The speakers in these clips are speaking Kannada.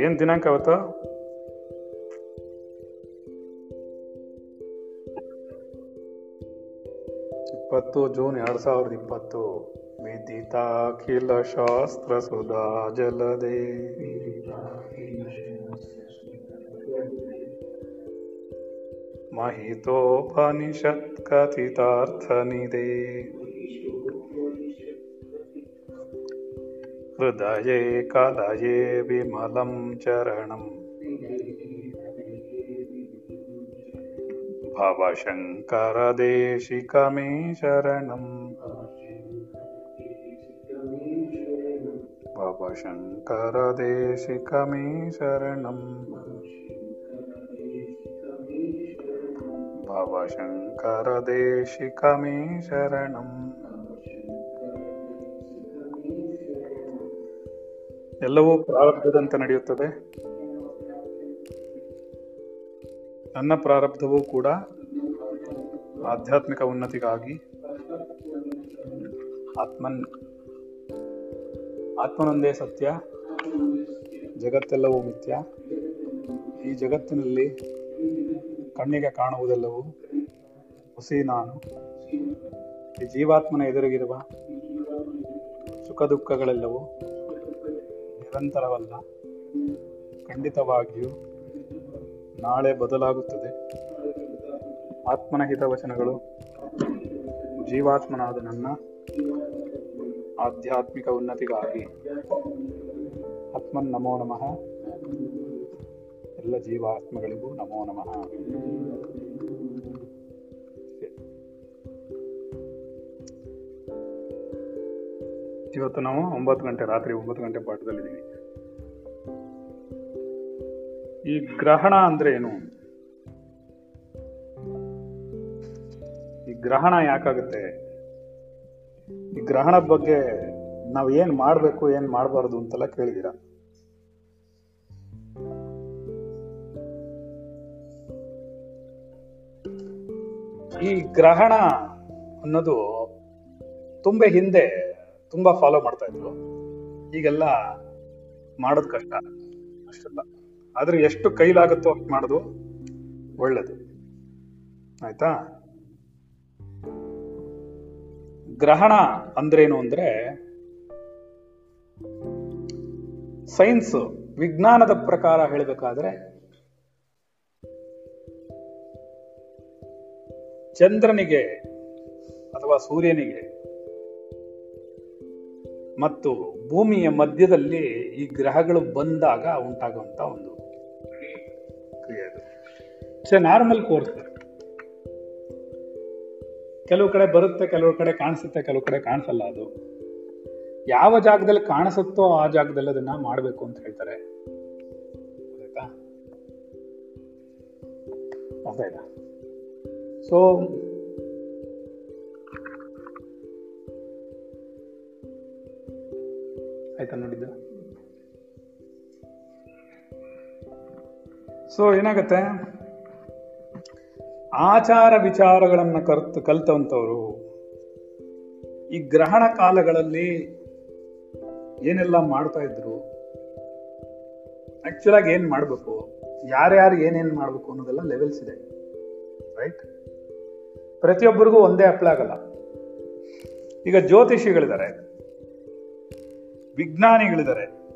ಏನ್ ದಿನಾಂಕ ಅವತ್ತು ಇಪ್ಪತ್ತು ಜೂನ್ ಎರಡ್ ಸಾವಿರದ ಇಪ್ಪತ್ತು ವಿದಿತಾಖಿಲ ಶಾಸ್ತ್ರ ಸುಧಾ ಜಲದೆ महितोपनिषत् हृदये कलये विमलं चरणम् भवशङ्करदेशिकमे शरणम् भवशङ्करदेशिकमे शरणम् भवशङ्करदेशिकमे शरणम् ಎಲ್ಲವೂ ಪ್ರಾರಬ್ಧದಂತೆ ನಡೆಯುತ್ತದೆ. ನನ್ನ ಪ್ರಾರಬ್ಧವೂ ಕೂಡ ಆಧ್ಯಾತ್ಮಿಕ ಉನ್ನತಿಗಾಗಿ ಆತ್ಮನ್, ಆತ್ಮನೊಂದೇ ಸತ್ಯ, ಜಗತ್ತೆಲ್ಲವೂ ಮಿಥ್ಯ. ಈ ಜಗತ್ತಿನಲ್ಲಿ ಕಣ್ಣಿಗೆ ಕಾಣುವುದೆಲ್ಲವೂ ಹುಸಿ ನಾನು. ಈ ಜೀವಾತ್ಮನ ಎದುರಿಗಿರುವ ಸುಖ ದುಃಖಗಳೆಲ್ಲವೂ ನಿರಂತರವಲ್ಲ, ಖಂಡಿತವಾಗಿಯೂ ನಾಳೆ ಬದಲಾಗುತ್ತದೆ. ಆತ್ಮನ ಹಿತವಚನಗಳು ಜೀವಾತ್ಮನಾದ ನನ್ನ ಆಧ್ಯಾತ್ಮಿಕ ಉನ್ನತಿಗಾಗಿ. ಆತ್ಮನ್ ನಮೋ ನಮಃ. ಎಲ್ಲ ಜೀವಾತ್ಮಗಳಿಗೂ ನಮೋ ನಮಃ. ಇವತ್ತು ನಾವು ಒಂಬತ್ತು ಗಂಟೆ, ರಾತ್ರಿ ಒಂಬತ್ತು ಗಂಟೆ ಪಾಠದಲ್ಲಿದ್ದೀವಿ. ಈ ಗ್ರಹಣ ಅಂದ್ರೆ ಏನು? ಈ ಗ್ರಹಣ ಯಾಕಾಗುತ್ತೆ? ಈ ಗ್ರಹಣದ ಬಗ್ಗೆ ನಾವು ಏನ್ ಮಾಡಬೇಕು, ಏನ್ ಮಾಡಬಾರ್ದು ಅಂತೆಲ್ಲ ಕೇಳಿದೀರ ಈ ಗ್ರಹಣ ಅನ್ನೋದು ತುಂಬೆ ಹಿಂದೆ ತುಂಬಾ ಫಾಲೋ ಮಾಡ್ತಾ ಇದ್ರು ಈಗೆಲ್ಲ ಮಾಡೋದು ಕಷ್ಟ. ಅಷ್ಟಲ್ಲ. ಆದ್ರೆ ಎಷ್ಟು ಕೈಲಾಗುತ್ತೋ ಅಷ್ಟು ಮಾಡೋದು ಒಳ್ಳೇದು. ಆಯ್ತಾ? ಗ್ರಹಣ ಅಂದ್ರೇನು ಅಂದ್ರೆ ಸೈನ್ಸ್ ವಿಜ್ಞಾನದ ಪ್ರಕಾರ ಹೇಳಬೇಕಾದ್ರೆ ಚಂದ್ರನಿಗೆ ಅಥವಾ ಸೂರ್ಯನಿಗೆ ಮತ್ತು ಭೂಮಿಯ ಮಧ್ಯದಲ್ಲಿ ಈ ಗ್ರಹಗಳು ಬಂದಾಗ ಉಂಟಾಗುವಂತ ಒಂದು ಕ್ರಿಯೆ ಅದು. ನಾರ್ಮಲ್ ಕೋರ್ಸ್ ಕೆಲವು ಕಡೆ ಬರುತ್ತೆ, ಕೆಲವು ಕಡೆ ಕಾಣಿಸುತ್ತೆ, ಕೆಲವು ಕಡೆ ಕಾಣಿಸಲ್ಲ ಅದು. ಯಾವ ಜಾಗದಲ್ಲಿ ಕಾಣಿಸುತ್ತೋ ಆ ಜಾಗದಲ್ಲಿ ಅದನ್ನ ಮಾಡಬೇಕು ಅಂತ ಹೇಳ್ತಾರೆ. ಆಯ್ತಾ ಸೊ ಆಯ್ತಾ ನೋಡಿದ್ದು? ಸೊ ಏನಾಗತ್ತೆ? ಆಚಾರ ವಿಚಾರಗಳನ್ನು ಕರ್ತು ಕಲ್ತವಂಥವ್ರು ಈ ಗ್ರಹಣ ಕಾಲಗಳಲ್ಲಿ ಏನೆಲ್ಲ ಮಾಡ್ತಾ ಇದ್ರು ಆಕ್ಚುಲ್ ಆಗಿ ಏನ್ ಮಾಡ್ಬೇಕು? ಯಾರ್ಯಾರು ಏನೇನು ಮಾಡ್ಬೇಕು ಅನ್ನೋದೆಲ್ಲ ಲೆವೆಲ್ಸ್ ಇದೆ ರೈಟ್ ಪ್ರತಿಯೊಬ್ಬರಿಗೂ ಒಂದೇ ಅಪ್ಲೈ ಆಗಲ್ಲ. ಈಗ ಜ್ಯೋತಿಷಿಗಳಿದ್ದಾರೆ. ವಿಜ್ಞಾನಿಗಳಿದ್ದಾರೆ.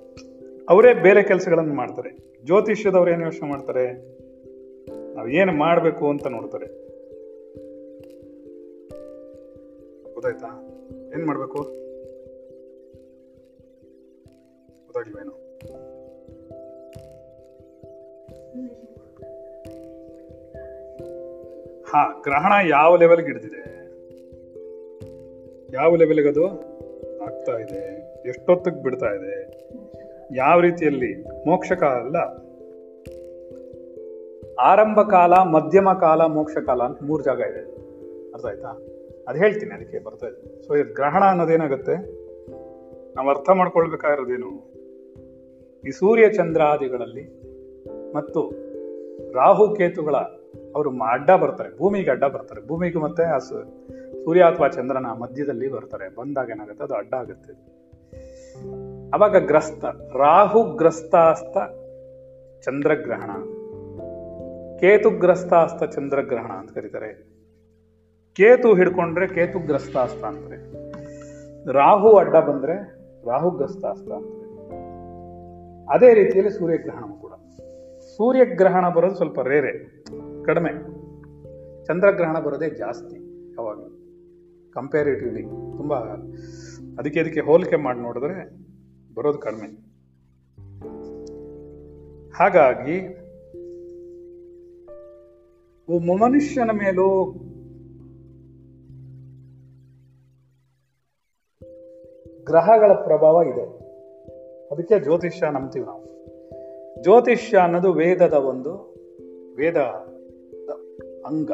ಅವರೇ ಬೇರೆ ಕೆಲಸಗಳನ್ನು ಮಾಡ್ತಾರೆ. ಜ್ಯೋತಿಷ್ಯದವ್ರು ಏನು ಯೋಚನೆ ಮಾಡ್ತಾರೆ? ನಾವು ಏನು ಮಾಡಬೇಕು ಅಂತ ನೋಡ್ತಾರೆ. ಗೊತ್ತಾಯ್ತಾ? ಏನು ಮಾಡಬೇಕು? ಗೊತ್ತಾಗ್ಲಿವೇನು ಹಾ, ಗ್ರಹಣ ಯಾವ ಲೆವೆಲ್ಗೆ ಹಿಡಿದಿದೆ? ಯಾವ ಲೆವೆಲ್ಗೆ ಅದು ಆಗ್ತಾ ಇದೆ? ಎಷ್ಟೊತ್ತಿಗೆ ಬಿಡ್ತಾ ಇದೆ? ಯಾವ ರೀತಿಯಲ್ಲಿ? ಮೋಕ್ಷ ಕಾಲ ಅಲ್ಲ. ಆರಂಭ ಕಾಲ, ಮಧ್ಯಮ ಕಾಲ, ಮೋಕ್ಷ ಕಾಲ ಅಂತ ಮೂರು ಜಾಗ ಇದೆ. ಅರ್ಥ ಆಯ್ತಾ? ಅದು ಹೇಳ್ತೀನಿ ಅದಕ್ಕೆ ಬರ್ತಾ ಇದೆ. ಸೊ ಇದು ಗ್ರಹಣ ಅನ್ನೋದೇನಾಗುತ್ತೆ ನಾವು ಅರ್ಥ ಮಾಡ್ಕೊಳ್ಬೇಕಾಗಿರೋದೇನು? ಈ ಸೂರ್ಯ ಚಂದ್ರಾದಿಗಳಲ್ಲಿ ಮತ್ತು ರಾಹು ಕೇತುಗಳ ಅವರು ಅಡ್ಡ ಬರ್ತಾರೆ. ಭೂಮಿಗೆ ಅಡ್ಡ ಬರ್ತಾರೆ. ಭೂಮಿಗೆ ಮತ್ತೆ ಆ ಸೂರ್ಯ ಅಥವಾ ಚಂದ್ರನ ಮಧ್ಯದಲ್ಲಿ ಬರ್ತಾರೆ. ಬಂದಾಗ ಏನಾಗುತ್ತೆ? ಅದು ಅಡ್ಡ ಆಗುತ್ತೆ. ಅವಾಗ ಗ್ರಸ್ತ ರಾಹು ಗ್ರಸ್ತಾಸ್ತ ಚಂದ್ರಗ್ರಹಣ. ಕೇತುಗ್ರಸ್ತಾಸ್ತ ಚಂದ್ರಗ್ರಹಣ ಅಂತ ಕರೀತಾರೆ. ಕೇತು ಹಿಡ್ಕೊಂಡ್ರೆ ಕೇತುಗ್ರಸ್ತಾಸ್ತ ಅಂತಾರೆ. ರಾಹು ಅಡ್ಡ ಬಂದ್ರೆ ರಾಹುಗ್ರಸ್ತಾಸ್ತ ಅಂತಾರೆ. ಅದೇ ರೀತಿಯಲ್ಲಿ ಸೂರ್ಯಗ್ರಹಣ ಕೂಡ. ಸೂರ್ಯಗ್ರಹಣ ಬರೋದು ಸ್ವಲ್ಪ ರೇರೆ, ಕಡಿಮೆ. ಚಂದ್ರಗ್ರಹಣ ಬರೋದೇ ಜಾಸ್ತಿ ಯಾವಾಗ ಕಂಪೇರಿಟಿವ್ಲಿ ತುಂಬಾ ಅದಕ್ಕೆ ಅದಕ್ಕೆ ಹೋಲಿಕೆ ಮಾಡಿ ನೋಡಿದ್ರೆ ಬರೋದು ಕಡಿಮೆ. ಹಾಗಾಗಿ ಒಬ್ಬ ಮನುಷ್ಯನ ಮೇಲೂ ಗ್ರಹಗಳ ಪ್ರಭಾವ ಇದೆ. ಅದಕ್ಕೆ ಜ್ಯೋತಿಷ್ಯ ನಂಬ್ತೀವಿ ನಾವು. ಜ್ಯೋತಿಷ್ಯ ಅನ್ನೋದು ವೇದದ ಒಂದು, ವೇದ ಅಂಗ.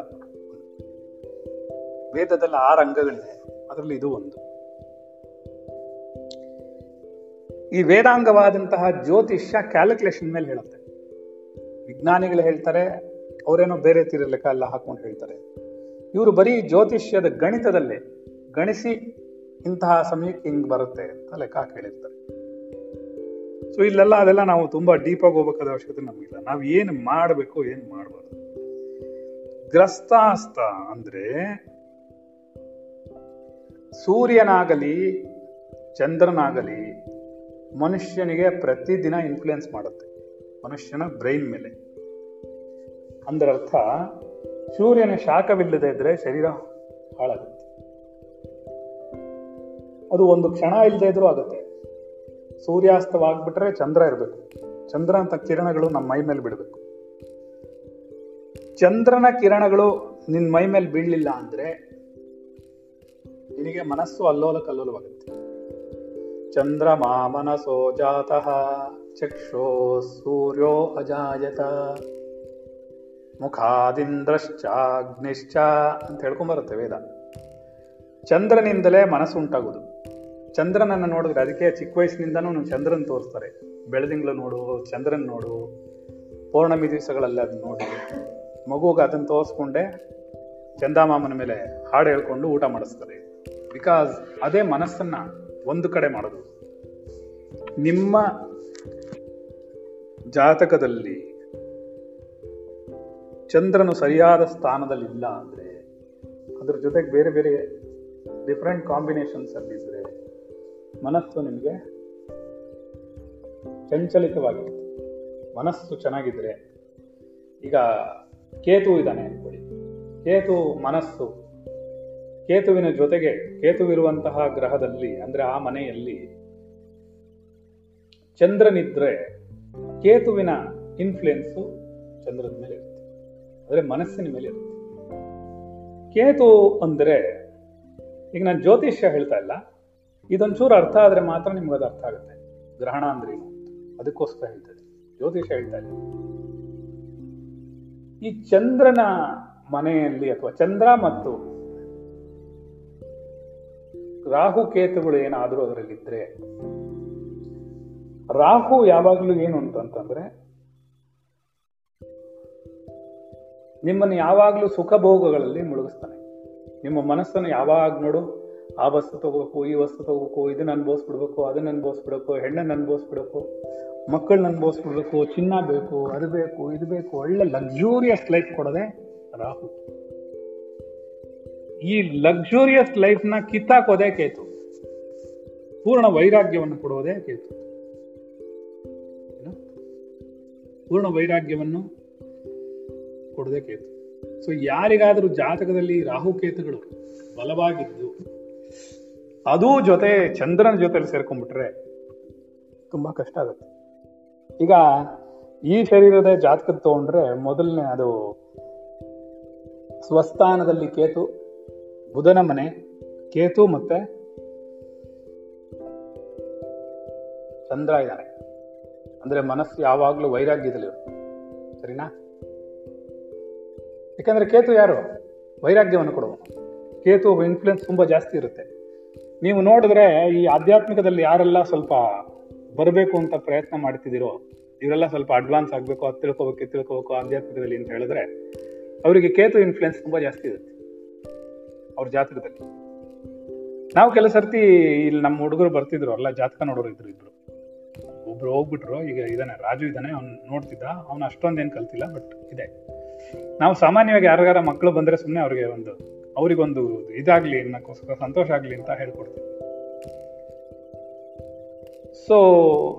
ವೇದದಲ್ಲಿ ಆರು ಅಂಗಗಳಿದೆ. ಅದರಲ್ಲಿ ಇದು ಒಂದು. ಈ ವೇದಾಂಗವಾದಂತಹ ಜ್ಯೋತಿಷ್ಯ ಕ್ಯಾಲ್ಕುಲೇಷನ್ ಮೇಲೆ ಹೇಳುತ್ತೆ. ವಿಜ್ಞಾನಿಗಳು ಹೇಳ್ತಾರೆ, ಅವರೇನೋ ಬೇರೆ ತೀರ ಲೆಕ್ಕ ಎಲ್ಲ ಹಾಕೊಂಡು ಹೇಳ್ತಾರೆ. ಇವರು ಬರೀ ಜ್ಯೋತಿಷ್ಯದ ಗಣಿತದಲ್ಲೇ ಗಣಿಸಿ ಇಂತಹ ಸಮಯಕ್ಕೆ ಹಿಂಗ್ ಬರುತ್ತೆ ಅಂತ ಲೆಕ್ಕ ಹೇಳಿರ್ತಾರೆ. ಸೊ ಇಲ್ಲೆಲ್ಲ ಅದೆಲ್ಲ ನಾವು ತುಂಬಾ ಡೀಪ್ ಆಗಿ ಹೋಗ್ಬೇಕಾದ ಅವಶ್ಯಕತೆ ನಮಗಿಲ್ಲ. ನಾವು ಏನು ಮಾಡಬೇಕು, ಏನು ಮಾಡಬಾರ್ದು. ಗ್ರಸ್ತಾಸ್ತ ಅಂದ್ರೆ ಸೂರ್ಯನಾಗಲಿ, ಚಂದ್ರನಾಗಲಿ ಮನುಷ್ಯನಿಗೆ ಪ್ರತಿದಿನ ಇನ್ಫ್ಲುಯೆನ್ಸ್ ಮಾಡುತ್ತೆ. ಮನುಷ್ಯನ ಬ್ರೈನ್ ಮೇಲೆ. ಅಂದರರ್ಥ, ಸೂರ್ಯನ ಶಾಖವಿಲ್ಲದೆ ಇದ್ರೆ ಶರೀರ ಹಾಳಾಗುತ್ತೆ. ಅದು ಒಂದು ಕ್ಷಣ ಇಲ್ಲದೆ ಇದ್ರೂ ಆಗುತ್ತೆ. ಸೂರ್ಯಾಸ್ತವಾಗ್ಬಿಟ್ರೆ ಚಂದ್ರ ಇರಬೇಕು. ಚಂದ್ರ ಅಂತ ಕಿರಣಗಳು ನಮ್ಮ ಮೈ ಮೇಲೆ ಬಿಡಬೇಕು. ಚಂದ್ರನ ಕಿರಣಗಳು ನಿನ್ ಮೈ ಮೇಲೆ ಬೀಳಲಿಲ್ಲ ಅಂದ್ರೆ ನಿನಗೆ ಮನಸ್ಸು ಅಲ್ಲೋಲ ಕಲ್ಲೋಲವಾಗುತ್ತೆ ಮನಸೋ ಜಾತಃ ಚಕ್ಷೋ ಸೂರ್ಯೋ ಅಜಾಯತ ಮುಖಾದಿಂದ್ರಶ್ಚಾಗ್ನಿಶ್ಚ ಅಂತ ಹೇಳ್ಕೊಂಬರುತ್ತೆ ವೇದ. ಚಂದ್ರನಿಂದಲೇ ಮನಸ್ಸು ಉಂಟಾಗುವುದು ಚಂದ್ರನನ್ನು ನೋಡಿದ್ರೆ ಅದಕ್ಕೆ ಚಿಕ್ಕ ವಯಸ್ಸಿನಿಂದನೂ ಚಂದ್ರನ್ ತೋರಿಸ್ತಾರೆ. ಬೆಳದಿಂಗಳು ನೋಡು, ಚಂದ್ರನ್ ನೋಡು, ಪೌರ್ಣಮಿ ದಿವಸಗಳಲ್ಲಿ ಅದನ್ನ ನೋಡಿ. ಮಗುಗೆ ಅದನ್ನ ತೋರಿಸ್ಕೊಂಡೆ ಚಂದಮಾಮನ ಮೇಲೆ ಹಾಡು ಹೇಳ್ಕೊಂಡು ಊಟ ಮಾಡಿಸ್ತಾರೆ. ಬಿಕಾಸ್ ಅದೇ ಮನಸ್ಸನ್ನ ಒಂದು ಕಡೆ ಮಾಡೋದು. ನಿಮ್ಮ ಜಾತಕದಲ್ಲಿ ಚಂದ್ರನು ಸರಿಯಾದ ಸ್ಥಾನದಲ್ಲಿಲ್ಲ ಅಂದರೆ, ಅಂದ್ರೆ ಜೊತೆಗೆ ಬೇರೆ ಬೇರೆ ಡಿಫ್ರೆಂಟ್ ಕಾಂಬಿನೇಷನ್ಸ್ ಅಲ್ಲಿದ್ದರೆ ಮನಸ್ಸು ನಿಮಗೆ ಚಂಚಲಿತವಾಗಿರುತ್ತೆ. ಮನಸ್ಸು ಚೆನ್ನಾಗಿದ್ದರೆ ಈಗ ಕೇತು ಇದ್ದಾನೆ ಅಂದ್ಕೊಳ್ಳಿ ಕೇತು ಮನಸ್ಸು, ಕೇತುವಿನ ಜೊತೆಗೆ ಕೇತುವಿರುವಂತಹ ಗ್ರಹದಲ್ಲಿ, ಅಂದರೆ ಆ ಮನೆಯಲ್ಲಿ ಚಂದ್ರನಿದ್ರೆ ಕೇತುವಿನ ಇನ್ಫ್ಲುಯೆನ್ಸು ಚಂದ್ರನ ಮೇಲೆ ಇರುತ್ತೆ. ಅಂದರೆ ಮನಸ್ಸಿನ ಮೇಲೆ ಇರುತ್ತೆ. ಕೇತು ಅಂದರೆ, ಈಗ ನಾನು ಜ್ಯೋತಿಷ್ಯ ಹೇಳ್ತಾ ಇಲ್ಲ. ಇದೊಂಚೂರು ಅರ್ಥ ಆದರೆ ಮಾತ್ರ ನಿಮ್ಗೆ ಅದು ಅರ್ಥ ಆಗುತ್ತೆ. ಗ್ರಹಣ ಅಂದ್ರೆ ಏನು ಅದಕ್ಕೋಸ್ಕರ ಹೇಳ್ತದೆ ಜ್ಯೋತಿಷ್ಯ ಹೇಳ್ತಾ ಇಲ್ಲ. ಈ ಚಂದ್ರನ ಮನೆಯಲ್ಲಿ ಅಥವಾ ಚಂದ್ರ ಮತ್ತು ರಾಹು ಕೇತುಗಳು ಏನಾದರೂ ಅದರಲ್ಲಿದ್ರೆ ರಾಹು ಯಾವಾಗಲೂ ಏನು ಅಂತಂತಂದ್ರೆ, ನಿಮ್ಮನ್ನು ಯಾವಾಗಲೂ ಸುಖ ಭೋಗಗಳಲ್ಲಿ ಮುಳುಗಿಸ್ತಾನೆ. ನಿಮ್ಮ ಮನಸ್ಸನ್ನು ಯಾವಾಗ ನೋಡು, ಆ ವಸ್ತು ತಗೋಬೇಕು, ಈ ವಸ್ತು ತಗೋಬೇಕು, ಇದನ್ನ ಅನ್ಭವಿಸ್ಬಿಡ್ಬೇಕು, ಅದನ್ನ ಅನ್ಭವಿಸ್ಬಿಡ್ಬೇಕು, ಹೆಣ್ಣನ್ನು ಅನ್ಭವಿಸ್ಬಿಡ್ಬೇಕು, ಮಕ್ಕಳನ್ನ ಅನ್ಭವಿಸ್ಬಿಡ್ಬೇಕು, ಚಿನ್ನ ಬೇಕು, ಅದು ಬೇಕು, ಇದು ಬೇಕು, ಒಳ್ಳೆ ಲಕ್ಸುರಿಯಸ್ ಲೈಫ್ ಕೊಡದೆ ರಾಹು. ಈ ಲಕ್ಸುರಿಯಸ್ ಲೈಫ್ನ ಕಿತ್ತಾಕೋದೇ ಕೇತು. ಪೂರ್ಣ ವೈರಾಗ್ಯವನ್ನು ಕೊಡೋದೇ ಕೇತು. ಪೂರ್ಣ ವೈರಾಗ್ಯವನ್ನು ಕೊಡದೆ ಕೇತು. ಸೊ ಯಾರಿಗಾದರೂ ಜಾತಕದಲ್ಲಿ ರಾಹುಕೇತುಗಳು ಬಲವಾಗಿದ್ದು, ಅದೂ ಜೊತೆ ಚಂದ್ರನ ಜೊತೆಲಿ ಸೇರ್ಕೊಂಡ್ಬಿಟ್ರೆ ತುಂಬಾ ಕಷ್ಟ ಆಗುತ್ತೆ. ಈಗ ಈ ಶರೀರದ ಜಾತಕ ತಗೊಂಡ್ರೆ ಮೊದಲನೇ ಅದು ಸ್ವಸ್ಥಾನದಲ್ಲಿ ಕೇತು, ಬುಧನ ಮನೆ, ಕೇತು ಮತ್ತೆ ಚಂದ್ರ ಇದ್ದಾನೆ ಅಂದ್ರೆ ಮನಸ್ಸು ಯಾವಾಗ್ಲೂ ವೈರಾಗ್ಯದಲ್ಲಿ ಸರಿನಾ? ಯಾಕಂದ್ರೆ ಕೇತು ಯಾರು? ವೈರಾಗ್ಯವನ್ನು ಕೊಡುವ. ಕೇತು ಇನ್ಫ್ಲುಯೆನ್ಸ್ ತುಂಬಾ ಜಾಸ್ತಿ ಇರುತ್ತೆ. ನೀವು ನೋಡಿದ್ರೆ ಈ ಆಧ್ಯಾತ್ಮಿಕದಲ್ಲಿ ಯಾರೆಲ್ಲ ಸ್ವಲ್ಪ ಬರಬೇಕು ಅಂತ ಪ್ರಯತ್ನ ಮಾಡ್ತಿದ್ದೀರೋ, ಇವರೆಲ್ಲ ಸ್ವಲ್ಪ ಅಡ್ವಾನ್ಸ್ ಆಗಬೇಕು, ಅದು ತಿಳ್ಕೊಬೇಕು ತಿಳ್ಕೊಬೇಕು ಆಧ್ಯಾತ್ಮಿಕದಲ್ಲಿ ಅಂತ ಹೇಳಿದ್ರೆ, ಅವರಿಗೆ ಕೇತು ಇನ್ಫ್ಲುಯೆನ್ಸ್ ತುಂಬಾ ಜಾಸ್ತಿ ಇರುತ್ತೆ. ಅವ್ರ ಜಾತಕದಲ್ಲಿ. ನಾವು ಕೆಲವು ಸರ್ತಿ ಇಲ್ಲಿ ನಮ್ಮ ಹುಡುಗರು ಬರ್ತಿದ್ರು, ಅಲ್ಲ ಜಾತಕ ನೋಡೋರು ಇದ್ರು ಒಬ್ರು ಹೋಗ್ಬಿಟ್ರು, ಈಗ ಇದಾನೆ, ರಾಜು ಇದ್ದಾನೆ ಅವ್ನು ನೋಡ್ತಿದ್ದ, ಅವ್ನು ಅಷ್ಟೊಂದೇನು ಕಲ್ತಿಲ್ಲ ಬಟ್ ಇದೆ. ನಾವು ಸಾಮಾನ್ಯವಾಗಿ ಯಾರಿಗಾರ ಮಕ್ಕಳು ಬಂದ್ರೆ ಸುಮ್ಮನೆ ಅವ್ರಿಗೆ ಒಂದು, ಅವ್ರಿಗೊಂದು ಇದಾಗ್ಲಿ ಅನ್ನಕ್ಕೋಸ್ಕರ ಸಂತೋಷ ಆಗಲಿ ಅಂತ ಹೇಳ್ಕೊಡ್ತೀವಿ. ಸೊ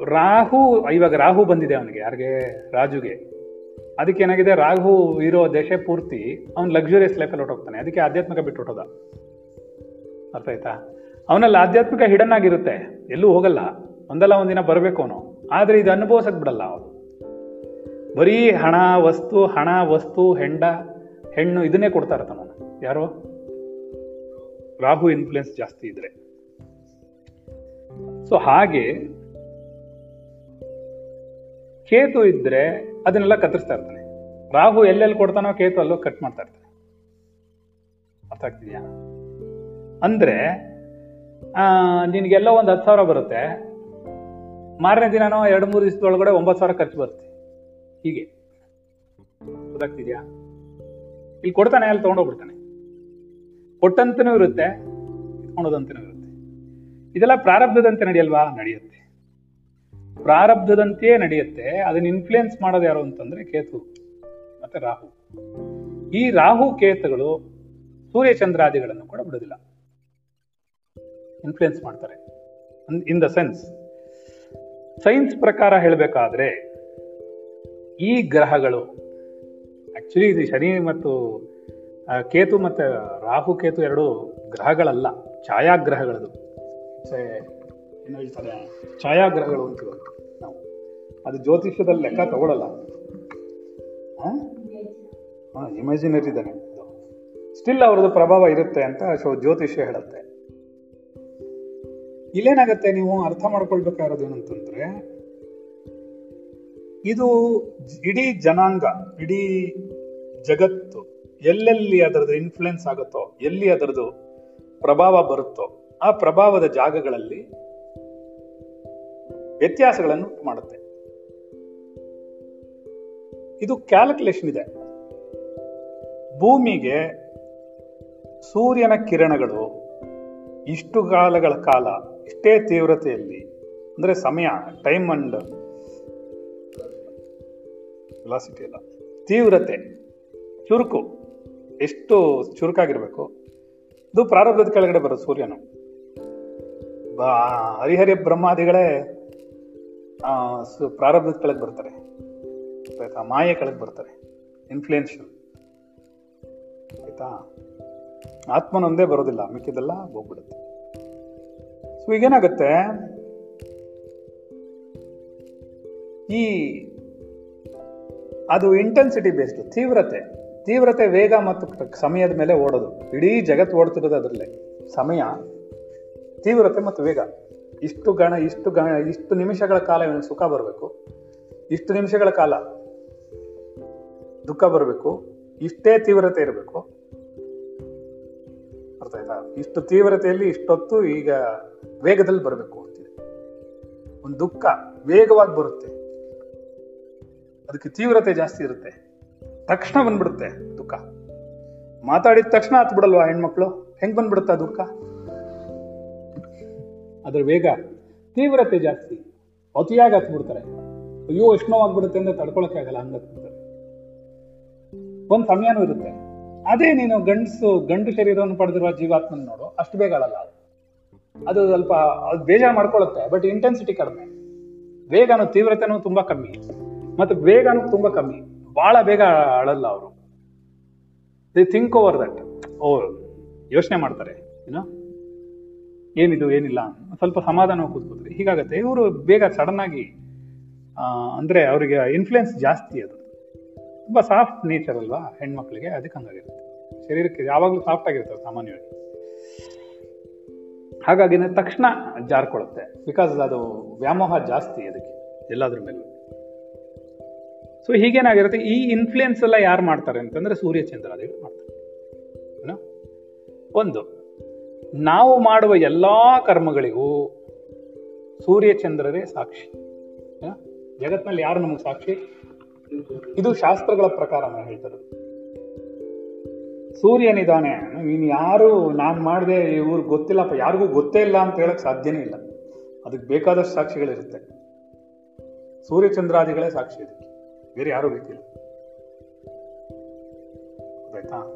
ರಾಹು, ಇವಾಗ ರಾಹು ಬಂದಿದೆ ಅವನಿಗೆ, ಯಾರಿಗೆ? ರಾಜುಗೆ. ಅದಕ್ಕೆ ಏನಾಗಿದೆ? ರಾಹು ಇರೋ ದೇಶ ಪೂರ್ತಿ ಅವ್ನು ಲಕ್ಸುರಿಯಸ್ ಲೈಫಲ್ಲಿ ಹೊಟ್ಟೋಗ್ತಾನೆ ಅದಕ್ಕೆ ಆಧ್ಯಾತ್ಮಿಕ ಬಿಟ್ಟು ಹೊಟ್ಟೋದ ಅರ್ಥ ಆಯ್ತಾ? ಅವನಲ್ಲಿ ಆಧ್ಯಾತ್ಮಿಕ ಹಿಡನ್ ಆಗಿರುತ್ತೆ ಎಲ್ಲೂ ಹೋಗಲ್ಲ. ಒಂದಲ್ಲ ಒಂದಿನ ಬರಬೇಕು ಅವನು. ಆದರೆ ಇದು ಅನುಭವಿಸಕ್ಕೆ ಬಿಡಲ್ಲ ಅವನು. ಬರೀ ಹಣ, ವಸ್ತು ಹಣ, ವಸ್ತು, ಹೆಂಡ, ಹೆಣ್ಣು ಇದನ್ನೇ ಕೊಡ್ತಾ ಇರ್ತಾನ ಯಾರು? ರಾಹು ಇನ್ಫ್ಲುಯೆನ್ಸ್ ಜಾಸ್ತಿ ಇದ್ರೆ. ಸೊ ಹಾಗೆ ಕೇತು ಇದ್ರೆ ಅದನ್ನೆಲ್ಲ ಕತ್ತರಿಸ್ತಾ ಇರ್ತಾನೆ. ರಾಹು ಎಲ್ಲೆಲ್ಲಿ ಕೊಡ್ತಾನೋ ಕೇತು ಅಲ್ಲೋ ಕಟ್ ಮಾಡ್ತಾ ಇರ್ತಾನೆ. ಅರ್ಥ ಆಗ್ತಿದ್ಯಾ? ಅಂದ್ರೆ ನಿನ್ಗೆಲ್ಲೋ ಒಂದು ಹತ್ತು ಸಾವಿರ ಬರುತ್ತೆ. ಮಾರನೇ ದಿನನೋ ಎರಡು ಮೂರು ದಿವಸದೊಳಗಡೆ ಒಂಬತ್ತು ಸಾವಿರ ಖರ್ಚು ಬರುತ್ತೆ. ಹೀಗೆ. ಗೊತ್ತಾಗ್ತಿದ್ಯಾ? ಇಲ್ಲಿ ಕೊಡ್ತಾನೆ, ಅಲ್ಲಿ ತಗೊಂಡೋಗ್ಬಿಡ್ತಾನೆ ಕೊಟ್ಟಂತನೂ ಇರುತ್ತೆ, ಇಟ್ಕೊಂಡೋದಂತನೂ ಇರುತ್ತೆ. ಇದೆಲ್ಲ ಪ್ರಾರಬ್ಧದಂತೆ ನಡೆಯಲ್ವಾ? ನಡೆಯುತ್ತೆ. ಪ್ರಾರಬ್ಧದಂತೆಯೇ ನಡೆಯುತ್ತೆ. ಅದನ್ನ ಇನ್ಫ್ಲುಯೆನ್ಸ್ ಮಾಡೋದು ಯಾರು ಅಂತಂದ್ರೆ ಕೇತು ಮತ್ತೆ ರಾಹು. ಈ ರಾಹು ಕೇತುಗಳು ಸೂರ್ಯ ಚಂದ್ರಾದಿಗಳನ್ನು ಕೂಡ ಬಿಡೋದಿಲ್ಲ. ಇನ್ಫ್ಲುಯೆನ್ಸ್ ಮಾಡ್ತಾರೆ. ಇನ್ ದ ಸೆನ್ಸ್ ಸೈನ್ಸ್ ಪ್ರಕಾರ ಹೇಳಬೇಕಾದ್ರೆ, ಈ ಗ್ರಹಗಳು ಆಕ್ಚುಲಿ ಇದು ಶನಿ ಮತ್ತು ಕೇತು ಮತ್ತು ರಾಹು ಕೇತು ಎರಡು ಗ್ರಹಗಳಲ್ಲ, ಛಾಯಾಗ್ರಹಗಳದು. ಏನು ಹೇಳ್ತಾರೆ, ಛಾಯಾಗ್ರಹಗಳು ಅಂತ ನಾವು. ಅದು ಜ್ಯೋತಿಷ್ಯದಲ್ಲಿ ಲೆಕ್ಕ ತಗೊಳ್ಳಲ್ಲ ಇಮ್ಯಾಜಿನರಿ ಇದ್ದಾನೆ. ಸ್ಟಿಲ್ ಅವ್ರದ್ದು ಪ್ರಭಾವ ಇರುತ್ತೆ ಅಂತ ಶೋ, ಜ್ಯೋತಿಷ್ಯ ಹೇಳುತ್ತೆ. ಇಲ್ಲೇನಾಗತ್ತೆ ನೀವು ಅರ್ಥ ಮಾಡ್ಕೊಳ್ಬೇಕಾಗಿರೋದು ಏನಂತಂದ್ರೆ, ಇದು ಇಡೀ ಜನಾಂಗ, ಇಡೀ ಜಗತ್ತು ಎಲ್ಲೆಲ್ಲಿ ಅದರದ್ದು ಇನ್ಫ್ಲುಯೆನ್ಸ್ ಆಗುತ್ತೋ, ಎಲ್ಲಿ ಅದರದ್ದು ಪ್ರಭಾವ ಬರುತ್ತೋ, ಆ ಪ್ರಭಾವದ ಜಾಗಗಳಲ್ಲಿ ವ್ಯತ್ಯಾಸಗಳನ್ನು ಮಾಡುತ್ತೆ. ಇದು ಕ್ಯಾಲ್ಕುಲೇಷನ್ ಇದೆ. ಭೂಮಿಗೆ ಸೂರ್ಯನ ಕಿರಣಗಳು ಇಷ್ಟು ಕಾಲಗಳ ಕಾಲ ಇಷ್ಟೇ ತೀವ್ರತೆಯಲ್ಲಿ, ಅಂದರೆ ಸಮಯ ಟೈಮ್ ಅಂಡ್ ವೆಲಾಸಿಟಿ ಅಲ್ಲ ತೀವ್ರತೆ, ಚುರುಕು, ಎಷ್ಟು ಚುರುಕಾಗಿರಬೇಕು? ಇದು ಪ್ರಾರಬ್ಧದ ಕೆಳಗಡೆ ಬರೋದು ಸೂರ್ಯನು. ಬಾ, ಹರಿಹರಿ ಬ್ರಹ್ಮಾದಿಗಳೇ ಪ್ರಾರಬ್ಧದ ಕೆಳಗೆ ಬರ್ತಾರೆ. ಆಯ್ತಾ, ಮಾಯೆ ಕೆಳಗೆ ಬರ್ತಾರೆ. ಇನ್ಫ್ಲುಯೆನ್ಷಿಯಲ್ ಆಯ್ತಾ? ಆತ್ಮನೊಂದೇ ಬರೋದಿಲ್ಲ, ಮಿಕ್ಕಿದೆಲ್ಲ ಹೋಗ್ಬಿಡುತ್ತೆ. ಈಗೇನಾಗುತ್ತೆ ಈ ಅದು ಇಂಟೆನ್ಸಿಟಿ ಬೇಸ್ಡ್ ತೀವ್ರತೆ. ತೀವ್ರತೆ ವೇಗ ಮತ್ತು ಸಮಯದ ಮೇಲೆ ಓಡೋದು. ಇಡೀ ಜಗತ್ತು ಓಡ್ತಿರೋದು ಅದರಲ್ಲೇ. ಸಮಯ, ತೀವ್ರತೆ ಮತ್ತು ವೇಗ. ಇಷ್ಟು ಗಣ ಇಷ್ಟು ಗಣ, ಇಷ್ಟು ನಿಮಿಷಗಳ ಕಾಲ ಇವನಿಗೆ ಸುಖ ಬರಬೇಕು. ಇಷ್ಟು ನಿಮಿಷಗಳ ಕಾಲ ದುಃಖ ಬರಬೇಕು. ಇಷ್ಟೇ ತೀವ್ರತೆ ಇರಬೇಕು. ಅರ್ಥ ಆಯ್ತಾ? ಇಷ್ಟು ತೀವ್ರತೆಯಲ್ಲಿ, ಇಷ್ಟೊತ್ತು ಈಗ ವೇಗದಲ್ಲಿ ಬರಬೇಕು ಅಂತಿದೆ. ಒಂದು ದುಃಖ ವೇಗವಾಗಿ ಬರುತ್ತೆ. ಅದಕ್ಕೆ ತೀವ್ರತೆ ಜಾಸ್ತಿ ಇರುತ್ತೆ. ತಕ್ಷಣ ಬಂದ್ಬಿಡುತ್ತೆ ದುಃಖ. ಮಾತಾಡಿದ ತಕ್ಷಣ ಹತ್ ಬಿಡಲ್ವಾ ಹೆಣ್ಮಕ್ಳು? ಹೆಂಗ್ ಬಂದ್ಬಿಡುತ್ತ ದುಃಖ? ಅದ್ರ ವೇಗ ತೀವ್ರತೆ ಜಾಸ್ತಿ. ಅತಿಯಾಗಿ ಹತ್ ಬಿಡ್ತಾರೆ. ಅಯ್ಯೋ, ಎಷ್ಟು ಅಂದ್ರೆ ತಡ್ಕೊಳಕ್ಕೆ ಆಗಲ್ಲ, ಹಂಗ ಒಂದು ಸಮಯನೂ ಇರುತ್ತೆ. ಅದೇ ನೀನು ಗಂಡಸು, ಗಂಡು ಶರೀರವನ್ನು ಪಡೆದಿರುವ ಜೀವಾತ್ಮನ ನೋಡು, ಅಷ್ಟು ಬೇಗ ಅದು ಸ್ವಲ್ಪ ಅದು ಬೇಜಾರು ಮಾಡ್ಕೊಳ್ಳುತ್ತೆ ಬಟ್ ಇಂಟೆನ್ಸಿಟಿ ಕಡಿಮೆ. ವೇಗನು ತೀವ್ರತೆನೂ ತುಂಬಾ ಕಮ್ಮಿ. ಮತ್ತು ವೇಗನೂ ತುಂಬಾ ಕಮ್ಮಿ. ಬಹಳ ಬೇಗ ಅಳಲ್ಲ ಅವರು. ದೇ ಥಿಂಕ್ ಓವರ್ ದಟ್ ಓ, ಯೋಚನೆ ಮಾಡ್ತಾರೆ ಏನೋ ಏನಿದು, ಏನಿಲ್ಲ ಸ್ವಲ್ಪ ಸಮಾಧಾನ ಕೂತ್ಕೋತಾರೆ. ಹೀಗಾಗತ್ತೆ, ಇವರು ಬೇಗ ಸಡನ್ ಆಗಿ ಅಂದ್ರೆ ಅವರಿಗೆ ಇನ್ಫ್ಲುಯೆನ್ಸ್ ಜಾಸ್ತಿ ಅದು. ತುಂಬಾ ಸಾಫ್ಟ್ ನೇಚರ್ ಅಲ್ವಾ ಹೆಣ್ಮಕ್ಳಿಗೆ? ಅದಕ್ಕೆ ಹಂಗಾಗಿರುತ್ತೆ. ಶರೀರಕ್ಕೆ ಯಾವಾಗಲೂ ಸಾಫ್ಟ್ ಆಗಿರ್ತಾರೆ ಸಾಮಾನ್ಯವಾಗಿ. ಹಾಗಾಗಿ ತಕ್ಷಣ ಜಾರ್ಕೊಳ್ಳುತ್ತೆ. ಬಿಕಾಸ್ ಅದು ವ್ಯಾಮೋಹ ಜಾಸ್ತಿ ಅದಕ್ಕೆ, ಎಲ್ಲಾದ್ರ ಮೇಲೂ. ಸೊ ಹೀಗೇನಾಗಿರುತ್ತೆ ಈ ಇನ್ಫ್ಲುಯೆನ್ಸ್ ಎಲ್ಲ ಯಾರು ಮಾಡ್ತಾರೆ ಅಂತಂದ್ರೆ ಸೂರ್ಯ ಚಂದ್ರಾದಿಗಳು ಮಾಡ್ತಾರೆ? ಒಂದು, ನಾವು ಮಾಡುವ ಎಲ್ಲ ಕರ್ಮಗಳಿಗೂ ಸೂರ್ಯ ಚಂದ್ರರೇ ಸಾಕ್ಷಿ? ಜಗತ್ನಲ್ಲಿ ಯಾರು ನಮಗೆ ಸಾಕ್ಷಿ? ಇದು ಶಾಸ್ತ್ರಗಳ ಪ್ರಕಾರ ನಾನು ಹೇಳ್ತಾರೆ ಸೂರ್ಯನಿದ್ದಾನೆ. ನೀನು ಯಾರು ನಾನು ಮಾಡಿದೆ ಇವ್ರು ಗೊತ್ತಿಲ್ಲಪ್ಪ, ಯಾರಿಗೂ ಗೊತ್ತೇ ಇಲ್ಲ ಅಂತ ಹೇಳಕ್ ಸಾಧ್ಯನೇ ಇಲ್ಲ. ಅದಕ್ಕೆ ಬೇಕಾದಷ್ಟು ಸಾಕ್ಷಿಗಳಿರುತ್ತೆ. ಸೂರ್ಯಚಂದ್ರಾದಿಗಳೇ ಸಾಕ್ಷಿ ಇದೆ ಬೇರೆ ಯಾರೂ ಬೇಕಿಲ್ಲ. ಆಯ್ತಾ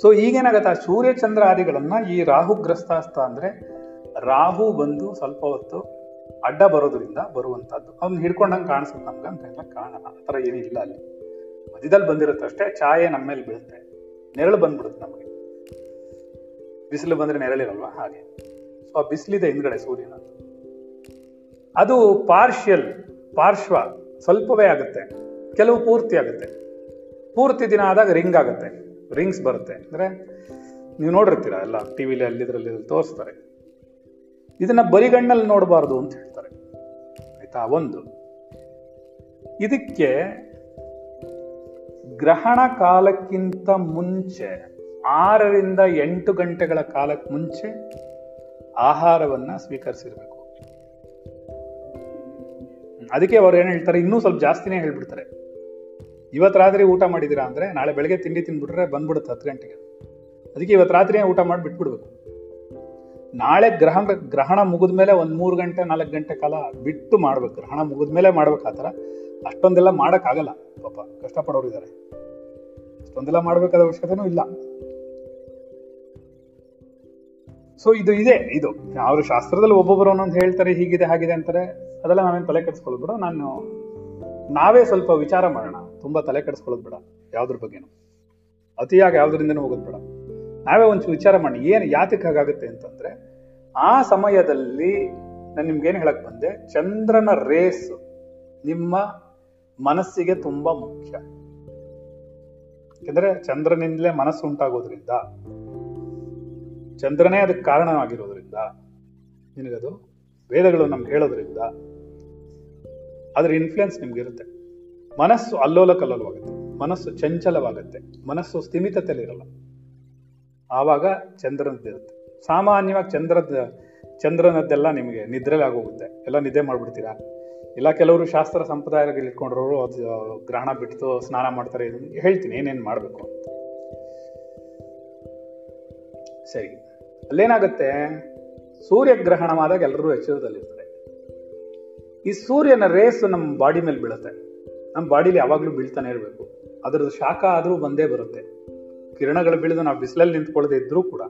ಸೊ ಈಗೇನಾಗತ್ತ? ಸೂರ್ಯಚಂದ್ರ ಆದಿಗಳನ್ನ ಈ ರಾಹುಗ್ರಸ್ತಾಸ್ತ ಅಂದ್ರೆ ರಾಹು ಬಂದು ಸ್ವಲ್ಪ ಹೊತ್ತು ಅಡ್ಡ ಬರೋದ್ರಿಂದ ಬರುವಂತದ್ದು ಅವ್ನ ಹಿಡ್ಕೊಂಡಂಗೆ ಕಾಣಿಸುತ್ತೆ ನಮ್ಗೆ ಅಂತ ಎಲ್ಲ ಕಾಣಲ್ಲ ಆ ಥರ ಏನೂ ಇಲ್ಲ ಅಲ್ಲಿ. ಮಧ್ಯದಲ್ಲಿ ಬಂದಿರುತ್ತೆ ಅಷ್ಟೇ ಛಾಯೆ ನಮ್ಮ ಮೇಲೆ ಬೀಳುತ್ತೆ. ನೆರಳು ಬಂದ್ಬಿಡುತ್ತೆ ನಮಗೆ. ಬಿಸಿಲು ಬಂದ್ರೆ ನೆರಳಿರಲ್ವಾ? ಹಾಗೆ. ಸೊ ಆ ಬಿಸಿಲಿದೆ ಹಿಂದ್ಗಡೆ ಸೂರ್ಯನ. ಅದು ಪಾರ್ಷಿಯಲ್ ಪಾರ್ಶ್ವ ಸ್ವಲ್ಪವೇ ಆಗುತ್ತೆ. ಕೆಲವು ಪೂರ್ತಿ ಆಗುತ್ತೆ. ಪೂರ್ತಿ ದಿನ ಆದಾಗ ರಿಂಗ್ ಆಗುತ್ತೆ. ರಿಂಗ್ಸ್ ಬರುತ್ತೆ. ಅಂದ್ರೆ ನೀವು ನೋಡಿರ್ತೀರ ಎಲ್ಲ ಟಿವಿಲಿ ಅಲ್ಲಿದ್ರಲ್ಲಿ ತೋರಿಸ್ತಾರೆ. ಇದನ್ನ ಬರಿಗಣ್ಣಲ್ಲಿ ನೋಡಬಾರ್ದು ಅಂತ ಹೇಳ್ತಾರೆ. ಆಯ್ತಾ? ಒಂದು. ಇದಕ್ಕೆ ಗ್ರಹಣ ಕಾಲಕ್ಕಿಂತ ಮುಂಚೆ, ಆರರಿಂದ ಎಂಟು ಗಂಟೆಗಳ ಕಾಲಕ್ಕೆ ಮುಂಚೆ ಆಹಾರವನ್ನ ಸ್ವೀಕರಿಸಿರ್ಬೇಕು. ಅದಕ್ಕೆ ಅವ್ರು ಏನ್ ಹೇಳ್ತಾರೆ? ಇನ್ನೂ ಸ್ವಲ್ಪ ಜಾಸ್ತಿನೇ ಹೇಳ್ಬಿಡ್ತಾರೆ. ಇವತ್ತು ರಾತ್ರಿ ಊಟ ಮಾಡಿದಿರಾ ಅಂದ್ರೆ ನಾಳೆ ಬೆಳಗ್ಗೆ ತಿಂಡಿ ತಿನ್ಬಿಟ್ರೆ ಬಂದ್ಬಿಡುತ್ತೆ ಹತ್ತು ಗಂಟೆಗೆ. ಅದಕ್ಕೆ ಇವತ್ತು ರಾತ್ರಿ ಊಟ ಮಾಡಿ ಬಿಟ್ಬಿಡ್ಬೇಕು ನಾಳೆ ಗ್ರಹಣ ಗ್ರಹಣ ಮುಗಿದ ಮೇಲೆ ಒಂದ್ ಮೂರು ಗಂಟೆ, ನಾಲ್ಕು ಗಂಟೆ ಕಾಲ ಬಿಟ್ಟು ಮಾಡ್ಬೇಕು. ಗ್ರಹಣ ಮುಗಿದ ಮೇಲೆ ಮಾಡ್ಬೇಕು ಆ ಥರ. ಅಷ್ಟೊಂದೆಲ್ಲ ಆಗಲ್ಲ ಪಾಪ. ಕಷ್ಟಪಡೋರು ಇದ್ದಾರೆ. ಅಷ್ಟೊಂದೆಲ್ಲ ಮಾಡ್ಬೇಕಾದ ಅವಶ್ಯಕತೆನೂ ಇಲ್ಲ. ಸೊ ಇದು ಇದೆ. ಇದು. ಅವರು ಶಾಸ್ತ್ರದಲ್ಲಿ ಒಬ್ಬೊಬ್ಬರು ಒಂದೊಂದು ಹೇಳ್ತಾರೆ, ಹೀಗಿದೆ, ಹಾಗಿದೆ ಅಂತಾರೆ. ಅದೆಲ್ಲ ನಾವೇನು ತಲೆ ಕೆಡಿಸ್ಕೊಳ್ಬಿಡ ಬಿಡ. ನಾನು ನಾವೇ ಸ್ವಲ್ಪ ವಿಚಾರ ಮಾಡೋಣ. ತುಂಬಾ ತಲೆ ಕೆಡಿಸ್ಕೊಳ್ಳೋದು ಬೇಡ. ಯಾವ್ದ್ರ ಬಗ್ಗೆನೂ. ಅತಿಯಾಗಿ ಯಾವ್ದ್ರಿಂದನೂ ಹೋಗೋದು ಬೇಡ. ನಾವೇ ಒಂಚೂರು ವಿಚಾರ ಮಾಡಿ ಏನು, ಯಾತಕ್ಕೆ ಹಾಗಾಗುತ್ತೆ ಅಂತಂದ್ರೆ ಆ ಸಮಯದಲ್ಲಿ ನಾನು ನಿಮ್ಗೇನು ಹೇಳಕ್ ಬಂದೆ, ಚಂದ್ರನ ರೇಸ್ ನಿಮ್ಮ ಮನಸ್ಸಿಗೆ ತುಂಬಾ ಮುಖ್ಯ. ಯಾಕಂದ್ರೆ ಚಂದ್ರನಿಂದಲೇ ಮನಸ್ಸು ಉಂಟಾಗೋದ್ರಿಂದ, ಚಂದ್ರನೇ ಅದಕ್ಕೆ ಕಾರಣವಾಗಿರೋದ್ರಿಂದ, ನಿನಗದು ವೇದಗಳು ನಮ್ಗೆ ಹೇಳೋದ್ರಿಂದ ಅದ್ರ ಇನ್ಫ್ಲುಯೆನ್ಸ್ ನಿಮ್ಗೆ ಇರುತ್ತೆ ಮನಸ್ಸು ಅಲ್ಲೋಲ ಕಲ್ಲೋಲವಾಗುತ್ತೆ ಮನಸ್ಸು ಚಂಚಲವಾಗುತ್ತೆ, ಮನಸ್ಸು ಸ್ಥಿಮಿತತೆಯಲ್ಲಿರಲ್ಲ ಆವಾಗ ಚಂದ್ರನದ್ದಿರುತ್ತೆ. ಸಾಮಾನ್ಯವಾಗಿ ಚಂದ್ರದ, ಚಂದ್ರನದ್ದೆಲ್ಲ ನಿಮಗೆ ನಿದ್ರೆಲಿ ಆಗೋಗುತ್ತೆ. ಎಲ್ಲ ನಿದ್ದೆ ಮಾಡಿಬಿಡ್ತೀರಾ? ಇಲ್ಲ ಕೆಲವರು ಶಾಸ್ತ್ರ ಸಂಪ್ರದಾಯಗಳು ಇಟ್ಕೊಂಡ್ರವರು ಅದು, ಗ್ರಹಣ ಬಿಟ್ಟು ಸ್ನಾನ ಮಾಡ್ತಾರೆ ಇದನ್ನ ಹೇಳ್ತೀನಿ, ಏನೇನು ಮಾಡಬೇಕು ಅಂತ. ಸರಿ. ಅಲ್ಲೇನಾಗುತ್ತೆ? ಸೂರ್ಯಗ್ರಹಣವಾದಾಗ ಎಲ್ಲರೂ ಎಚ್ಚರದಲ್ಲಿರ್ತಾರೆ. ಈ ಸೂರ್ಯನ ರೇಸ್ ನಮ್ಮ ಬಾಡಿ ಮೇಲೆ ಬೀಳುತ್ತೆ. ನಮ್ಮ ಬಾಡಿಲಿ ಯಾವಾಗಲೂ ಬೀಳ್ತಾನೆ ಇರಬೇಕು. ಅದರದ್ದು ಶಾಖ ಆದರೂ ಬಂದೇ ಬರುತ್ತೆ. ಕಿರಣಗಳು ಬೀಳಿದ ನಾವು ಬಿಸಿಲಲ್ಲಿ ನಿಂತ್ಕೊಳ್ಳದೆ ಇದ್ರೂ ಕೂಡ.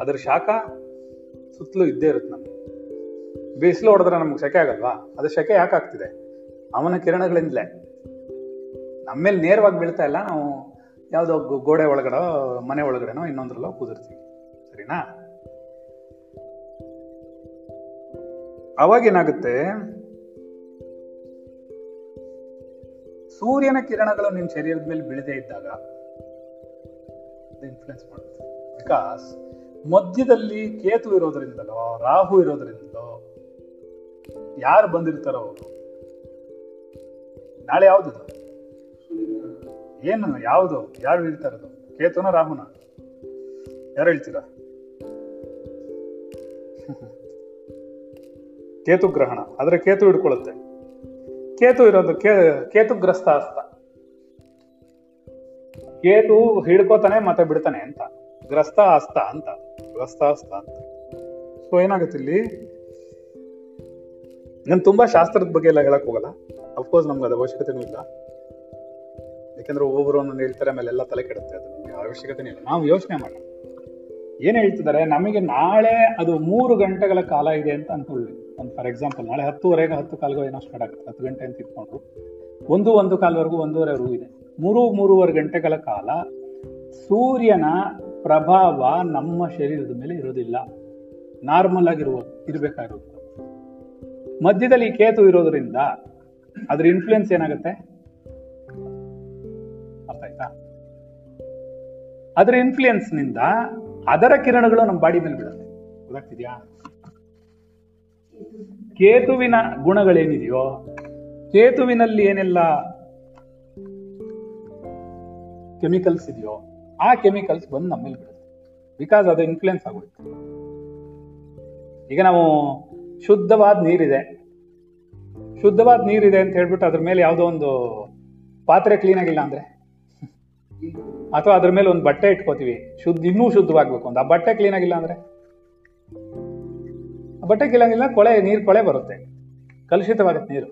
ಅದರ ಶಾಖ ಸುತ್ತಲೂ ಇದ್ದೇ ಇರುತ್ತೆ ನಮಗೆ. ಬಿಸಿಲು ಹೊಡೆದ್ರೆ ನಮ್ಗೆ ಸೆಕೆ ಆಗಲ್ವಾ? ಅದು ಸೆಕೆ ಯಾಕೆ ಆಗ್ತಿದೆ? ಅವನ ಕಿರಣಗಳಿಂದಲೇ. ನಮ್ಮೇಲೆ ನೇರವಾಗಿ ಬೀಳ್ತಾ ಇಲ್ಲ. ನಾವು ಯಾವುದೋ ಗೋಡೆ ಒಳಗಡೆ, ಮನೆ ಒಳಗಡೆನೋ ಇನ್ನೊಂದ್ರಲ್ಲೋ ಕುದಿರ್ತೀವಿ ಸರಿನಾ? ಅವಾಗೇನಾಗುತ್ತೆ ಸೂರ್ಯನ ಕಿರಣಗಳು ನಿಮ್ಮ ಶರೀರದ ಮೇಲೆ ಬೀಳದೇ ಇದ್ದಾಗ ಇನ್ಫ್ಲುಯೆನ್ಸ್ ಮಾಡುತ್ತೆ. ಬಿಕಾಸ್ ಮಧ್ಯದಲ್ಲಿ ಕೇತು ಇರೋದ್ರಿಂದಲೋ, ರಾಹು ಇರೋದ್ರಿಂದಲೋ, ಯಾರು ಬಂದಿರ್ತಾರೋ ಅವರು, ನಾಳೆ ಯಾವ್ದು ಏನು, ಯಾವುದು? ಯಾರು ಇರ್ತಾರದು ಕೇತುನ, ರಾಹುನ? ಯಾರು ಹೇಳ್ತೀರಾ? ಕೇತು ಗ್ರಹಣ, ಆದ್ರೆ ಕೇತು ಹಿಡ್ಕೊಳ್ಳುತ್ತೆ. ಕೇತು ಇರೋದು ಕೇ ಕೇತುಗ್ರಸ್ತ ಅಸ್ತ ಕೇತು ಹಿಡ್ಕೋತಾನೆ ಮತ್ತೆ ಬಿಡ್ತಾನೆ ಅಂತ, ಗ್ರಸ್ತ ಅಸ್ತ ಅಂತ. ಗ್ರಸ್ತ ಅಸ್ತ ಅಂತ. ಸೊ ಏನಾಗುತ್ತೆ ಇಲ್ಲಿ? ನಾನು ತುಂಬಾ ಶಾಸ್ತ್ರದ ಬಗ್ಗೆ ಎಲ್ಲ ಹೇಳಕ್ ಹೋಗಲ್ಲ. ಅಫ್ಕೋರ್ಸ್ ನಮ್ಗೆ ಅದು ಅವಶ್ಯಕತೆನೂ ಇಲ್ಲ. ಯಾಕಂದ್ರೆ ಒಬ್ಬೊಬ್ಬರು ಒಂದೊಂದು ಹೇಳ್ತಾರೆ ಆಮೇಲೆ ಎಲ್ಲ ತಲೆ ಕೆಡುತ್ತೆ. ಅದು ನಮಗೆ ಅವಶ್ಯಕತೆನೇ ಇಲ್ಲ. ನಾವು ಯೋಚನೆ ಮಾಡೋಣ. ಏನ್ ಹೇಳ್ತಿದ್ದಾರೆ? ನಮಗೆ ನಾಳೆ ಅದು ಮೂರು ಗಂಟೆಗಳ ಕಾಲ ಇದೆ ಅಂತ ಅನ್ಕೊಳ್ಳಿ ಒಂದು ಫಾರ್ ಎಕ್ಸಾಂಪಲ್ ನಾಳೆ ಹತ್ತುವರೆಗೆ ಹತ್ತು ಕಾಲ್ಗೋ ಏನೋ ಸ್ಟಾರ್ಟ್ ಆಗುತ್ತೆ. ಹತ್ತು ಗಂಟೆ ಅಂತ ಇಟ್ಕೊಂಡ್ರು. ಒಂದು ಒಂದು ಕಾಲ್ವರೆಗೂ ಒಂದೂವರೆವರೆಗೂ ಇದೆ. ಮೂರು ಮೂರುವರೆ ಗಂಟೆಗಳ ಕಾಲ ಸೂರ್ಯನ ಪ್ರಭಾವ ನಮ್ಮ ಶರೀರದ ಮೇಲೆ ಇರೋದಿಲ್ಲ ನಾರ್ಮಲ್ ಆಗಿರುವ ಇರಬೇಕಾಗಿರುತ್ತೆ ಮಧ್ಯದಲ್ಲಿ ಕೇತು ಇರೋದ್ರಿಂದ ಅದ್ರ ಇನ್ಫ್ಲುಯೆನ್ಸ್ ಏನಾಗುತ್ತೆ? ಅರ್ಥ ಆಯ್ತಾ? ಅದರ ಇನ್ಫ್ಲುಯೆನ್ಸ್ನಿಂದ ಅದರ ಕಿರಣಗಳು ನಮ್ಮ ಬಾಡಿ ಮೇಲೆ ಬಿಡುತ್ತೆ ಗೊತ್ತಾಗ್ತಿದ್ಯಾ? ಕೇತುವಿನ ಗುಣಗಳೇನಿದೆಯೋ, ಕೇತುವಿನಲ್ಲಿ ಏನೆಲ್ಲ ಕೆಮಿಕಲ್ಸ್ ಇದೆಯೋ ಆ ಕೆಮಿಕಲ್ಸ್ ಬಂದು ನಮ್ಮ ಮೇಲೆ ಬೀಳುತ್ತೆ ಬಿಕಾಸ್ ಅದು ಇನ್ಫ್ಲುಯೆನ್ಸ್ ಆಗೋಯ್ತು. ಈಗ ನಾವು ಶುದ್ಧವಾದ ನೀರಿದೆ. ಶುದ್ಧವಾದ ನೀರಿದೆ ಅಂತ ಹೇಳ್ಬಿಟ್ಟು ಅದ್ರ ಮೇಲೆ ಯಾವುದೋ ಒಂದು ಪಾತ್ರೆ ಕ್ಲೀನ್ ಆಗಿಲ್ಲ ಅಂದ್ರೆ? ಅಥವಾ ಅದ್ರ ಮೇಲೆ ಒಂದು ಬಟ್ಟೆ ಇಟ್ಕೋತೀವಿ. ಶುದ್ಧ, ಇನ್ನೂ ಶುದ್ಧವಾಗ್ಬೇಕು ಅಂತ ಆ ಬಟ್ಟೆ ಕ್ಲೀನ್ ಆಗಿಲ್ಲ ಅಂದ್ರೆ? ಬಟ್ಟೆ ಕ್ಲೀನ್ ಆಗಿಲ್ಲ ಕೊಳೆ, ನೀರು ಕೊಳೆ ಬರುತ್ತೆ. ಕಲುಷಿತವಾಗುತ್ತೆ ನೀರು.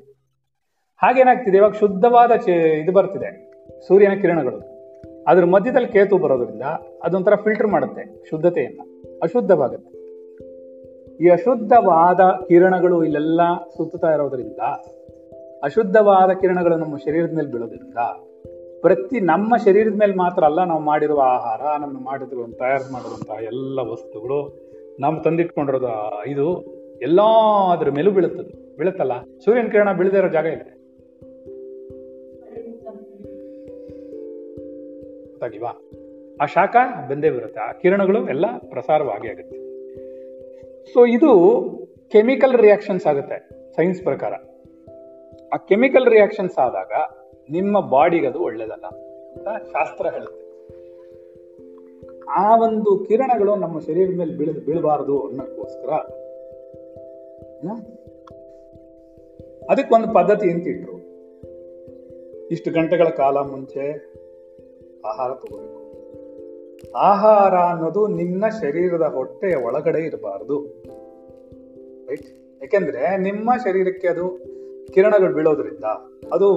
ಹಾಗೇನಾಗ್ತಿದೆ? ಇವಾಗ ಶುದ್ಧವಾದ ಇದು ಬರ್ತಿದೆ. ಸೂರ್ಯನ ಕಿರಣಗಳು. ಅದ್ರ ಮಧ್ಯದಲ್ಲಿ ಕೇತು ಬರೋದ್ರಿಂದ ಅದೊಂಥರ ಫಿಲ್ಟರ್ ಮಾಡುತ್ತೆ ಶುದ್ಧತೆಯನ್ನ, ಅಶುದ್ಧವಾಗುತ್ತೆ. ಈ ಅಶುದ್ಧವಾದ ಕಿರಣಗಳು ಇಲ್ಲೆಲ್ಲ ಸುತ್ತುತ್ತಾ ಇರೋದ್ರಿಂದ, ಅಶುದ್ಧವಾದ ಕಿರಣಗಳು ನಮ್ಮ ಶರೀರದ ಮೇಲೆ ಬೀಳೋದ್ರಿಂದ, ಪ್ರತಿ ನಮ್ಮ ಶರೀರದ ಮೇಲೆ ಮಾತ್ರ ಅಲ್ಲ ನಾವು ಮಾಡಿರುವ ಆಹಾರ, ನಮ್ಮ ಮಾಡಿರುವ ತಯಾರು ಮಾಡಿರುವಂತಹ ಎಲ್ಲ ವಸ್ತುಗಳು ನಾವು ತಂದಿಟ್ಕೊಂಡಿರೋದು ಇದು ಎಲ್ಲ ಅದ್ರ ಮೇಲೂ ಬೀಳುತ್ತದೆ, ಬೀಳುತ್ತಲ್ಲ? ಸೂರ್ಯನ ಕಿರಣ ಬೀಳದೇ ಇರೋ ಜಾಗ ಇದೆ. ಗೊತ್ತಾಗಿಲ್ವಾ ಆ ಶಾಖ ಬಂದೇ ಬರುತ್ತೆ. ಆ ಕಿರಣಗಳು ಎಲ್ಲ ಪ್ರಸಾರವಾಗಿ ಆಗುತ್ತೆ. ಸೊ ಇದು ಕೆಮಿಕಲ್ ರಿಯಾಕ್ಷನ್ಸ್ ಆಗುತ್ತೆ ಸೈನ್ಸ್ ಪ್ರಕಾರ. ಆ ಕೆಮಿಕಲ್ ರಿಯಾಕ್ಷನ್ಸ್ ಆದಾಗ ನಿಮ್ಮ ಬಾಡಿಗೆ ಅದು ಒಳ್ಳೇದಲ್ಲ ಅಂತ ಶಾಸ್ತ್ರ ಹೇಳುತ್ತೆ. ಆ ಒಂದು ಕಿರಣಗಳು ನಮ್ಮ ಶರೀರದ ಮೇಲೆ ಬೀಳ, ಬೀಳಬಾರದು ಅನ್ನೋಕ್ಕೋಸ್ಕರ? ಅದಕ್ಕೊಂದು ಪದ್ಧತಿ ಅಂತ ಇಟ್ರು ಇಷ್ಟು ಗಂಟೆಗಳ ಕಾಲ ಮುಂಚೆ ಆಹಾರ ತಗೋಬೇಕು. ಆಹಾರ ಅನ್ನೋದು ನಿನ್ನ ಶರೀರದ ಹೊಟ್ಟೆಯ ಒಳಗಡೆ ಇರಬಾರದು. ರೈಟ್ ಯಾಕೆಂದ್ರೆ ನಿಮ್ಮ ಶರೀರಕ್ಕೆ ಅದು ಕಿರಣಗಳು ಬೀಳೋದ್ರಿಂದ, ಅದು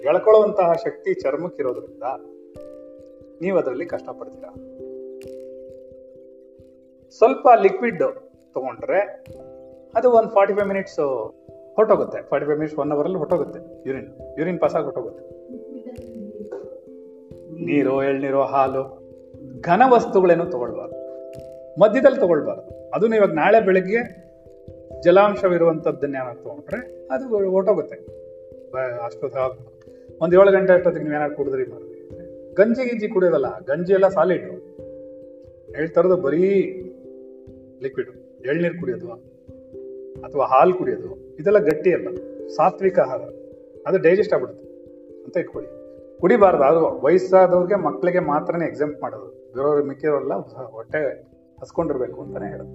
ಎಳ್ಕೊಳ್ಳುವಂತಹ ಶಕ್ತಿ ಚರ್ಮಕ್ಕಿರೋದ್ರಿಂದ ನೀವು ಅದರಲ್ಲಿ ಕಷ್ಟಪಡ್ತೀರಾ? ಸ್ವಲ್ಪ ಲಿಕ್ವಿಡ್ ತಗೊಂಡ್ರೆ ಅದು ಒಂದು ಫಾರ್ಟಿ ಫೈವ್ ಮಿನಿಟ್ಸ್ ಹೊಟ್ಟೋಗುತ್ತೆ ಫಾರ್ಟಿ ಫೈವ್ ಮಿನಿಟ್ಸ್ ಒನ್ ಅವರಲ್ಲಿ ಹೊಟ್ಟೋಗುತ್ತೆ ಯೂರಿನ್ ಯೂರಿನ್ ಪಾಸ್ ಆಗಿ ಹೊರಟೋಗುತ್ತೆ. ನೀರು ಎಳ್ನೀರು ಹಾಲು, ಘನ ವಸ್ತುಗಳೇನು ತಗೊಳ್ಬಾರ್ದು. ಮಧ್ಯದಲ್ಲಿ ತಗೊಳ್ಬಾರ್ದು. ಅದನ್ನ ಇವಾಗ ನಾಳೆ ಬೆಳಗ್ಗೆ ಜಲಾಂಶವಿರುವಂಥದ್ದನ್ನ ಏನಾದ್ರು ತೊಗೊಂಡ್ರೆ ಅದು ಹೊಟ್ಟೋಗುತ್ತೆ ಅಷ್ಟೊತ್ತ ಒಂದು ಏಳು ಗಂಟೆ ಅಷ್ಟೊತ್ತಿಗೆ ನೀವು ಏನಾದ್ರು ಕುಡಿದ್ರಿ ಮಾಡಿದ್ರಿ ಗಂಜಿ ಗಿಂಜಿ ಕುಡಿಯೋದಲ್ಲ, ಗಂಜಿ ಎಲ್ಲ ಸಾಲಿಡ್ ಹೇಳ್ತಾರದು ಬರೀ ಲಿಕ್ವಿಡ್ ಎಳ್ನೀರು ಕುಡಿಯೋದು ಅಥವಾ ಹಾಲು ಕುಡಿಯೋದು, ಇದೆಲ್ಲ ಗಟ್ಟಿ ಅಲ್ಲ, ಸಾತ್ವಿಕ ಆಹಾರ. ಅದು ಡೈಜೆಸ್ಟ್ ಆಗ್ಬಿಡುತ್ತೆ. ಅಂತ ಇಟ್ಕೊಳ್ಳಿ. ಕುಡಿಬಾರ್ದು. ಅದು ವಯಸ್ಸಾದವ್ರಿಗೆ ಮಕ್ಕಳಿಗೆ ಮಾತ್ರನೇ ಎಕ್ಸಾಮ್ ಮಾಡೋದು. ಬೇರೆಯವ್ರಿಗೆ ಮಿಕ್ಕಿರೋಲ್ಲ ಹೊಟ್ಟೆ ಹಸ್ಕೊಂಡಿರ್ಬೇಕು ಅಂತಾನೆ ಹೇಳೋದು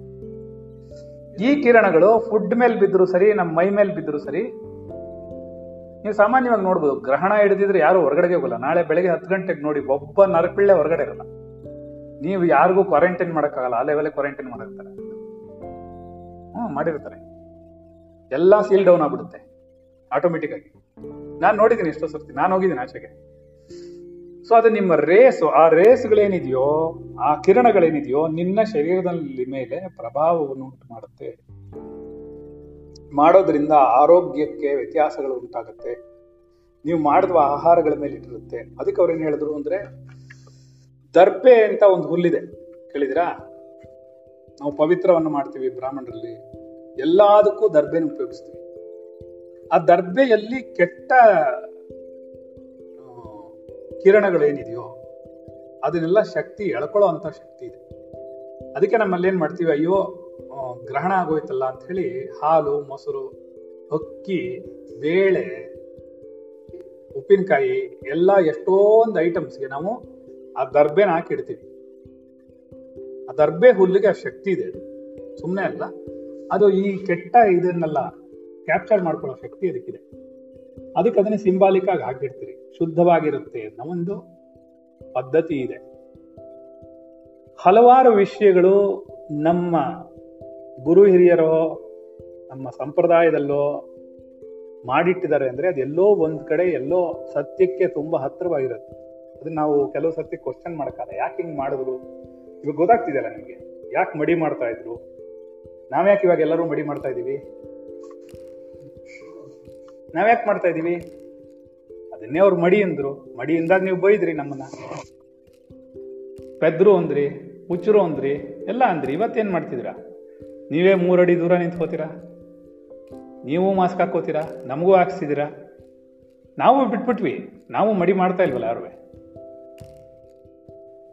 ಈ ಕಿರಣಗಳು ಫುಡ್ ಮೇಲೆ ಬಿದ್ರು ಸರಿ ನಮ್ಮ ಮೈ ಮೇಲೆ ಬಿದ್ರು ಸರಿ, ನೀವು ಸಾಮಾನ್ಯವಾಗಿ ನೋಡ್ಬೋದು, ಗ್ರಹಣ ಹಿಡಿದಿದ್ರೆ ಯಾರು ಹೊರಗಡೆಗೆ ಹೋಗಲ್ಲ. ನಾಳೆ ಬೆಳಗ್ಗೆ ಹತ್ತು ಗಂಟೆಗೆ ನೋಡಿ, ಒಬ್ಬ ನರಪಿಳ್ಳೆ ಹೊರಗಡೆ ಇರಲ್ಲ. ನೀವು ಯಾರಿಗೂ ಕ್ವಾರಂಟೈನ್ ಮಾಡೋಕ್ಕಾಗಲ್ಲ. ಆ ಲೆವೆಲ್ ಕ್ವಾರಂಟೈನ್ ಮಾಡಿರ್ತಾರೆ. ಹ್ಞೂ ಮಾಡಿರ್ತಾರೆ. ಎಲ್ಲ ಸೀಲ್ ಡೌನ್ ಆಗ್ಬಿಡುತ್ತೆ. ಆಟೋಮೆಟಿಕ್ ಆಗಿ. ನಾನು ನೋಡಿದ್ದೀನಿ ಎಷ್ಟೋ ಸರ್ತಿ. ನಾನು ಹೋಗಿದ್ದೀನಿ ಆಚೆಗೆ. ಸೊ ಅದು ನಿಮ್ಮ ರೇಸು, ಆ ರೇಸ್ಗಳೇನಿದೆಯೋ, ಆ ಕಿರಣಗಳೇನಿದೆಯೋ, ನಿನ್ನ ಶರೀರದಲ್ಲಿ ಮೇಲೆ ಪ್ರಭಾವವನ್ನು ಉಂಟು ಮಾಡುತ್ತೆ ಮಾಡೋದ್ರಿಂದ ಆರೋಗ್ಯಕ್ಕೆ ವ್ಯತ್ಯಾಸಗಳು ಉಂಟಾಗುತ್ತೆ. ನೀವು ಮಾಡಿದ ಆಹಾರಗಳ ಮೇಲೆ ಇಟ್ಟಿರುತ್ತೆ. ಅದಕ್ಕೆ ಅವ್ರೇನ್ ಹೇಳಿದ್ರು ಅಂದ್ರೆ, ದರ್ಪೆ ಅಂತ ಒಂದು ಹುಲ್ಲಿದೆ. ಕೇಳಿದಿರಾ ನಾವು ಪವಿತ್ರವನ್ನು ಮಾಡ್ತೀವಿ ಬ್ರಾಹ್ಮಣರಲ್ಲಿ. ಎಲ್ಲದಕ್ಕೂ ದರ್ಬೆನ ಉಪಯೋಗಿಸ್ತೀವಿ. ಆ ದರ್ಬೆಯಲ್ಲಿ ಕೆಟ್ಟ ಕಿರಣಗಳೇನಿದೆಯೋ, ಅದನ್ನೆಲ್ಲ ಶಕ್ತಿ ಎಳ್ಕೊಳ್ಳೋ ಅಂಥ ಶಕ್ತಿ ಇದೆ. ಅದಕ್ಕೆ ನಮ್ಮಲ್ಲಿ ಏನು ಮಾಡ್ತೀವಿ, ಅಯ್ಯೋ ಗ್ರಹಣ ಆಗೋಯ್ತಲ್ಲ ಅಂತ ಹೇಳಿ ಹಾಲು, ಮೊಸರು, ಅಕ್ಕಿ, ಬೇಳೆ, ಉಪ್ಪಿನಕಾಯಿ, ಎಲ್ಲ ಎಷ್ಟೊಂದು ಐಟಮ್ಸ್ಗೆ ನಾವು ಆ ದರ್ಬೆನ ಹಾಕಿಡ್ತೀವಿ. ಆ ದರ್ಬೆ ಹುಲ್ಲಿಗೆ ಆ ಶಕ್ತಿ ಇದೆ ಸುಮ್ಮನೆ ಅಲ್ಲ, ಅದು ಈ ಕೆಟ್ಟ ಇದನ್ನೆಲ್ಲ ಕ್ಯಾಪ್ಚರ್ ಮಾಡ್ಕೊಳ್ಳೋ ಶಕ್ತಿ ಅದಕ್ಕಿದೆ. ಅದಕ್ಕೆ ಅದನ್ನ ಸಿಂಬಾಲಿಕ್ ಆಗಿ ಹಾಕಿಡ್ತೀರಿ. ಶುದ್ಧವಾಗಿರುತ್ತೆ ಅನ್ನೋ ಒಂದು ಪದ್ಧತಿ ಇದೆ. ಹಲವಾರು ವಿಷಯಗಳು ನಮ್ಮ ಗುರು ಹಿರಿಯರೋ, ನಮ್ಮ ಸಂಪ್ರದಾಯದಲ್ಲೋ ಮಾಡಿಟ್ಟಿದ್ದಾರೆ ಅಂದರೆ ಅದೆಲ್ಲೋ ಒಂದು ಕಡೆ ಎಲ್ಲೋ ಸತ್ಯಕ್ಕೆ ತುಂಬ ಹತ್ತಿರವಾಗಿರುತ್ತೆ. ಅದನ್ನ ನಾವು ಕೆಲವು ಸತ್ಯ ಕ್ವಶನ್ ಮಾಡೋಕ್ಕಲ್ಲ ಯಾಕೆ ಹಿಂಗೆ ಮಾಡಿದ್ರು? ಇವಾಗ ಗೊತ್ತಾಗ್ತಿದೆಯಲ್ಲ ನಿಮಗೆ. ಯಾಕೆ ಮಡಿ ಮಾಡ್ತಾ ಇದ್ರು? ನಾವ್ಯಾಕೆ ಇವಾಗ ಎಲ್ಲರೂ ಮಡಿ ಮಾಡ್ತಾ ಇದ್ದೀವಿ ನಾವ್ಯಾಕೆ ಮಾಡ್ತಾ ಇದೀವಿ? ಅದನ್ನೇ ಅವ್ರು ಮಡಿ ಅಂದ್ರು. ಮಡಿ ಇಂದಾಗ ನೀವು ಬೈದ್ರಿ ನಮ್ಮನ್ನ. ಪೆದ್ರು ಅಂದ್ರಿ, ಹುಚ್ಚರು ಅಂದ್ರಿ, ಎಲ್ಲ ಅಂದ್ರಿ. ಇವತ್ತೇನು ಮಾಡ್ತಿದ್ದೀರಾ? ನೀವೇ ಮೂರಡಿ ದೂರ ನಿಂತ್ಕೋತೀರಾ? ನೀವು ಮಾಸ್ಕ್ ಹಾಕೋತೀರಾ ನಮಗೂ ಹಾಕ್ಸಿದ್ದೀರಾ? ನಾವು ಬಿಟ್ಬಿಟ್ವಿ. ನಾವು ಮಡಿ ಮಾಡ್ತಾ ಇಲ್ವಲ್ಲ ಯಾರು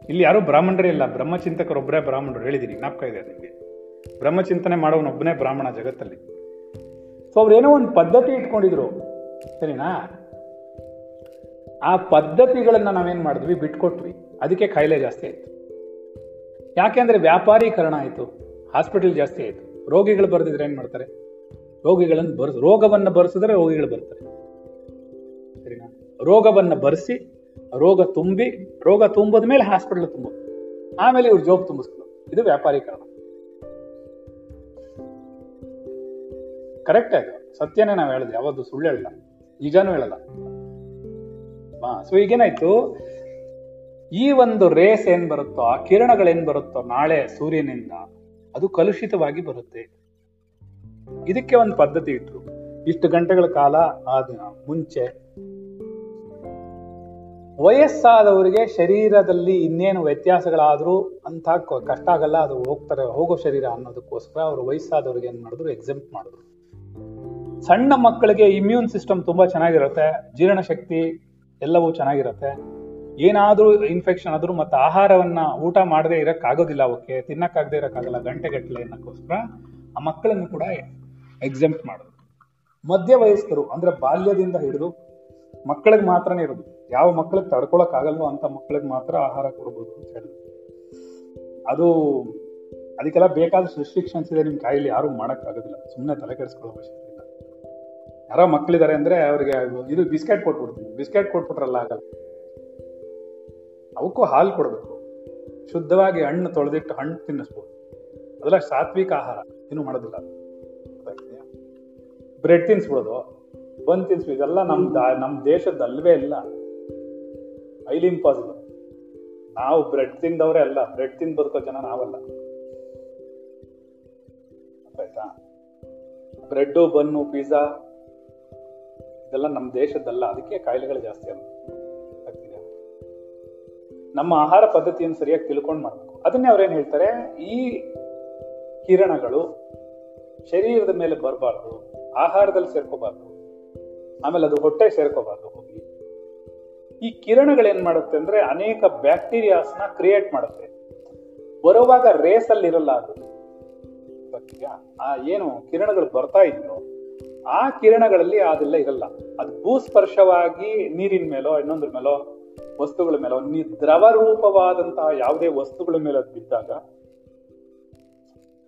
ಇಲ್ಲಿ ಯಾರು ಬ್ರಾಹ್ಮಣರೇ ಇಲ್ಲ. ಬ್ರಹ್ಮಚಿಂತಕರೊಬ್ಬರೇ ಬ್ರಾಹ್ಮಣರು. ಹೇಳಿದ್ದೀನಿ ಜ್ಞಾಪಕ ಇದೆ ನಿಮಗೆ. ಬ್ರಹ್ಮಚಿಂತನೆ ಮಾಡೋನೊಬ್ಬನೇ ಬ್ರಾಹ್ಮಣ ಜಗತ್ತಲ್ಲಿ. ಸೊ ಏನೋ ಒಂದು ಪದ್ಧತಿ ಇಟ್ಕೊಂಡಿದ್ರು. ಸರಿನಾ? ಆ ಪದ್ಧತಿಗಳನ್ನು ನಾವೇನು ಮಾಡಿದ್ವಿ? ಬಿಟ್ಕೊಟ್ವಿ. ಅದಕ್ಕೆ ಕಾಯಿಲೆ ಜಾಸ್ತಿ ಆಯ್ತು. ಯಾಕೆಂದ್ರೆ ವ್ಯಾಪಾರೀಕರಣ ಆಯಿತು. ಹಾಸ್ಪಿಟಲ್ ಜಾಸ್ತಿ ಆಯ್ತು. ರೋಗಿಗಳು ಬರೆದಿದ್ರೆ ಏನು ಮಾಡ್ತಾರೆ? ರೋಗಿಗಳನ್ನು ಬರ್ಸ್ ರೋಗವನ್ನು ಬರೆಸಿದ್ರೆ ರೋಗಿಗಳು ಬರ್ತಾರೆ. ಸರಿನಾ? ರೋಗವನ್ನು ಬರ್ಸಿ, ರೋಗ ತುಂಬಿ, ರೋಗ ತುಂಬದ ಮೇಲೆ ಹಾಸ್ಪಿಟಲ್ ತುಂಬೋದು ಆಮೇಲೆ ಇವ್ರು ಜೋಬ್ ತುಂಬಿಸ್ಕೊಳ್ಳೋದು ಇದು ವ್ಯಾಪಾರೀಕರಣ. ಕರೆಕ್ಟ್ ಆಯ್ತು ಸತ್ಯನೇ ನಾವು ಹೇಳೋದು. ಯಾವತ್ತು ಸುಳ್ಳು ಹೇಳಲ್ಲ. ನಿಜಾನೂ ಹೇಳಲ್ಲ. ಹಾ ಸೊ ಈಗೇನಾಯ್ತು? ಈ ಒಂದು ರೇಸ್ ಏನ್ ಬರುತ್ತೋ, ಆ ಕಿರಣಗಳೇನ್ ಬರುತ್ತೋ ನಾಳೆ ಸೂರ್ಯನಿಂದ, ಅದು ಕಲುಷಿತವಾಗಿ ಬರುತ್ತೆ. ಇದಕ್ಕೆ ಒಂದು ಪದ್ಧತಿ ಇಟ್ರು. ಇಷ್ಟು ಗಂಟೆಗಳ ಕಾಲ ಆದ ಮುಂಚೆ, ವಯಸ್ಸಾದವರಿಗೆ ಶರೀರದಲ್ಲಿ ಇನ್ನೇನು ವ್ಯತ್ಯಾಸಗಳಾದರೂ ಅಂತ ಕಷ್ಟ ಆಗಲ್ಲ, ಅದು ಹೋಗ್ತಾರೆ, ಹೋಗೋ ಶರೀರ ಅನ್ನೋದಕ್ಕೋಸ್ಕರ ಅವರು ವಯಸ್ಸಾದವ್ರಿಗೆ ಏನ್ ಮಾಡಿದ್ರು ಎಕ್ಸೆಂಪ್ಟ್ ಮಾಡಿದ್ರು. ಸಣ್ಣ ಮಕ್ಕಳಿಗೆ ಇಮ್ಯೂನ್ ಸಿಸ್ಟಮ್ ತುಂಬಾ ಚೆನ್ನಾಗಿರುತ್ತೆ ಜೀರ್ಣಶಕ್ತಿ ಎಲ್ಲವೂ ಚೆನ್ನಾಗಿರುತ್ತೆ. ಏನಾದರೂ ಇನ್ಫೆಕ್ಷನ್ ಆದರೂ ಮತ್ತೆ ಆಹಾರವನ್ನ ಊಟ ಮಾಡದೇ ಇರೋಕ್ಕಾಗೋದಿಲ್ಲ ಅವಕ್ಕೆ, ತಿನ್ನೋಕ್ಕಾಗದೇ ಇರೋಕ್ಕಾಗಲ್ಲ ಗಂಟೆ ಗಟ್ಟಲೆ ಅನ್ನಕ್ಕೋಸ್ಕರ ಆ ಮಕ್ಕಳನ್ನು ಕೂಡ ಎಕ್ಸೆಂಪ್ಟ್ ಮಾಡೋದು. ಮಧ್ಯ ವಯಸ್ಕರು ಅಂದ್ರೆ ಬಾಲ್ಯದಿಂದ ಹಿಡಿದು ಮಕ್ಕಳಿಗೆ ಮಾತ್ರನೇ ಇರೋದು. ಯಾವ ಮಕ್ಕಳಿಗೆ ತಡ್ಕೊಳಕ್ ಆಗಲ್ವೋ ಅಂತ ಮಕ್ಕಳಿಗೆ ಮಾತ್ರ ಆಹಾರ ಕೊಡ್ಬೋದು ಅಂತ ಹೇಳಿದ್ರು ಅದು ಅದಕ್ಕೆಲ್ಲ ಬೇಕಾದ ರೆಸ್ಟ್ರಿಕ್ಷನ್ಸ್ ಇದೆ ನಿಮ್ಮ ಕಾಯಿಲೆ ಯಾರು ಮಾಡೋಕ್ಕಾಗೋದಿಲ್ಲ. ಸುಮ್ಮನೆ ತಲೆ ಕೆಡಿಸ್ಕೊಳ್ಳೋ ಅವಶ್ಯಕತೆ ಯಾರೋ ಮಕ್ಕಳಿದ್ದಾರೆ ಅಂದ್ರೆ ಅವ್ರಿಗೆ ಇದು ಬಿಸ್ಕೆಟ್ ಕೊಟ್ಬಿಡ್ತೀನಿ. ಬಿಸ್ಕೆಟ್ ಕೊಟ್ಬಿಟ್ರಲ್ಲ ಆಗಲ್ಲ ಅವಕ್ಕೂ ಹಾಲು ಕೊಡ್ಬೇಕು. ಶುದ್ಧವಾಗಿ ಹಣ್ಣು ತೊಳೆದಿಟ್ಟು ಹಣ್ಣು ತಿನ್ನಿಸ್ಬೋದು. ಅದೆಲ್ಲ ಸಾತ್ವಿಕ ಆಹಾರ. ಏನು ಮಾಡೋದಿಲ್ಲ. ಬ್ರೆಡ್ ತಿನ್ಸ್ಬಿಡೋದು. ಬಂದ್ ತಿನ್ಸ್ಬೋದು ಇದೆಲ್ಲ ನಮ್ಮ ನಮ್ಮ ನಮ್ ದೇಶದ ಅಲ್ವೇ ಇಲ್ಲ. ಐಲಿ ಇಂಪಾಸಿಬಲ್ ನಾವು ಬ್ರೆಡ್ ತಿಂದವರೇ ಅಲ್ಲ. ಬ್ರೆಡ್ ತಿಂದು ಬದುಕೋ ಜನ ನಾವಲ್ಲ. ಆಯ್ತಾ? ಬ್ರೆಡ್ ಬನ್ನು, ಪಿಜ್ಜಾ ಇದೆಲ್ಲ ನಮ್ಮ ದೇಶದ್ದಲ್ಲ. ಅದಕ್ಕೆ ಕಾಯಿಲೆಗಳು ಜಾಸ್ತಿ ಆಗುತ್ತೆ. ನಮ್ಮ ಆಹಾರ ಪದ್ಧತಿಯನ್ನು ಸರಿಯಾಗಿ ತಿಳ್ಕೊಂಡು ಮಾಡಬೇಕು. ಅದನ್ನೇ ಅವ್ರೇನು ಹೇಳ್ತಾರೆ? ಈ ಕಿರಣಗಳು ಶರೀರದ ಮೇಲೆ ಬರಬಾರ್ದು. ಆಹಾರದಲ್ಲಿ ಸೇರ್ಕೋಬಾರ್ದು. ಆಮೇಲೆ ಅದು ಹೊಟ್ಟೆ ಸೇರ್ಕೋಬಾರ್ದು. ಹೋಗಿ. ಈ ಕಿರಣಗಳೇನ್ ಮಾಡುತ್ತೆ ಅಂದ್ರೆ ಅನೇಕ ಬ್ಯಾಕ್ಟೀರಿಯಾಸ್ನ ಕ್ರಿಯೇಟ್ ಮಾಡುತ್ತೆ. ಬರುವಾಗ ರೇಸ್ ಅಲ್ಲಿ ಇರಲ್ಲ ಅದು? ಆ ಏನು ಕಿರಣಗಳು ಬರ್ತಾ ಇದ್ವು ಆ ಕಿರಣಗಳಲ್ಲಿ ಅದೆಲ್ಲ ಇರಲ್ಲ. ಅದು ಭೂಸ್ಪರ್ಶವಾಗಿ ನೀರಿನ ಮೇಲೋ, ಇನ್ನೊಂದ್ರ ಮೇಲೋ, ವಸ್ತುಗಳ ಮೇಲೋ ನೀ ದ್ರವ ರೂಪವಾದಂತಹ ಯಾವುದೇ ವಸ್ತುಗಳ ಮೇಲೆ ಅದು ಬಿದ್ದಾಗ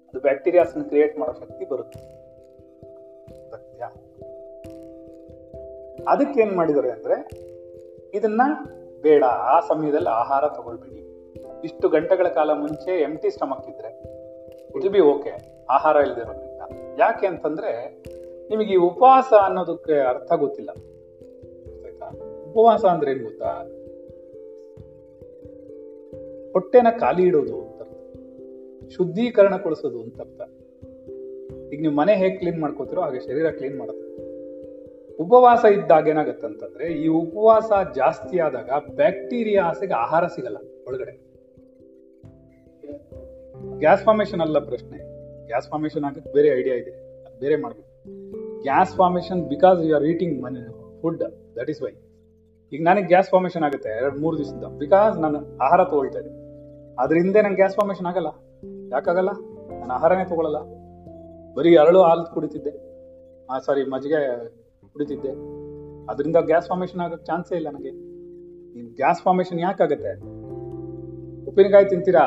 ಅದು ಬ್ಯಾಕ್ಟೀರಿಯಾಸ್ ಕ್ರಿಯೇಟ್ ಮಾಡೋ ಶಕ್ತಿ ಬರುತ್ತೆ. ಸತ್ಯ. ಅದಕ್ಕೆ ಏನ್ ಮಾಡಿದ್ದಾರೆ ಅಂದ್ರೆ, ಇದನ್ನ ಬೇಡ, ಆ ಸಮಯದಲ್ಲಿ ಆಹಾರ ತಗೊಳ್ಬೇಡಿ. ಇಷ್ಟು ಗಂಟೆಗಳ ಕಾಲ ಮುಂಚೆ ಎಂಟಿ ಸ್ಟಮಕ್ ಇದ್ರೆ ಇಟ್ ಬಿ ಓಕೆ ಆಹಾರ ಇಲ್ದಿರೋದ್ರಿಂದ. ಯಾಕೆ ಅಂತಂದ್ರೆ ನಿಮಗೆ ಈ ಉಪವಾಸ ಅನ್ನೋದಕ್ಕೆ ಅರ್ಥ ಗೊತ್ತಿಲ್ಲ. ಉಪವಾಸ ಅಂದ್ರೆ ಏನ್ ಗೊತ್ತಾ? ಹೊಟ್ಟೆನ ಖಾಲಿ ಇಡೋದು ಅಂತ ಅರ್ಥ. ಶುದ್ಧೀಕರಣಗೊಳಿಸೋದು ಅಂತ ಅರ್ಥ. ಈಗ ನೀವು ಮನೆ ಹೇಗೆ ಕ್ಲೀನ್ ಮಾಡ್ಕೋತಿರೋ ಹಾಗೆ ಶರೀರ ಕ್ಲೀನ್ ಮಾಡುತ್ತೆ. ಉಪವಾಸ ಇದ್ದಾಗ ಏನಾಗುತ್ತೆ ಅಂತಂದ್ರೆ ಈ ಉಪವಾಸ ಜಾಸ್ತಿ ಆದಾಗ ಬ್ಯಾಕ್ಟೀರಿಯಾ ಆಸೆಗೆ ಆಹಾರ ಸಿಗಲ್ಲ ಒಳಗಡೆ. ಗ್ಯಾಸ್ ಫಾರ್ಮೇಶನ್ ಅಲ್ಲ ಪ್ರಶ್ನೆ. ಗ್ಯಾಸ್ ಫಾರ್ಮೇಶನ್ ಆಗಕ್ಕೆ ಬೇರೆ ಐಡಿಯಾ ಇದೆ. ಬೇರೆ ಮಾಡ್ಬೇಕು. Gas formation because you are eating money, food that is why ಈಗ ನನಗೆ ಗ್ಯಾಸ್ ಫಾರ್ಮೇಷನ್ ಆಗುತ್ತೆ ಎರಡು, ಮೂರು ದಿವಸದಿಂದ. ಬಿಕಾಸ್ ನಾನು ಆಹಾರ ತಗೊಳ್ತಾ ಇದ್ದೀನಿ. ಅದರಿಂದ ನಂಗೆ ಗ್ಯಾಸ್ ಫಾರ್ಮೇಶನ್ ಆಗಲ್ಲ. ಯಾಕಾಗಲ್ಲ? ನಾನು ಆಹಾರನೇ ತಗೊಳ್ಳಲ್ಲ ಬರೀ ಅರಳು ಹಾಲು ಕುಡಿತಿದ್ದೆ. ಸಾರಿ ಮಜ್ಜಿಗೆ ಕುಡಿತಿದ್ದೆ. ಅದರಿಂದ ಗ್ಯಾಸ್ ಫಾರ್ಮೇಷನ್ ಆಗೋಕ್ಕೆ ಚಾನ್ಸೇ ಇಲ್ಲ ನನಗೆ. ಗ್ಯಾಸ್ ಫಾರ್ಮೇಶನ್ ಯಾಕಾಗತ್ತೆ? ಉಪ್ಪಿನಕಾಯಿ ತಿಂತೀರಾ?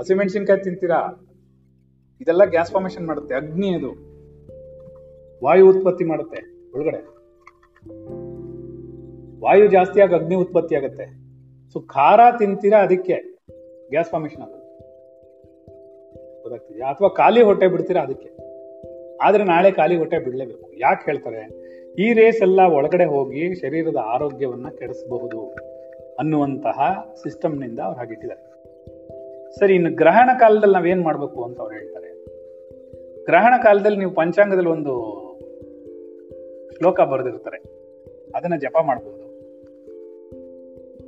ಹಸಿಮೆಣಸಿನ್ಕಾಯಿ ತಿಂತೀರಾ? ಇದೆಲ್ಲ ಗ್ಯಾಸ್ ಫಾರ್ಮೇಷನ್ ಮಾಡುತ್ತೆ. ಅಗ್ನಿ ಅದು. ವಾಯು ಉತ್ಪತ್ತಿ ಮಾಡುತ್ತೆ ಒಳಗಡೆ. ವಾಯು ಜಾಸ್ತಿ ಆಗಿ ಅಗ್ನಿ ಉತ್ಪತ್ತಿ ಆಗುತ್ತೆ. ಸೊ ಖಾರ ತಿಂತೀರಾ ಅದಕ್ಕೆ ಗ್ಯಾಸ್ ಫಾರ್ಮೇಶನ್ ಆಗುತ್ತೆ ಅಥವಾ ಖಾಲಿ ಹೊಟ್ಟೆ ಬಿಡ್ತೀರಾ ಅದಕ್ಕೆ. ಆದ್ರೆ ನಾಳೆ ಖಾಲಿ ಹೊಟ್ಟೆ ಬಿಡಲೇಬೇಕು. ಯಾಕೆ ಹೇಳ್ತಾರೆ? ಈ ರೇಸ್ ಎಲ್ಲ ಒಳಗಡೆ ಹೋಗಿ ಶರೀರದ ಆರೋಗ್ಯವನ್ನ ಕೆಡಿಸಬಹುದು ಅನ್ನುವಂತಹ ಸಿಸ್ಟಮ್ನಿಂದ ಅವ್ರು ಹಾಗಿಟ್ಟಿದ್ದಾರೆ. ಸರಿ, ಇನ್ನು ಗ್ರಹಣ ಕಾಲದಲ್ಲಿ ನಾವೇನ್ ಮಾಡ್ಬೇಕು ಅಂತ ಅವ್ರು ಹೇಳ್ತಾರೆ? ಗ್ರಹಣ ಕಾಲದಲ್ಲಿ ನೀವು ಪಂಚಾಂಗದಲ್ಲಿ ಒಂದು ಶ್ಲೋಕ ಬರೆದಿರ್ತಾರೆ. ಅದನ್ನ ಜಪ ಮಾಡ್ಬೋದು.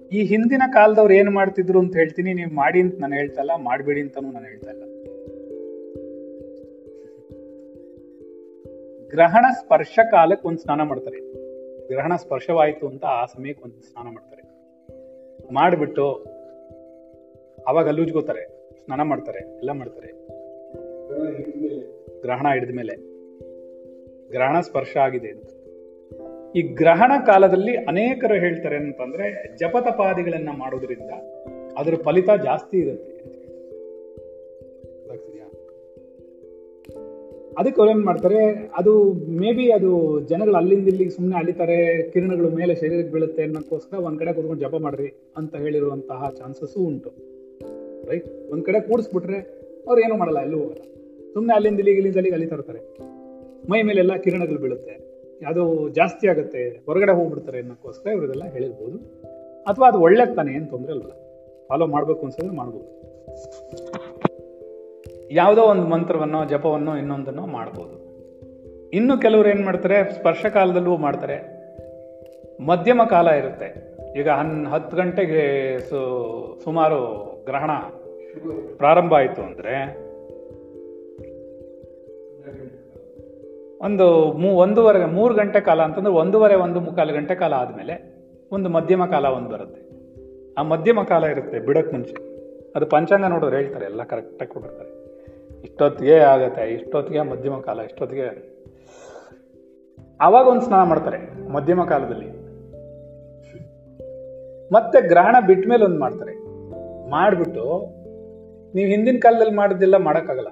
ಈ ಹಿಂದಿನ ಕಾಲದವ್ರು ಏನ್ ಮಾಡ್ತಿದ್ರು ಅಂತ ಹೇಳ್ತೀನಿ, ನೀವು ಮಾಡಿ ಅಂತ ನಾನು ಹೇಳ್ತಾ ಇಲ್ಲ, ಮಾಡಬೇಡಿ ಅಂತಾನು ನಾನು ಹೇಳ್ತಾ ಇಲ್ಲ. ಗ್ರಹಣ ಸ್ಪರ್ಶ ಕಾಲಕ್ಕೆ ಒಂದು ಸ್ನಾನ ಮಾಡ್ತಾರೆ. ಗ್ರಹಣ ಸ್ಪರ್ಶವಾಯಿತು ಅಂತ ಆ ಸಮಯಕ್ಕೆ ಒಂದು ಸ್ನಾನ ಮಾಡ್ತಾರೆ. ಮಾಡಿಬಿಟ್ಟು ಅವಾಗ ಅಲ್ಲುಜ್ಕೋತಾರೆ ಸ್ನಾನ ಮಾಡ್ತಾರೆ, ಎಲ್ಲ ಮಾಡ್ತಾರೆ. ಗ್ರಹಣ ಹಿಡಿದ ಗ್ರಹಣ ಸ್ಪರ್ಶ ಆಗಿದೆ ಅಂತ. ಈ ಗ್ರಹಣ ಕಾಲದಲ್ಲಿ ಅನೇಕರು ಹೇಳ್ತಾರೆ ಅಂತಂದ್ರೆ ಜಪತಪಾದಿಗಳನ್ನ ಮಾಡೋದ್ರಿಂದ ಅದರ ಫಲಿತ ಜಾಸ್ತಿ ಇರುತ್ತೆ? ಅದಕ್ಕೆ ಅವ್ರೇನ್ ಏನ್ ಮಾಡ್ತಾರೆ ಅದು ಮೇ ಬಿ ಅದು ಜನಗಳು ಅಲ್ಲಿಂದ ಇಲ್ಲಿಗೆ ಸುಮ್ಮನೆ ಅಲಿತಾರೆ ಕಿರಣಗಳು ಮೇಲೆ ಶರೀರಕ್ಕೆ ಬೀಳುತ್ತೆ ಅನ್ನೋಕ್ಕೋಸ್ಕರ ಒಂದ್ ಕಡೆ ಕೂತ್ಕೊಂಡು ಜಪ ಮಾಡ್ರಿ ಅಂತ ಹೇಳಿರುವಂತಹ ಚಾನ್ಸಸ್ ಉಂಟು. ರೈಟ್ ಒಂದ್ ಕಡೆ ಕೂಡಿಸ್ಬಿಟ್ರೆ ಅವ್ರು ಏನು ಮಾಡಲ್ಲ ಎಲ್ಲೂ ಹೋಗಲ್ಲ. ಸುಮ್ಮನೆ ಅಲ್ಲಿಂದ ಇಲ್ಲಿಗೆ ಇಲ್ಲಿಂದ ಅಲ್ಲಿಗೆ ಅಲಿತಾ ಇರ್ತಾರೆ. ಮೈ ಮೇಲೆಲ್ಲ ಕಿರಣಗಳು ಬೀಳುತ್ತೆ. ಅದು ಜಾಸ್ತಿ ಆಗುತ್ತೆ. ಹೊರಗಡೆ ಹೋಗ್ಬಿಡ್ತಾರೆ ಅನ್ನೋಕ್ಕೋಸ್ಕರ ಇವರೆಲ್ಲ ಹೇಳಿರ್ಬೋದು. ಅಥವಾ ಅದು ಒಳ್ಳೆ ತಾನೆ ಏನು ತೊಂದರೆ ಅಲ್ಲ ಫಾಲೋ ಮಾಡಬೇಕು ಅನ್ಸಿದ್ರೆ ಮಾಡ್ಬೋದು. ಯಾವುದೋ ಒಂದು ಮಂತ್ರವನ್ನೋ, ಜಪವನ್ನೋ ಇನ್ನೊಂದನ್ನೋ ಮಾಡ್ಬೋದು. ಇನ್ನು ಕೆಲವರು ಏನು ಮಾಡ್ತಾರೆ, ಸ್ಪರ್ಶ ಕಾಲದಲ್ಲೂ ಮಾಡ್ತಾರೆ. ಮಧ್ಯಮ ಕಾಲ ಇರುತ್ತೆ. ಈಗ ಹನ್, ಹತ್ತು ಗಂಟೆಗೆ ಸು, ಸುಮಾರು ಗ್ರಹಣ ಪ್ರಾರಂಭ ಆಯಿತು ಅಂದರೆ ಒಂದು ಮೂ ಒಂದೂವರೆ, ಮೂರು ಗಂಟೆ ಕಾಲ ಅಂತಂದ್ರೆ ಒಂದೂವರೆ, ಒಂದು ಮುಕ್ಕಾಲು ಗಂಟೆ ಕಾಲ ಆದಮೇಲೆ ಒಂದು ಮಧ್ಯಮ ಕಾಲ ಒಂದು ಬರುತ್ತೆ. ಆ ಮಧ್ಯಮ ಕಾಲ ಇರುತ್ತೆ ಬಿಡಕ್ಕೆ ಮುಂಚೆ. ಅದು ಪಂಚಾಂಗ ನೋಡಿದ್ರೆ ಹೇಳ್ತಾರೆ, ಎಲ್ಲ ಕರೆಕ್ಟಾಗಿ ಕೊಡ್ತಾರೆ ಇಷ್ಟೊತ್ತಿಗೆ ಆಗುತ್ತೆ, ಇಷ್ಟೊತ್ತಿಗೆ ಮಧ್ಯಮ ಕಾಲ, ಇಷ್ಟೊತ್ತಿಗೆ ಆವಾಗ ಒಂದು ಸ್ನಾನ ಮಾಡ್ತಾರೆ, ಮಧ್ಯಮ ಕಾಲದಲ್ಲಿ. ಮತ್ತೆ ಗ್ರಹಣ ಬಿಟ್ಟ ಮೇಲೆ ಒಂದು ಮಾಡ್ತಾರೆ. ಮಾಡಿಬಿಟ್ಟು, ನೀವು ಹಿಂದಿನ ಕಾಲದಲ್ಲಿ ಮಾಡಿದ್ದೆಲ್ಲ ಮಾಡೋಕ್ಕಾಗಲ್ಲ.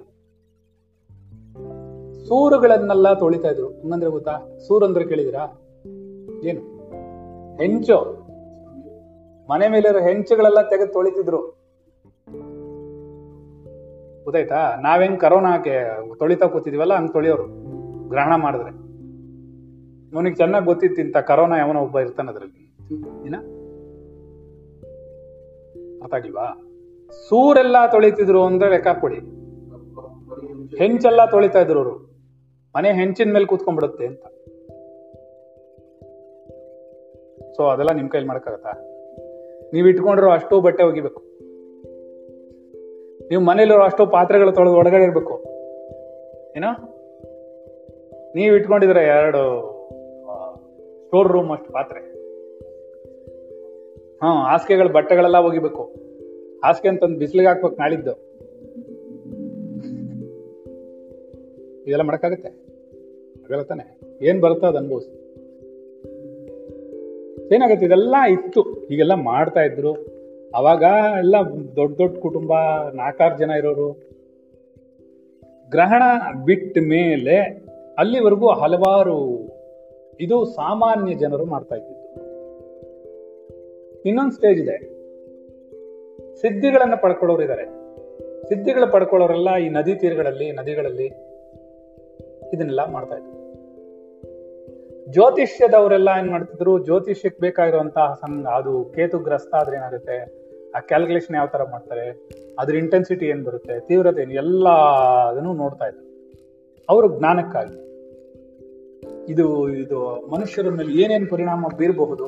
ಸೂರುಗಳನ್ನೆಲ್ಲ ತೊಳಿತಾ ಇದ್ರು. ಹಂಗಂದ್ರೆ ಗೊತ್ತಾ? ಸೂರ್ ಅಂದ್ರೆ ಕೇಳಿದಿರಾ ಏನು? ಹೆಂಚು. ಮನೆ ಮೇಲಿರೋ ಹೆಂಚುಗಳೆಲ್ಲ ತೆಗೆದು ತೊಳಿತಿದ್ರು. ಗೊತ್ತಾಯ್ತಾ? ನಾವೇನ್ ಕರೋನಾ ತೊಳಿತಾ ಕೂತಿದೀವಲ್ಲ, ಹಂಗ್ ತೊಳಿಯೋರು. ಗ್ರಹಣ ಮಾಡಿದ್ರೆ. ಅವನಿಗೆ ಚೆನ್ನಾಗಿ ಗೊತ್ತಿತ್ತು ಇಂಥ ಕರೋನಾ ಯಾವನೋ ಒಬ್ಬ ಇರ್ತಾನೆ ಅದ್ರಲ್ಲಿ. ಏನ ಅರ್ಥ ಆಗಿಲ್ವಾ ಸೂರೆಲ್ಲ ತೊಳಿತಿದ್ರು ಅಂದ್ರೆ ಲೆಕ್ಕ ಕೊಡಿ ಹೆಂಚೆಲ್ಲ ತೊಳಿತಾ ಇದ್ರು ಅವರು. ಮನೆ ಹೆಂಚಿನ ಮೇಲೆ ಕೂತ್ಕೊಂಡ್ಬಿಡುತ್ತೆ ಅಂತ. ಸೊ ಅದೆಲ್ಲ ನಿಮ್ ಕೈಲಿ ಮಾಡಕ್ಕಾಗತ್ತಾ? ನೀವು ಇಟ್ಕೊಂಡಿರೋ ಅಷ್ಟು ಬಟ್ಟೆ ಒಗಿಬೇಕು. ನೀವು ಮನೇಲಿರೋ ಅಷ್ಟು ಪಾತ್ರೆಗಳು ತೊಳೆದು ಒಳಗಡೆ ಇರಬೇಕು. ಏನೋ? ನೀವು ಇಟ್ಕೊಂಡಿದ್ರೆ ಎರಡು ಸ್ಟೋರ್ ರೂಮ್ ಅಷ್ಟು ಪಾತ್ರೆ. ಹಾ, ಹಾಸಿಗೆಗಳ, ಬಟ್ಟೆಗಳೆಲ್ಲ ಒಗಿಬೇಕು. ಹಾಸಿಗೆ ಅಂತಂದು ಬಿಸಿಲಿಗೆ ಹಾಕ್ಬೇಕು ನಾಳಿದ್ದು. ಇದೆಲ್ಲ ಮಾಡಕ್ಕಾಗತ್ತೆ? ಆಗಲ್ಲ ತಾನೆ ಏನ್ ಬರುತ್ತೋ ಅದು ಅನುಭವಿಸಿ. ಏನಾಗುತ್ತೆ? ಇದೆಲ್ಲ ಇತ್ತು. ಹೀಗೆಲ್ಲ ಮಾಡ್ತಾ ಇದ್ರು. ಅವಾಗ ಎಲ್ಲ ದೊಡ್ಡ ದೊಡ್ಡ ಕುಟುಂಬ, ನಾಲ್ಕಾರು ಜನ ಇರೋರು. ಗ್ರಹಣ ಬಿಟ್ಟ ಮೇಲೆ ಅಲ್ಲಿವರೆಗೂ ಹಲವಾರು ಇದು ಸಾಮಾನ್ಯ ಜನರು ಮಾಡ್ತಾ ಇದ್ದಿದ್ದು. ಇನ್ನೊಂದು ಸ್ಟೇಜ್ ಇದೆ. ಸಿದ್ಧಿಗಳನ್ನ ಪಡ್ಕೊಳ್ಳೋರು ಇದ್ದಾರೆ ಸಿದ್ಧಿಗಳು ಪಡ್ಕೊಳ್ಳೋರೆಲ್ಲ ಈ ನದಿ ತೀರಗಳಲ್ಲಿ, ನದಿಗಳಲ್ಲಿ ಇದನ್ನೆಲ್ಲ ಮಾಡ್ತಾ ಇದ್ರು. ಜ್ಯೋತಿಷ್ಯದವರೆಲ್ಲ ಏನ್ ಮಾಡ್ತಿದ್ರು? ಜ್ಯೋತಿಷ್ಯಕ್ಕೆ ಬೇಕಾಗಿರುವಂತಹ ಸಂಘ ಅದು ಕೇತುಗ್ರಸ್ತ ಆದ್ರೆ ಏನಾಗುತ್ತೆ? ಆ ಕ್ಯಾಲ್ಕುಲೇಷನ್ ಯಾವ ತರ ಮಾಡ್ತಾರೆ? ಅದ್ರ ಇಂಟೆನ್ಸಿಟಿ ಏನ್ ಬರುತ್ತೆ? ತೀವ್ರತೆ ಏನು? ಎಲ್ಲ ಅದನ್ನು ನೋಡ್ತಾ ಇದ್ರು. ಅವರು ಜ್ಞಾನಕ್ಕಾಗಿ. ಇದು ಇದು ಮನುಷ್ಯರ ಮೇಲೆ ಏನೇನು ಪರಿಣಾಮ ಬೀರಬಹುದು,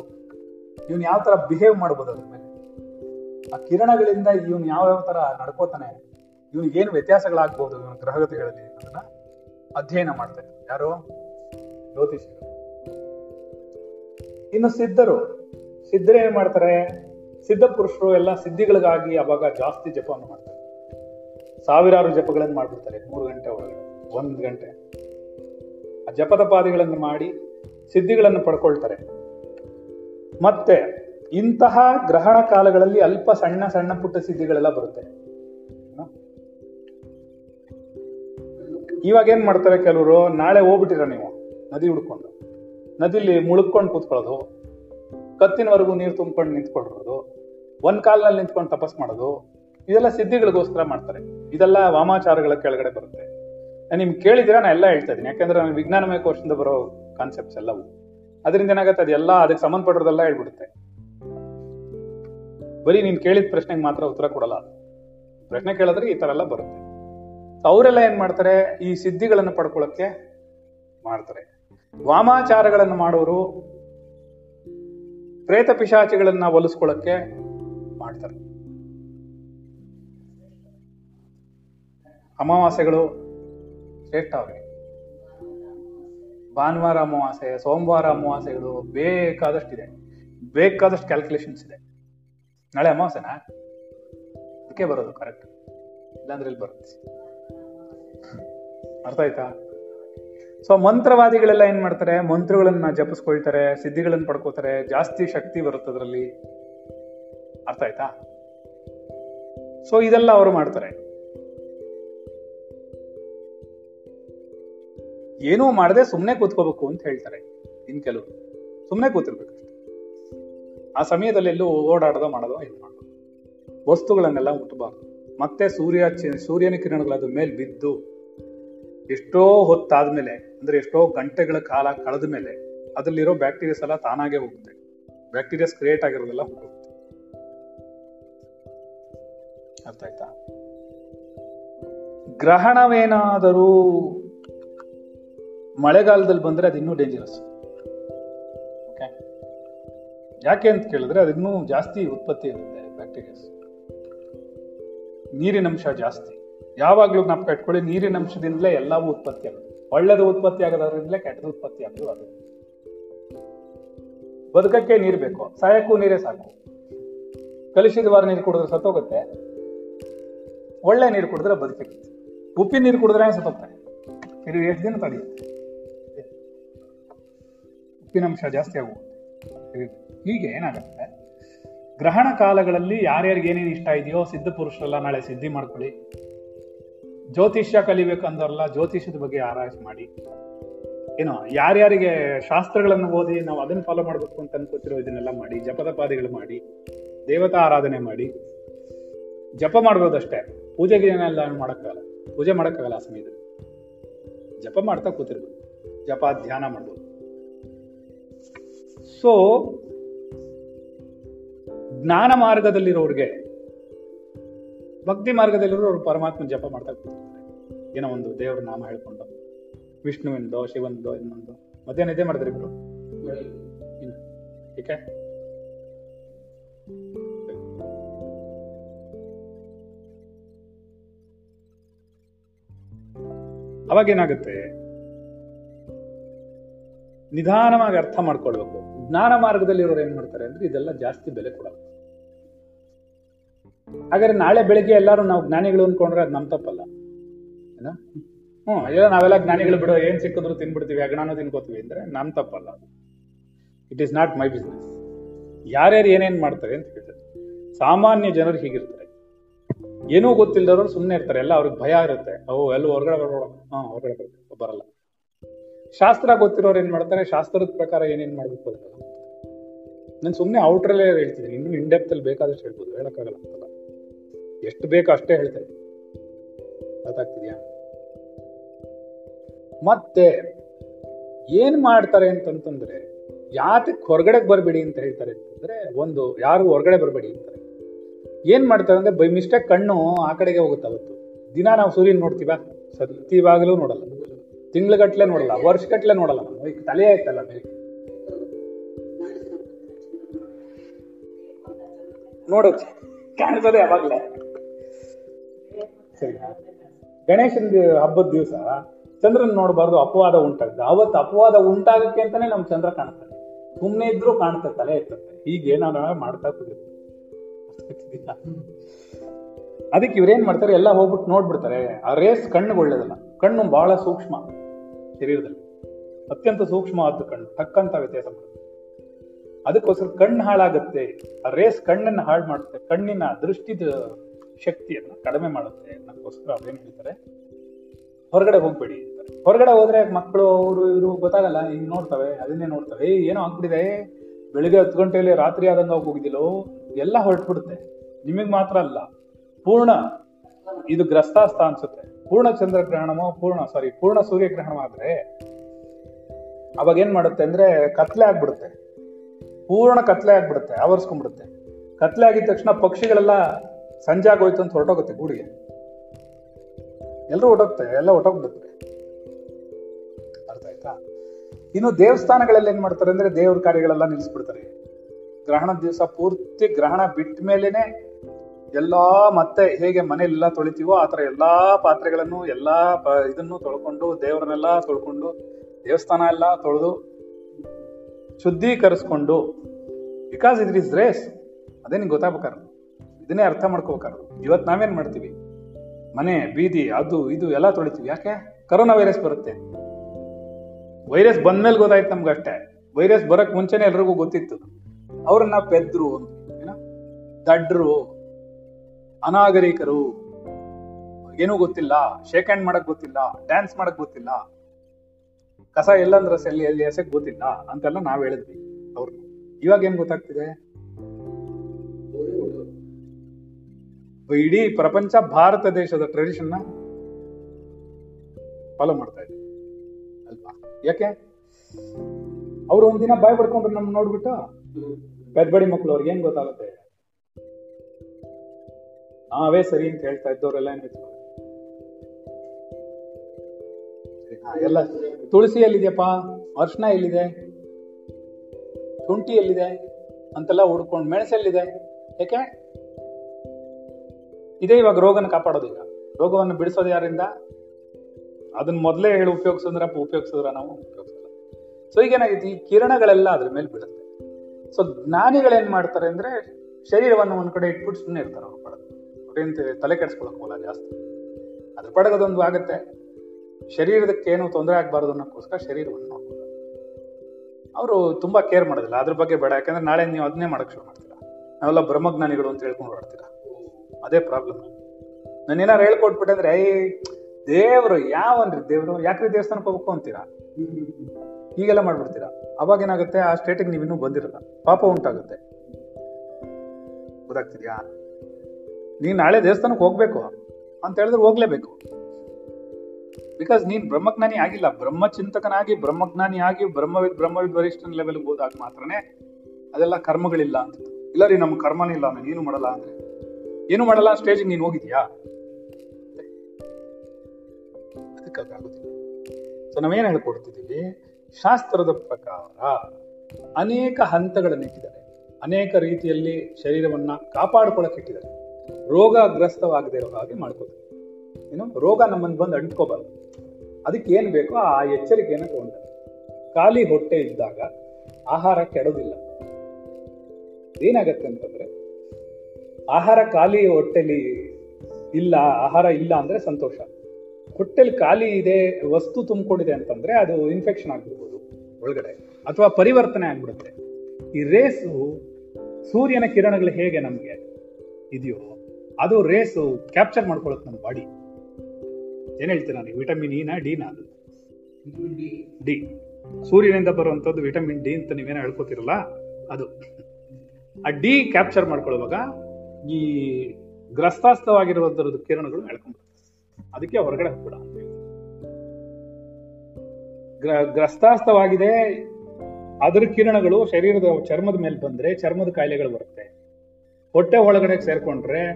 ಇವನ್ ಯಾವ ತರ ಬಿಹೇವ್ ಮಾಡ್ಬೋದು ಅದ್ರ ಮೇಲೆ. ಆ ಕಿರಣಗಳಿಂದ ಇವನ್ ಯಾವ ಯಾವ ತರ ನಡ್ಕೋತಾನೆ, ಇವನಿಗೆ ಏನು ವ್ಯತ್ಯಾಸಗಳಾಗ್ಬಹುದು ಇವನ ಗ್ರಹಗತಿಗಳಲ್ಲಿ ಅದನ್ನ ಅಧ್ಯಯನ ಮಾಡ್ತಾ ಇದ್ರು. ಯಾರು? ಜ್ಯೋತಿಷಿಗಳು ಇನ್ನು ಸಿದ್ಧರು ಸಿದ್ಧರು ಏನ್ ಮಾಡ್ತಾರೆ? ಸಿದ್ಧ ಪುರುಷರು ಎಲ್ಲ ಸಿದ್ಧಿಗಳಿಗಾಗಿ ಅವಾಗ ಜಾಸ್ತಿ ಜಪವನ್ನು ಮಾಡ್ತಾರೆ. ಸಾವಿರಾರು ಜಪಗಳನ್ನು ಮಾಡ್ಬಿಡ್ತಾರೆ, ಮೂರು ಗಂಟೆ ಒಳಗೆ, ಒಂದು ಗಂಟೆ. ಆ ಜಪದ ಪಾದಿಗಳನ್ನು ಮಾಡಿ ಸಿದ್ಧಿಗಳನ್ನು ಪಡ್ಕೊಳ್ತಾರೆ. ಮತ್ತೆ ಇಂತಹ ಗ್ರಹಣ ಕಾಲಗಳಲ್ಲಿ ಅಲ್ಪ ಸಣ್ಣ ಸಣ್ಣ ಪುಟ್ಟ ಸಿದ್ಧಿಗಳೆಲ್ಲ ಬರುತ್ತೆ. ಇವಾಗ ಏನ್ ಮಾಡ್ತಾರೆ ಕೆಲವರು? ನಾಳೆ ಹೋಗ್ಬಿಟ್ಟಿರ ನೀವು, ನದಿ ಹುಡ್ಕೊಂಡು. ನದಿಲಿ ಮುಳುಗ್ಕೊಂಡು ಕೂತ್ಕೊಳ್ಳೋದು, ಕತ್ತಿನವರೆಗೂ ನೀರು ತುಂಬ್ಕೊಂಡು ನಿಂತ್ಕೊಂಡಿರೋದು, ಒಂದ್ ಕಾಲ್ನಲ್ಲಿ ನಿಂತ್ಕೊಂಡು ತಪಸ್ ಮಾಡೋದು, ಇದೆಲ್ಲ ಸಿದ್ಧಿಗಳಿಗೋಸ್ಕರ ಮಾಡ್ತಾರೆ. ಇದೆಲ್ಲ ವಾಮಾಚಾರಗಳ ಕೆಳಗಡೆ ಬರುತ್ತೆ. ನಿಮ್ಗೆ ಕೇಳಿದ್ರೆ ನಾನು ಎಲ್ಲ ಹೇಳ್ತಾ ಇದ್ದೀನಿ. ಯಾಕಂದ್ರೆ ನಾನು ವಿಜ್ಞಾನಮಯ ಕೋರ್ಸಿಂದ ಬರೋ ಕಾನ್ಸೆಪ್ಟ್ಸ್ ಎಲ್ಲವು. ಅದರಿಂದ ಏನಾಗುತ್ತೆ? ಅದೆಲ್ಲ ಅದಕ್ಕೆ ಸಂಬಂಧಪಟ್ಟಿರೋದೆಲ್ಲ ಹೇಳ್ಬಿಡುತ್ತೆ. ಬರೀ ನೀನ್ ಕೇಳಿದ ಪ್ರಶ್ನೆಗೆ ಮಾತ್ರ ಉತ್ತರ ಕೊಡಲ್ಲ. ಪ್ರಶ್ನೆ ಕೇಳಿದ್ರೆ ಈ ತರ ಎಲ್ಲ ಬರುತ್ತೆ. ಅವರೆಲ್ಲ ಏನ್ ಮಾಡ್ತಾರೆ? ಈ ಸಿದ್ಧಿಗಳನ್ನು ಪಡ್ಕೊಳ್ಳೋಕ್ಕೆ ಮಾಡ್ತಾರೆ. ವಾಮಾಚಾರಗಳನ್ನು ಮಾಡೋರು ಪ್ರೇತ ಪಿಶಾಚಿಗಳನ್ನ ಒಲಿಸ್ಕೊಳ್ಳಕ್ಕೆ ಮಾಡ್ತಾರೆ. ಅಮಾವಾಸ್ಯೆಗಳು ಶ್ರೇಷ್ಠ ಅವ್ರಿಗೆ ಭಾನುವಾರ ಅಮಾವಾಸ್ಯೆ, ಸೋಮವಾರ ಅಮಾವಾಸ್ಯೆಗಳು ಬೇಕಾದಷ್ಟಿದೆ. ಬೇಕಾದಷ್ಟು ಕ್ಯಾಲ್ಕುಲೇಷನ್ಸ್ ಇದೆ. ನಾಳೆ ಅಮಾವಾಸ್ಯೆನಾ? ಅದಕ್ಕೆ ಬರೋದು ಕರೆಕ್ಟ್ ಇಲ್ಲಾಂದ್ರೆ ಇಲ್ಲಿ ಬರುತ್ತೆ. ಅರ್ಥ ಆಯ್ತಾ? ಸೊ ಮಂತ್ರವಾದಿಗಳೆಲ್ಲ ಏನ್ ಮಾಡ್ತಾರೆ? ಮಂತ್ರಗಳನ್ನ ಜಪಿಸ್ಕೊಳ್ತಾರೆ, ಸಿದ್ಧಿಗಳನ್ನ ಪಡ್ಕೋತಾರೆ ಜಾಸ್ತಿ ಶಕ್ತಿ ಬರುತ್ತೆ ಅದರಲ್ಲಿ. ಅರ್ಥ ಆಯ್ತಾ? ಸೊ ಇದೆಲ್ಲ ಅವರು ಮಾಡ್ತಾರೆ. ಏನೂ ಮಾಡದೆ ಸುಮ್ಮನೆ ಕೂತ್ಕೋಬೇಕು ಅಂತ ಹೇಳ್ತಾರೆ ಇನ್ ಕೆಲವು ಸುಮ್ಮನೆ ಕೂತಿರ್ಬೇಕು ಆ ಸಮಯದಲ್ಲಿ ಎಲ್ಲೂ ಓಡಾಡೋದೋ ಮಾಡೋದೋ ಇದು ಮಾಡೋದು ವಸ್ತುಗಳನ್ನೆಲ್ಲ ಮುಟ್ಟಬಾರ್ದು ಮತ್ತೆ ಸೂರ್ಯ ಸೂರ್ಯನ ಕಿರಣಗಳು ಮೇಲೆ ಬಿದ್ದು ಎಷ್ಟೋ ಹೊತ್ತಾದ್ಮೇಲೆ ಅಂದ್ರೆ ಎಷ್ಟೋ ಗಂಟೆಗಳ ಕಾಲ ಕಳೆದ ಮೇಲೆ ಅದರಲ್ಲಿರೋ ಬ್ಯಾಕ್ಟೀರಿಯಾಸ್ ಎಲ್ಲ ತಾನಾಗೆ ಹೋಗುತ್ತೆ. ಬ್ಯಾಕ್ಟೀರಿಯಾಸ್ ಕ್ರಿಯೇಟ್ ಆಗಿರೋದೆಲ್ಲ ಹೋಗುತ್ತೆ. ಅರ್ಥ ಆಯ್ತಾ? ಗ್ರಹಣವೇನಾದರೂ ಮಳೆಗಾಲದಲ್ಲಿ ಬಂದ್ರೆ ಅದು ಇನ್ನೂ ಡೇಂಜರಸ್ ಯಾಕೆ ಅಂತ ಕೇಳಿದ್ರೆ ಅದಿನ್ನೂ ಜಾಸ್ತಿ ಉತ್ಪತ್ತಿ ಇರುತ್ತೆ ಬ್ಯಾಕ್ಟೀರಿಯಾಸ್. ನೀರಿನಂಶ ಜಾಸ್ತಿ. ಯಾವಾಗ್ಲೂ ಕಟ್ಕೊಳ್ಳಿ, ನೀರಿನ ಅಂಶದಿಂದಲೇ ಎಲ್ಲವೂ ಉತ್ಪತ್ತಿ ಆಗುತ್ತೆ. ಒಳ್ಳೇದು ಉತ್ಪತ್ತಿ ಆಗೋದ್ರಿಂದಲೇ ಕೆಟ್ಟದು ಉತ್ಪತ್ತಿ ಆಗೋದು ಅದು. ಬದುಕಕ್ಕೆ ನೀರು ಬೇಕು, ಸಾಯಕ್ಕೂ ನೀರೇ ಸಾಕು. ಕಲುಷಿತವಾದ ನೀರು ಕುಡಿದ್ರೆ ಸತ್ತೋಗುತ್ತೆ. ಒಳ್ಳೆ ನೀರು ಕುಡಿದ್ರೆ ಬದುಕಿರುತ್ತೆ. ಉಪ್ಪಿನ ನೀರು ಕುಡಿದ್ರೆ ಸತ್ತೋಗ್ತಾರೆ? ನೀರು ಎಷ್ಟು ದಿನ ತಡೆಯುತ್ತೆ ಉಪ್ಪಿನಂಶ ಜಾಸ್ತಿ ಆಗುತ್ತೆ. ಹೀಗೆ ಏನಾಗುತ್ತೆ? ಗ್ರಹಣ ಕಾಲಗಳಲ್ಲಿ ಯಾರ್ಯಾರಿಗೆ ಏನೇನು ಇಷ್ಟ ಇದೆಯೋ ಸಿದ್ಧ ಪುರುಷರೆಲ್ಲ ನಾಳೆ ಸಿದ್ಧಿ ಮಾಡ್ಕೊಳ್ಳಿ. ಜ್ಯೋತಿಷ್ಯ ಕಲಿಬೇಕಂದ್ರಲ್ಲ, ಜ್ಯೋತಿಷ್ಯದ ಬಗ್ಗೆ ಆರಾಯ್ಸ್ ಮಾಡಿ. ಏನು, ಯಾರ್ಯಾರಿಗೆ ಶಾಸ್ತ್ರಗಳನ್ನು ಓದಿ ನಾವು ಅದನ್ನ ಫಾಲೋ ಮಾಡಬೇಕು ಅಂತ ಅನ್ಕೋತಿರೋ ಇದನ್ನೆಲ್ಲ ಮಾಡಿ, ಜಪದ ಪಾದಿಗಳು ಮಾಡಿ, ದೇವತಾ ಆರಾಧನೆ ಮಾಡಿ, ಜಪ ಮಾಡ್ಬೋದಷ್ಟೇ. ಪೂಜೆಗೆ ಏನೆಲ್ಲ ಮಾಡೋಕ್ಕಾಗಲ್ಲ, ಪೂಜೆ ಮಾಡೋಕ್ಕಾಗಲ್ಲ ಆ ಸಮಯದಲ್ಲಿ. ಜಪ ಮಾಡ್ತಾ ಕೂತಿರ್ಬೋದು ಜಪ ಧ್ಯಾನ ಮಾಡ್ಬೋದು. ಸೊ ಜ್ಞಾನ ಮಾರ್ಗದಲ್ಲಿರೋರ್ಗೆ ಭಕ್ತಿ ಮಾರ್ಗದಲ್ಲಿರೋರು ಪರಮಾತ್ಮ ಜಪ ಮಾಡ್ತಾ ಕೂತಿರ್ತಾರೆ ಏನೋ ಒಂದು ದೇವರ ನಾಮ ಹೇಳ್ಕೊಂಡು. ವಿಷ್ಣುವಿಂದೋ ಶಿವನದೋ ಇನ್ನೊಂದು. ಮಧ್ಯಾಹ್ನ ಇದೇ ಮಾಡಿದ್ರಿ ಇಬ್ರು ಏಕೆ? ಅವಾಗ ಏನಾಗುತ್ತೆ? ನಿಧಾನವಾಗಿ ಅರ್ಥ ಮಾಡ್ಕೊಳ್ಬೇಕು. ಜ್ಞಾನ ಮಾರ್ಗದಲ್ಲಿರೋರು ಏನ್ ಮಾಡ್ತಾರೆ ಅಂದ್ರೆ ಇದೆಲ್ಲ ಜಾಸ್ತಿ ಬೆಲೆ ಕೊಡಲ್ಲ. ಹಾಗಾದ್ರೆ ನಾಳೆ ಬೆಳಿಗ್ಗೆ ಎಲ್ಲರೂ ನಾವು ಜ್ಞಾನಿಗಳು ಅನ್ಕೊಂಡ್ರೆ ಅದು ನಮ್ ತಪ್ಪಲ್ಲ. ಹ್ಮ್ ಇಲ್ಲ ನಾವೆಲ್ಲ ಜ್ಞಾನಿಗಳು ಬಿಡೋ, ಏನ್ ಸಿಕ್ಕಿದ್ರು ತಿನ್ಬಿಡ್ತೀವಿ ಅಗ್ನಾನು ತಿನ್ಕೋತೀವಿ ಅಂದ್ರೆ ನಮ್ ತಪ್ಪಲ್ಲ. It is not my business ಯಾರ್ಯಾರು ಏನೇನ್ ಮಾಡ್ತಾರೆ ಅಂತ ಹೇಳ್ತಾರೆ ಸಾಮಾನ್ಯ ಜನರು ಹೀಗಿರ್ತಾರೆ. ಏನೂ ಗೊತ್ತಿಲ್ಲದವ್ರು ಸುಮ್ಮನೆ ಇರ್ತಾರೆ, ಎಲ್ಲ ಅವ್ರಿಗೆ ಭಯ ಇರುತ್ತೆ. ಅವು ಎಲ್ಲ ಹೊರಗಡೆ ಬರೋಣ ಹಾ ಹೊರಗಡೆ ಬರಲ್ಲ. ಶಾಸ್ತ್ರ ಗೊತ್ತಿರೋರು ಏನ್ ಮಾಡ್ತಾರೆ, ಶಾಸ್ತ್ರದ ಪ್ರಕಾರ ಏನೇನ್ ಮಾಡ್ಬೇಕು ಅಂತ ನಾನು ಸುಮ್ಮನೆ ಔಟ್ರಲ್ಲೇ ಹೇಳ್ತಿದ್ದೀನಿ, ಇನ್ನೂ ಇನ್ ಡೆಪ್ತ್ ಅಲ್ಲಿ ಬೇಕಾದಷ್ಟು ಹೇಳ್ಬೋದು, ಹೇಳಕ್ಕಾಗಲ್ಲ ಎಷ್ಟು ಬೇಕೋ ಅಷ್ಟೇ ಹೇಳ್ತಾರೆ. ಅದಾಗ್ತಿದ್ಯಾ ಮತ್ತೆ ಏನ್ ಮಾಡ್ತಾರೆ ಅಂತಂತಂದ್ರೆ ಯಾತಕ್ಕೆ ಹೊರಗಡೆ ಬರಬೇಡಿ ಅಂತ ಹೇಳ್ತಾರೆ ಅಂತಂದ್ರೆ, ಒಂದು ಯಾರು ಹೊರಗಡೆ ಬರಬೇಡಿ ಅಂತಾರೆ ಏನ್ ಮಾಡ್ತಾರೆ ಅಂದ್ರೆ, ಬೈ ಮಿಸ್ಟೇಕ್ ಕಣ್ಣು ಆ ಕಡೆಗೆ ಹೋಗುತ್ತೆ ಅವತ್ತು. ದಿನ ನಾವು ಸೂರ್ಯನ ನೋಡ್ತೀವ? ಸತ್ಯವಾಗಲೂ ನೋಡಲ್ಲ. ತಿಂಗ್ಳುಗಟ್ಲೆ ನೋಡಲ್ಲ, ವರ್ಷಗಟ್ಲೆ ನೋಡಲ್ಲ ತಲೆ ಆಯ್ತಲ್ಲ ಬೆಳಿಗ್ಗೆ ನೋಡುತ್ತೆ ಯಾವಾಗ್ಲೇ. ಸರಿ ಗಣೇಶನ ಹಬ್ಬದ ದಿವಸ ಚಂದ್ರನ್ ನೋಡಬಾರ್ದು, ಅಪವಾದ ಉಂಟಾಗುತ್ತೆ ಅವತ್ತು ಅಪವಾದ ಉಂಟಾಗಕ್ಕೆ ಅಂತಾನೆ ನಮ್ ಚಂದ್ರ ಕಾಣ್ತಾನೆ. ಸುಮ್ಮನೆ ಇದ್ರೂ ಕಾಣ್ತದೆ, ತಲೆ ಇರ್ತದೆ ಹೀಗೆ ನಾವು ಮಾಡ್ತಾ ಕೂತಿರ್ತೀವಿ ಅದಕ್ಕೆ ಇವ್ರೇನ್ ಮಾಡ್ತಾರೆ, ಎಲ್ಲ ಹೋಗ್ಬಿಟ್ಟು ನೋಡ್ಬಿಡ್ತಾರೆ. ಆ ರೇಸ್ ಕಣ್ಣಿಗೆ ಒಳ್ಳೇದಲ್ಲ. ಕಣ್ಣು ಬಹಳ ಸೂಕ್ಷ್ಮ. ಶರೀರದಲ್ಲಿ. ಅತ್ಯಂತ ಸೂಕ್ಷ್ಮವಾದ ಕಣ್ಣು. ತಕ್ಕಂತ ವ್ಯತ್ಯಾಸ ಅದಕ್ಕೋಸ್ಕರ ಕಣ್ಣು ಹಾಳಾಗುತ್ತೆ. ಆ ರೇಸ್ ಕಣ್ಣನ್ನ ಹಾಳು ಮಾಡುತ್ತೆ ಕಣ್ಣಿನ ದೃಷ್ಟಿದ ಶಕ್ತಿಯನ್ನ ಕಡಿಮೆ ಮಾಡುತ್ತೆ ಅದಕ್ಕೋಸ್ಕರ ಏನು ಹೇಳ್ತಾರೆ? ಹೊರಗಡೆ ಹೋಗ್ಬೇಡಿ ಅಂತಾರೆ. ಹೊರಗಡೆ ಹೋದ್ರೆ ಮಕ್ಕಳು, ಅವರು, ಇವರು ಗೊತ್ತಾಗಲ್ಲ, ಹಿಂಗೆ ನೋಡ್ತವೆ, ಅದನ್ನೇ ನೋಡ್ತವೆ. ಏ, ಏನೋ ಆಗ್ಬಿಟ್ಟಿದೆ? ಬೆಳಿಗ್ಗೆ ಹತ್ತು ಗಂಟೆಯಲ್ಲಿ ರಾತ್ರಿ ಆದಂಗ ಹೋಗಿದ್ದಿಲ್ಲೋ? ಎಲ್ಲ ಹೊರಟ್ಬಿಡುತ್ತೆ. ನಿಮಗೆ ಮಾತ್ರ ಅಲ್ಲ. ಪೂರ್ಣ, ಇದು ಗ್ರಸ್ತಾಸ್ತ ಅನ್ಸುತ್ತೆ. ಪೂರ್ಣ ಚಂದ್ರಗ್ರಹಣಮೋ ಪೂರ್ಣ ಸಾರಿ ಪೂರ್ಣ ಸೂರ್ಯಗ್ರಹಣ ಆದ್ರೆ, ಅವಾಗ ಏನ್ ಮಾಡುತ್ತೆ ಅಂದ್ರೆ ಕತ್ಲೆ ಆಗ್ಬಿಡುತ್ತೆ. ಪೂರ್ಣ ಕತ್ಲೆ ಆಗ್ಬಿಡುತ್ತೆ, ಆವರ್ಸ್ಕೊಂಡ್ಬಿಡುತ್ತೆ. ಕತ್ಲೆ ಆಗಿದ ತಕ್ಷಣ ಪಕ್ಷಿಗಳೆಲ್ಲ ಸಂಜೆ ಆಗೋಯ್ತು ಅಂತ ಹೊರಟೋಗುತ್ತೆ ಗೂಡಿಗೆ. ಎಲ್ಲರೂ ಹೊರಟೋಗುತ್ತೆ, ಎಲ್ಲ ಹೊರಟೋಗ್ಬಿಡುತ್ತೆ. ಅರ್ಥ ಆಯ್ತಾ? ಇನ್ನು ದೇವಸ್ಥಾನಗಳಲ್ಲಿ ಏನ್ ಮಾಡ್ತಾರೆ ಅಂದ್ರೆ ದೇವ್ರ ಕಾರ್ಯಗಳೆಲ್ಲ ನಿಲ್ಲಿಸ್ಬಿಡ್ತಾರೆ. ಗ್ರಹಣದ ದಿವಸ ಪೂರ್ತಿ ಗ್ರಹಣ ಬಿಟ್ಟ ಮೇಲೇನೆ ಎಲ್ಲಾ ಮತ್ತೆ ಹೇಗೆ ಮನೆಯೆಲ್ಲ ತೊಳಿತೀವೋ ಆತರ ಎಲ್ಲಾ ಪಾತ್ರೆಗಳನ್ನು, ಎಲ್ಲಾ ಇದನ್ನು ತೊಳ್ಕೊಂಡು, ದೇವರನ್ನೆಲ್ಲ ತೊಳ್ಕೊಂಡು, ದೇವಸ್ಥಾನ ಎಲ್ಲ ತೊಳೆದು ಶುದ್ಧೀಕರಿಸ್ಕೊಂಡು ಬಿಕಾಸ್ ಇಟ್ ಇಸ್ ರೇಸ್ ಅದೇ ನಿಂಗೆ ಗೊತ್ತಾಗ್ಬೇಕಾರ ಇದನ್ನೇ ಅರ್ಥ ಮಾಡ್ಕೋಬೇಕಾದ್ರು. ಇವತ್ತು ನಾವೇನ್ ಮಾಡ್ತೀವಿ? ಮನೆ, ಬೀದಿ, ಅದು, ಇದು ಎಲ್ಲ ತೊಳಿತೀವಿ. ಯಾಕೆ? ಕರೋನಾ ವೈರಸ್ ಬರುತ್ತೆ. ವೈರಸ್ ಬಂದ್ಮೇಲೆ ಗೊತ್ತಾಯ್ತು ನಮ್ಗೆ ಅಷ್ಟೇ ವೈರಸ್ ಬರಕ್ ಮುಂಚೆನೆ ಎಲ್ರಿಗೂ ಗೊತ್ತಿತ್ತು. ಅವ್ರನ್ನ ಪೆದ್ರು ಏನ? ದಡ್ರು, ಅನಾಗರಿಕರು. ಏನೂ ಗೊತ್ತಿಲ್ಲ. ಶೇಕ್ ಹ್ಯಾಂಡ್ ಮಾಡಕ್ ಗೊತ್ತಿಲ್ಲ. ಡ್ಯಾನ್ಸ್ ಮಾಡಕ್ ಗೊತ್ತಿಲ್ಲ. ಕಸ ಎಲ್ಲಂದ್ರೆ ಎಲ್ಲಿ ಎಸೆಕ್ ಗೊತ್ತಿಲ್ಲ ಅಂತೆಲ್ಲ ನಾವ್ ಹೇಳಿದ್ವಿ. ಅವ್ರು. ಇವಾಗ ಏನ್ ಗೊತ್ತಾಗ್ತಿದೆ? ಇಡೀ ಪ್ರಪಂಚ ಭಾರತ ದೇಶದ ಟ್ರೆಡಿಷನ್ನ ಫಾಲೋ ಮಾಡ್ತಾ ಇದೆ. ಅಲ್ವಾ? ಯಾಕೆ? ಅವ್ರು ಒಂದಿನ ಬಾಯ್ ಪಡ್ಕೊಂಡ್ರು ನಮ್ಮ ನೋಡ್ಬಿಟ್ಟು ಬೆದ್ಬಡಿ ಮಕ್ಕಳು ಅವ್ರಿಗೆ ಏನ್ ಗೊತ್ತಾಗುತ್ತೆ? ನಾವೇ ಸರಿ ಅಂತ ಹೇಳ್ತಾ ಇದ್ದವರೆಲ್ಲ ಏನ್ ಎಲ್ಲ. ತುಳಸಿ ಎಲ್ಲಿದೆಯಪ್ಪ? ಅರ್ಶನ ಎಲ್ಲಿದೆ? ಶುಂಠಿ ಎಲ್ಲಿದೆ? ಅಂತೆಲ್ಲ ಹುಡ್ಕೊಂಡು ಮೆಣಸೆಲ್ಲಿದೆ ಯಾಕೆ ಇದೇ ಇವಾಗ ರೋಗನ ಕಾಪಾಡೋದಿಲ್ಲ ರೋಗವನ್ನು ಬಿಡಿಸೋದು ಯಾರಿಂದ? ಅದನ್ನ ಮೊದಲೇ ಹೇಳಿ ಉಪಯೋಗಿಸಿದ್ರ ಉಪಯೋಗಿಸಿದ್ರ ನಾವು ಉಪಯೋಗಿಸಲ್ಲ. ಸೊ ಈಗ ಏನಾಗಿದೆ ಈ ಕಿರಣಗಳೆಲ್ಲ ಅದ್ರ ಮೇಲೆ ಬಿಡುತ್ತೆ ಸೊ ಜ್ಞಾನಿಗಳೇನ್ ಮಾಡ್ತಾರೆ ಅಂದ್ರೆ ಶರೀರವನ್ನು ಒಂದ್ ಕಡೆ ಇಟ್ಬಿಟ್ಟು ಸುಮ್ಮನೆ ಇರ್ತಾರೆ ಅವ್ರ ಪಡೆದ. ಅವ್ರೇನು ತಲೆ ಕೆಡಿಸ್ಕೊಳಕ್ ಹೋಗಲ್ಲ ಜಾಸ್ತಿ. ಅದ್ರ ಪಡಗದೊಂದು ಆಗುತ್ತೆ. ಶರೀರದಕ್ಕೆ ಏನು ತೊಂದರೆ ಆಗಬಾರ್ದು ಅನ್ನೋಕ್ಕೋಸ್ಕರ ಶರೀರವನ್ನು ನೋಡ್ಬೋದು ಅವರು ತುಂಬಾ ಕೇರ್ ಮಾಡೋದಿಲ್ಲ. ಅದ್ರ ಬಗ್ಗೆ ಬೇಡ. ಯಾಕಂದ್ರೆ ನಾಳೆ ನೀವು ಅದನ್ನೇ ಮಾಡಕ್ ಶುರು ಮಾಡ್ತೀರಾ. ನಾವೆಲ್ಲ ಬ್ರಹ್ಮಜ್ಞಾನಿಗಳು ಅಂತ ಹೇಳ್ಕೊಂಡು ಓಡಾಡ್ತೀರಾ. ಅದೇ ಪ್ರಾಬ್ಲಮ್ ನಾನು ಏನಾರು ಹೇಳ್ಕೊಟ್ಬಿಟ್ಟೆ ಅಂದ್ರೆ ಐ ದೇವ್ರು ಯಾವನ್ರಿ ದೇವ್ರು ಯಾಕ್ರಿ ದೇವಸ್ಥಾನಕ್ಕೆ ಹೋಗ್ಬೇಕು ಅಂತೀರಾ? ಹೀಗೆಲ್ಲ ಮಾಡ್ಬಿಡ್ತೀರಾ. ಅವಾಗ ಏನಾಗುತ್ತೆ, ಆ ಸ್ಟೇಟಿಗೆ ನೀವು ಇನ್ನೂ ಬಂದಿರಲ್ಲ. ಪಾಪ ಉಂಟಾಗುತ್ತೆ. ಗೊತ್ತಾಗ್ತಿದ್ಯಾ? ನೀನ್ ನಾಳೆ ದೇವಸ್ಥಾನಕ್ಕೆ ಹೋಗ್ಬೇಕು ಅಂತ ಹೇಳಿದ್ರೆ ಹೋಗ್ಲೇಬೇಕು. ಬಿಕಾಸ್ ನೀನ್ ಬ್ರಹ್ಮಜ್ಞಾನಿ ಆಗಿಲ್ಲ. ಬ್ರಹ್ಮಚಿಂತಕನಾಗಿ, ಬ್ರಹ್ಮಜ್ಞಾನಿ ಆಗಿ, ಬ್ರಹ್ಮವಿದ್ ಬ್ರಹ್ಮವಿದ್ ವರಿಷ್ಠನ ಲೆವೆಲ್ಗೆ ಹೋದಾಗ ಮಾತ್ರನೇ ಅದೆಲ್ಲ ಕರ್ಮಗಳಿಲ್ಲ ಅಂತ. ಇಲ್ಲ ರೀ ನಮ್ಮ ಕರ್ಮನೇ ಇಲ್ಲ, ನಾನು ಏನು ಮಾಡಲ್ಲ ಅಂದ್ರೆ ಏನು ಮಾಡಲ್ಲ? ಸ್ಟೇಜಿಗೆ ನೀನು ಹೋಗಿದ್ಯಾ? ಅದಕ್ಕೆ ಅದಾಗುದಿಲ್ಲ ಸೊ ನಾವೇನ್ ಹೇಳ್ಕೊಡ್ತಿದ್ದೀವಿ? ಶಾಸ್ತ್ರದ ಪ್ರಕಾರ ಅನೇಕ ಹಂತಗಳನ್ನು ಇಟ್ಟಿದ್ದಾರೆ. ಅನೇಕ ರೀತಿಯಲ್ಲಿ ಶರೀರವನ್ನ ಕಾಪಾಡ್ಕೊಳಕ್ ಇಟ್ಟಿದ್ದಾರೆ. ರೋಗಗ್ರಸ್ತವಾಗದೇ ಇರೋ ಹಾಗೆ ಮಾಡ್ಕೋತಾರೆ ಏನು? ರೋಗ ನಮ್ಮನ್ನು ಬಂದು ಅಂಟ್ಕೋಬಾರ್ದು. ಅದಕ್ಕೆ ಏನು ಬೇಕೋ ಆ ಎಚ್ಚರಿಕೆಯನ್ನು ತಗೊಂಡ್ರೆ ಖಾಲಿ ಹೊಟ್ಟೆ ಇದ್ದಾಗ ಆಹಾರ ಕೆಡೋದಿಲ್ಲ. ಏನಾಗತ್ತೆ ಅಂತಂದ್ರೆ ಆಹಾರ ಖಾಲಿ ಹೊಟ್ಟೆಲಿ ಇಲ್ಲ, ಆಹಾರ ಇಲ್ಲ ಅಂದ್ರೆ ಸಂತೋಷ. ಹೊಟ್ಟೆಲಿ ಖಾಲಿ ಇದೆ, ವಸ್ತು ತುಂಬಿಕೊಂಡಿದೆ ಅಂತಂದ್ರೆ ಅದು ಇನ್ಫೆಕ್ಷನ್ ಆಗ್ಬಿಡ್ಬೋದು ಒಳಗಡೆ ಅಥವಾ ಪರಿವರ್ತನೆ ಆಗ್ಬಿಡುತ್ತೆ. ಈ ರೇಸು ಸೂರ್ಯನ ಕಿರಣಗಳು ಹೇಗೆ ನಮಗೆ ಇದೆಯೋ, ಅದು ರೇಸು ಕ್ಯಾಪ್ಚರ್ ಮಾಡ್ಕೊಳತ್ ನಮ್ಮ ಬಾಡಿ ಏನ್ ಹೇಳ್ತೀನಿ ನೀವು? ವಿಟಮಿನ್ ಇನ ಡಿನ ಅದು ಡಿ ಸೂರ್ಯನಿಂದ ಬರುವಂತದ್ದು ವಿಟಮಿನ್ ಡಿ ಅಂತ ನೀವೇನೋ ಹೇಳ್ಕೊತಿರಲ್ಲ ಅದು. ಆ ಡಿ ಕ್ಯಾಪ್ಚರ್ ಮಾಡ್ಕೊಳ್ಳುವಾಗ ಈ ಗ್ರಸ್ತಾಸ್ತವಾಗಿರುವಂತರದ್ದು ಕಿರಣಗಳು ಎಳ್ಕೊಂಡ್ಬರ್ತವೆ ಅದಕ್ಕೆ ಹೊರಗಡೆ ಹೋಗ್ಬಿಡ ಗ್ರ, ಗ್ರಸ್ತಾಸ್ತವಾಗಿದೆ. ಅದರ ಕಿರಣಗಳು ಶರೀರದ ಚರ್ಮದ ಮೇಲೆ ಬಂದ್ರೆ ಚರ್ಮದ ಕಾಯಿಲೆಗಳು ಬರುತ್ತೆ. ಹೊಟ್ಟೆ ಒಳಗಡೆ ಸೇರ್ಕೊಂಡ್ರೆ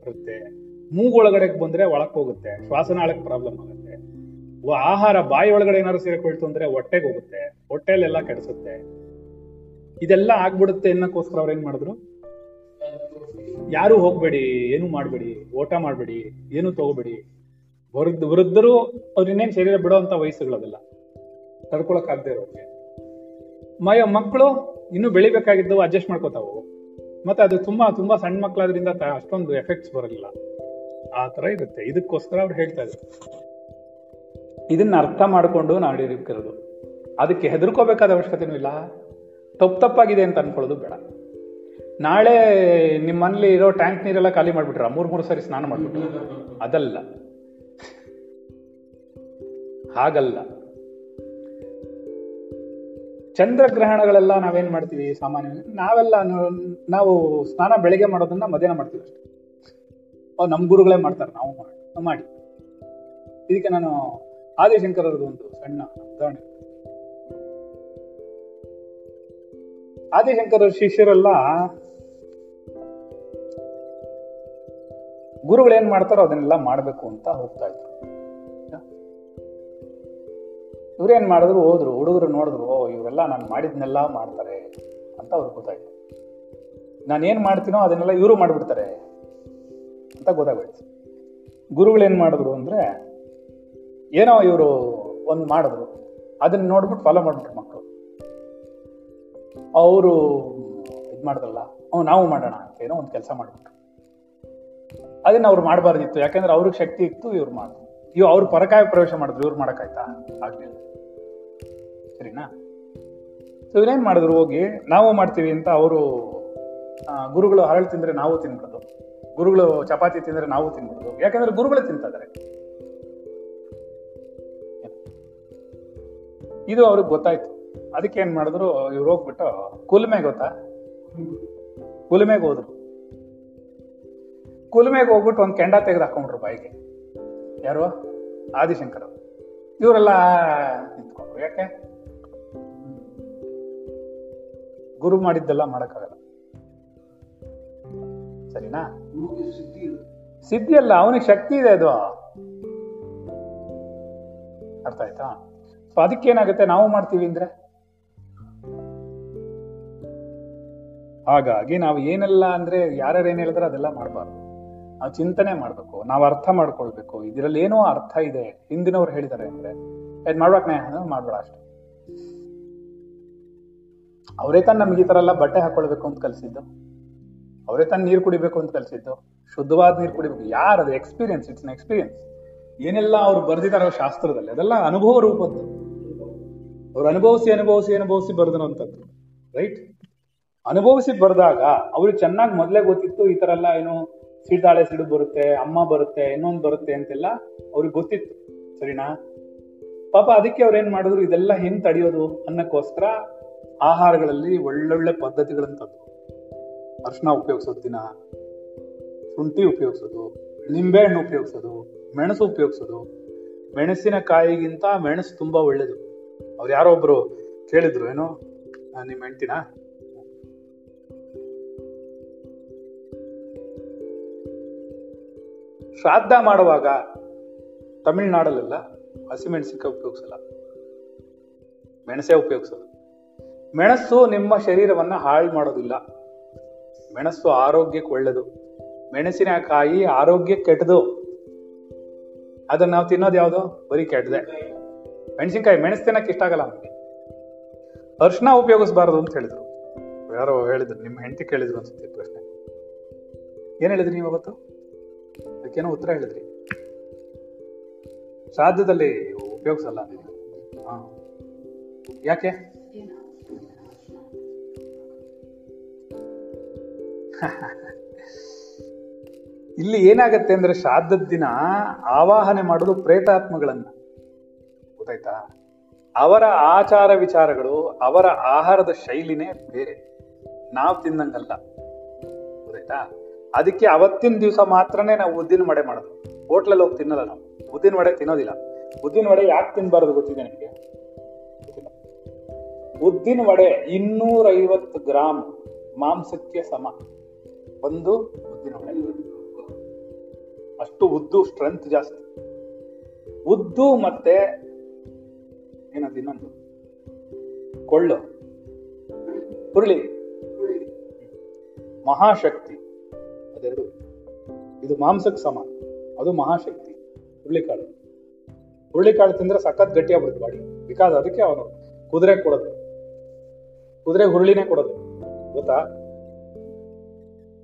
ಬರುತ್ತೆ. ಮೂಗೊಳಗಡೆ ಬಂದ್ರೆ ಒಳಕ್ ಹೋಗುತ್ತೆ. ಶ್ವಾಸನಾಳಕ್ಕೆ ಪ್ರಾಬ್ಲಮ್ ಆಗುತ್ತೆ. ಆಹಾರ ಬಾಯಿ ಒಳಗಡೆ ಏನಾದ್ರು ಸೇರಿಕೊಳ್ತು ಅಂದ್ರೆ ಹೊಟ್ಟೆಗೆ ಹೋಗುತ್ತೆ. ಹೊಟ್ಟೆಲೆಲ್ಲ ಕೆಡಿಸುತ್ತೆ. ಇದೆಲ್ಲ ಆಗ್ಬಿಡುತ್ತೆ ಅನ್ನಕ್ಕೋಸ್ಕರ ಅವ್ರು ಏನ್ ಮಾಡಿದ್ರು? ಯಾರು ಹೋಗ್ಬೇಡಿ, ಏನು ಮಾಡಬೇಡಿ, ಓಟ ಮಾಡಬೇಡಿ, ಏನು ತಗೋಬೇಡಿ. ವೃದ್ಧ, ವೃದ್ಧರು ಅವ್ರ ಇನ್ನೇನು ಶರೀರ ಬಿಡೋಂತ ವಯಸ್ಸುಗಳದೆಲ್ಲ ತಡ್ಕೊಳಕ್ ಆಗದೆ ಇರೋರಿಗೆ. ಮಯ, ಮಕ್ಕಳು ಇನ್ನು ಬೆಳಿಬೇಕಾಗಿದ್ದು ಅಡ್ಜಸ್ಟ್ ಮಾಡ್ಕೋತಾವು. ಮತ್ತೆ ಅದು ತುಂಬಾ ತುಂಬಾ ಸಣ್ಣ ಮಕ್ಕಳಾದ್ರಿಂದ ಅಷ್ಟೊಂದು ಎಫೆಕ್ಟ್ಸ್ ಬರಲಿಲ್ಲ. ಆ ತರ ಇರುತ್ತೆ. ಇದಕ್ಕೋಸ್ಕರ ಅವ್ರು ಹೇಳ್ತಾ ಇದ್ರು ಇದನ್ನ ಅರ್ಥ ಮಾಡ್ಕೊಂಡು ನಾಡಿರೋದು ಅದಕ್ಕೆ ಹೆದರ್ಕೋಬೇಕಾದ ಅವಶ್ಯಕತೆನೂ ಇಲ್ಲ. ತಪ್ಪು ತಪ್ಪಾಗಿದೆ ಅಂತ ಅನ್ಕೊಳ್ಳೋದು ಬೇಡ. ನಾಳೆ ನಿಮ್ಮ ಮನೇಲಿ ಇರೋ ಟ್ಯಾಂಕ್ ನೀರೆಲ್ಲ ಖಾಲಿ ಮಾಡಿಬಿಟ್ರ? ಮೂರು ಮೂರು ಸಾರಿ ಸ್ನಾನ ಮಾಡಿಬಿಟ್ರ? ಅದಲ್ಲ. ಹಾಗಲ್ಲ. ಚಂದ್ರಗ್ರಹಣಗಳೆಲ್ಲ ನಾವೇನ್ ಮಾಡ್ತೀವಿ ಸಾಮಾನ್ಯವಾಗಿ? ನಾವೆಲ್ಲ ನಾವು ಸ್ನಾನ ಬೆಳಿಗ್ಗೆ ಮಾಡೋದನ್ನ ಮಧ್ಯಾಹ್ನ ಮಾಡ್ತೀವಿ ಅಷ್ಟೇ. ನಮ್ಮ ನಮ್ ಗುರುಗಳೇ ಮಾಡ್ತಾರೆ, ನಾವು ಮಾಡಿ ಇದಕ್ಕೆ ನಾನು ಆದಿಶಂಕರವ್ರದ್ದು ಒಂದು ಸಣ್ಣ ಉದಾಹರಣೆ. ಆದಿಶಂಕರ ಶಿಷ್ಯರೆಲ್ಲ ಗುರುಗಳು ಏನ್ ಮಾಡ್ತಾರೋ ಅದನ್ನೆಲ್ಲ ಮಾಡಬೇಕು ಅಂತ ಹೋಗ್ತಾ ಇದ್ರು. ಇವ್ರೇನ್ ಮಾಡಿದ್ರು, ಹೋದ್ರು, ಹುಡುಗರು ನೋಡಿದ್ರು, ಓ, ಇವರೆಲ್ಲ ನಾನು ಮಾಡಿದ್ನೆಲ್ಲ ಮಾಡ್ತಾರೆ ಅಂತ ಅವ್ರು ಗೊತ್ತಾಯ್ತು. ನಾನು ಏನು ಮಾಡ್ತೀನೋ ಅದನ್ನೆಲ್ಲ ಇವರು ಮಾಡಿಬಿಡ್ತಾರೆ ಅಂತ ಗೊತ್ತಾಗ್ಬಿಡ್ತು ಗುರುಗಳು ಏನ್ ಮಾಡಿದ್ರು ಅಂದ್ರೆ, ಏನೋ ಇವರು ಒಂದು ಮಾಡಿದ್ರು, ಅದನ್ನ ನೋಡ್ಬಿಟ್ಟು ಫಾಲೋ ಮಾಡ್ಬಿಟ್ರು ಮಕ್ಕಳು ಅವರು ಇದು ಮಾಡಿದ್ರಲ್ಲ ನಾವು ಮಾಡೋಣ ಅಂತ ಏನೋ ಒಂದು ಕೆಲಸ ಮಾಡ್ಬಿಟ್ರು. ಅದನ್ನ ಅವ್ರು ಮಾಡಬಾರ್ದಿತ್ತು. ಯಾಕಂದ್ರೆ ಅವ್ರಿಗೆ ಶಕ್ತಿ ಇತ್ತು, ಇವ್ರು ಮಾಡಿದ್ರು. ಇವ್ ಅವ್ರು ಪರಕಾಯ ಪ್ರವೇಶ ಮಾಡಿದ್ರು, ಇವ್ರು ಮಾಡಕ್ಕಾಯ್ತಾ? ಆಗ್ಲಿಲ್ಲ. ಸರಿನಾ? ಸೊ ಇವ್ರೇನ್ ಮಾಡಿದ್ರು? ಹೋಗಿ, ನಾವು ಮಾಡ್ತೀವಿ ಅಂತ ಅವರು ಗುರುಗಳು ಹರಳು ತಿಂದ್ರೆ ನಾವು ತಿನ್ಬಿಡೋದು ಗುರುಗಳು ಚಪಾತಿ ತಿಂದ್ರೆ ನಾವು ತಿನ್ಬಿಡೋದು ಯಾಕಂದ್ರೆ ಗುರುಗಳು ತಿಂತಿದ್ದಾರೆ ಇದು ಅವ್ರಿಗೆ ಗೊತ್ತಾಯ್ತು. ಅದಕ್ಕೆ ಏನ್ ಮಾಡಿದ್ರು, ಇವ್ರು ಹೋಗ್ಬಿಟ್ಟು ಕುಲ್ಮೆ ಗೊತ್ತಾ? ಕುಲ್ಮೆಗೆ ಹೋದ್ರು. ಕುಲ್ಮೆಗೆ ಹೋಗ್ಬಿಟ್ಟು ಒಂದು ಕೆಂಡ ತೆಗೆದು ಹಾಕೊಂಡ್ರು ಬಾಯಿಗೆ. ಯಾರು? ಆದಿಶಂಕರ ಇವರೆಲ್ಲ ನಿಂತ್ಕೊಂಡ್ರು. ಯಾಕೆ? ಗುರು ಮಾಡಿದ್ದೆಲ್ಲ ಮಾಡಕ್ಕಾಗಲ್ಲ. ಸರಿನಾ? ಸಿದ್ಧಿ ಅಲ್ಲ ಅವನಿಗೆ ಶಕ್ತಿ ಇದೆ ಅದು. ಅರ್ಥ ಆಯ್ತಾ? ಸೊ ಅದಕ್ಕೆ ಏನಾಗುತ್ತೆ ನಾವು ಮಾಡ್ತೀವಿ ಅಂದ್ರೆ? ಹಾಗಾಗಿ ನಾವು ಏನೆಲ್ಲ ಅಂದ್ರೆ ಯಾರ್ಯಾರು ಏನ್ ಹೇಳಿದ್ರೆ ಅದೆಲ್ಲ ಮಾಡಬಾರ್ದು. ನಾವು ಚಿಂತನೆ ಮಾಡಬೇಕು, ನಾವು ಅರ್ಥ ಮಾಡ್ಕೊಳ್ಬೇಕು. ಇದರಲ್ಲಿ ಏನೋ ಅರ್ಥ ಇದೆ, ಹಿಂದಿನವ್ರು ಹೇಳಿದ್ದಾರೆ ಅಂದ್ರೆ. ಇದ್ ಮಾಡ್ಬೇಕನೆ ಮಾಡ್ಬೇಡ ಅಷ್ಟೆ. ಅವರೇ ತಾನು ನಮ್ಗೆ ಈ ತರ ಎಲ್ಲ ಬಟ್ಟೆ ಹಾಕೊಳ್ಬೇಕು ಅಂತ ಕಲಿಸಿದ್ದು. ಅವರೇ ತಾನು ನೀರು ಕುಡಿಬೇಕು ಅಂತ ಕಲಿಸಿದ್ದು. ಶುದ್ಧವಾದ ನೀರು ಕುಡಿಬೇಕು. ಯಾರದು ಎಕ್ಸ್ಪೀರಿಯನ್ಸ್ ಇಟ್ಸ್ ಎಕ್ಸ್ಪೀರಿಯನ್ಸ್ ಏನೆಲ್ಲ ಅವ್ರು ಬರ್ದಿದಾರೋ ಶಾಸ್ತ್ರದಲ್ಲಿ, ಅದೆಲ್ಲ ಅನುಭವ ರೂಪದ್ದು. ಅವ್ರು ಅನುಭವಿಸಿ ಅನುಭವಿಸಿ ಅನುಭವಿಸಿ ಬರ್ದಿರೋಂಥದ್ದು ರೈಟ್ ಅನುಭವಿಸಿ ಬರ್ದಾಗ, ಅವ್ರಿಗೆ ಚೆನ್ನಾಗಿ ಮೊದಲೇ ಗೊತ್ತಿತ್ತು, ಈ ತರ ಎಲ್ಲ ಏನು ಸೀತಾಳೆ ಸಿಡು ಬರುತ್ತೆ, ಅಮ್ಮ ಬರುತ್ತೆ, ಇನ್ನೊಂದು ಬರುತ್ತೆ ಅಂತೆಲ್ಲ ಅವ್ರಿಗೆ ಗೊತ್ತಿತ್ತು, ಸರಿನಾ? ಪಾಪ ಅದಕ್ಕೆ ಅವ್ರು ಏನ್ ಮಾಡಿದ್ರು, ಇದೆಲ್ಲ ಹೆಂಗ್ ತಡೆಯೋದು ಅನ್ನಕ್ಕೋಸ್ಕರ ಆಹಾರಗಳಲ್ಲಿ ಒಳ್ಳೊಳ್ಳೆ ಪದ್ಧತಿಗಳನ್ನ ತಂದ್ರು. ಅರ್ಶನ ಉಪಯೋಗಿಸೋದು ದಿನ, ಶುಂಠಿ ಉಪಯೋಗಿಸೋದು ನಿಂಬೆ ಹಣ್ಣು ಉಪಯೋಗಿಸೋದು, ಮೆಣಸು ಉಪಯೋಗಿಸೋದು. ಮೆಣಸಿನಕಾಯಿಗಿಂತ ಮೆಣಸು ತುಂಬಾ ಒಳ್ಳೇದು. ಅವ್ರು ಯಾರೋ ಒಬ್ರು ಕೇಳಿದ್ರು, ಏನೋ ನಿಮ್ಮ ನಿಮ್ ಹೆಂಡ್ತಿನ? ಶ್ರಾದ್ದ ಮಾಡುವಾಗ ತಮಿಳ್ನಾಡಲ್ಲೆಲ್ಲ ಹಸಿಮೆಣಸಿನಕಾಯಿ ಉಪಯೋಗಿಸಲ್ಲ. ಮೆಣಸೇ ಉಪಯೋಗಿಸೋದು ಮೆಣಸು ನಿಮ್ಮ ಶರೀರವನ್ನ ಹಾಳು ಮಾಡೋದಿಲ್ಲ. ಮೆಣಸು ಆರೋಗ್ಯಕ್ಕೆ ಒಳ್ಳೆಯದು ಮೆಣಸಿನಕಾಯಿ ಆರೋಗ್ಯ ಕೆಟ್ಟದು ಅದನ್ನ ನಾವು ತಿನ್ನೋದು ಯಾವುದು? ಬರೀ ಕೆಟ್ಟದೆ ಮೆಣಸಿನಕಾಯಿ ಮೆಣಸು ತಿನ್ನಕ್ಕೆ ಇಷ್ಟ ಆಗಲ್ಲ ನಮಗೆ. ಅರ್ಶಿನ ಉಪಯೋಗಿಸಬಾರದು ಅಂತ ಹೇಳಿದ್ರು. ಯಾರೋ ಹೇಳಿದ್ರು, ನಿಮ್ಮ ಹೆಂಡತಿ ಕೇಳಿದ್ರು ಅನ್ಸುತ್ತೆ ಪ್ರಶ್ನೆ. ಏನು ಹೇಳಿದ್ರಿ ನೀವು ಅವತ್ತು? ಅದಕ್ಕೇನೋ ಉತ್ತರ ಹೇಳಿದ್ರಿ. ಶ್ರಾದ್ದದಲ್ಲಿ ಉಪಯೋಗಿಸಲ್ಲ ಅಂದಿದ್ರಿ ಯಾಕೆ? ಇಲ್ಲಿ ಏನಾಗತ್ತೆ ಅಂದ್ರೆ ಶ್ರಾದ್ದದ ದಿನ ಆವಾಹನೆ ಮಾಡೋದು ಪ್ರೇತಾತ್ಮಗಳನ್ನ. ಗೊತ್ತಾಯ್ತಾ? ಅವರ ಆಚಾರ ವಿಚಾರಗಳು ಅವರ ಆಹಾರದ ಶೈಲಿನೇ ಬೇರೆ. ನಾವು ತಿಂದಂಗಲ್ಲ. ಗೊತ್ತಾಯ್ತಾ? ಅದಕ್ಕೆ ಅವತ್ತಿನ ದಿವಸ ಮಾತ್ರನೇ ನಾವು ಉದ್ದಿನ ವಡೆ ಮಾಡೋದು. ಹೋಟ್ಲಲ್ಲಿ ಹೋಗಿ ತಿನ್ನಲ್ಲ ನಾವು. ಉದ್ದಿನ ವಡೆ ತಿನ್ನೋದಿಲ್ಲ. ಉದ್ದಿನ ವಡೆ ಯಾಕೆ ತಿನ್ಬಾರ್ದು ಗೊತ್ತಿದೆ ನಿಮಗೆ? ಉದ್ದಿನ ವಡೆ ಇನ್ನೂರೈವತ್ತು ಗ್ರಾಮ್ ಮಾಂಸಕ್ಕೆ ಸಮ. ಒಂದು ಉದ್ದಿನ ವಡೆ. ಅಷ್ಟು ಉದ್ದು ಸ್ಟ್ರೆಂತ್ ಜಾಸ್ತಿ. ಉದ್ದು ಮತ್ತೆ ಏನದು ಇನ್ನೊಂದು? ಕೊಳ್ಳು. ಹುರುಳಿ. ಮಹಾಶಕ್ತಿ. ಇದು ಮಾಂಸಕ್ಕೆ ಸಮ. ಅದು ಮಹಾಶಕ್ತಿ. ಹುರುಳಿಕಾಳು. ಹುರುಳಿಕಾಳು ತಿಂದ್ರೆ ಸಖತ್ ಗಟ್ಟಿಯಾಗ್ಬಿಡುತ್ತೆ ಬಾಡಿ. ಬಿಕಾಸ್ ಅದಕ್ಕೆ ಅವನು ಕುದುರೆ ಕೊಡೋದು. ಕುದುರೆ ಹುರುಳಿನೇ ಕೊಡೋದು. ಗೊತ್ತಾ?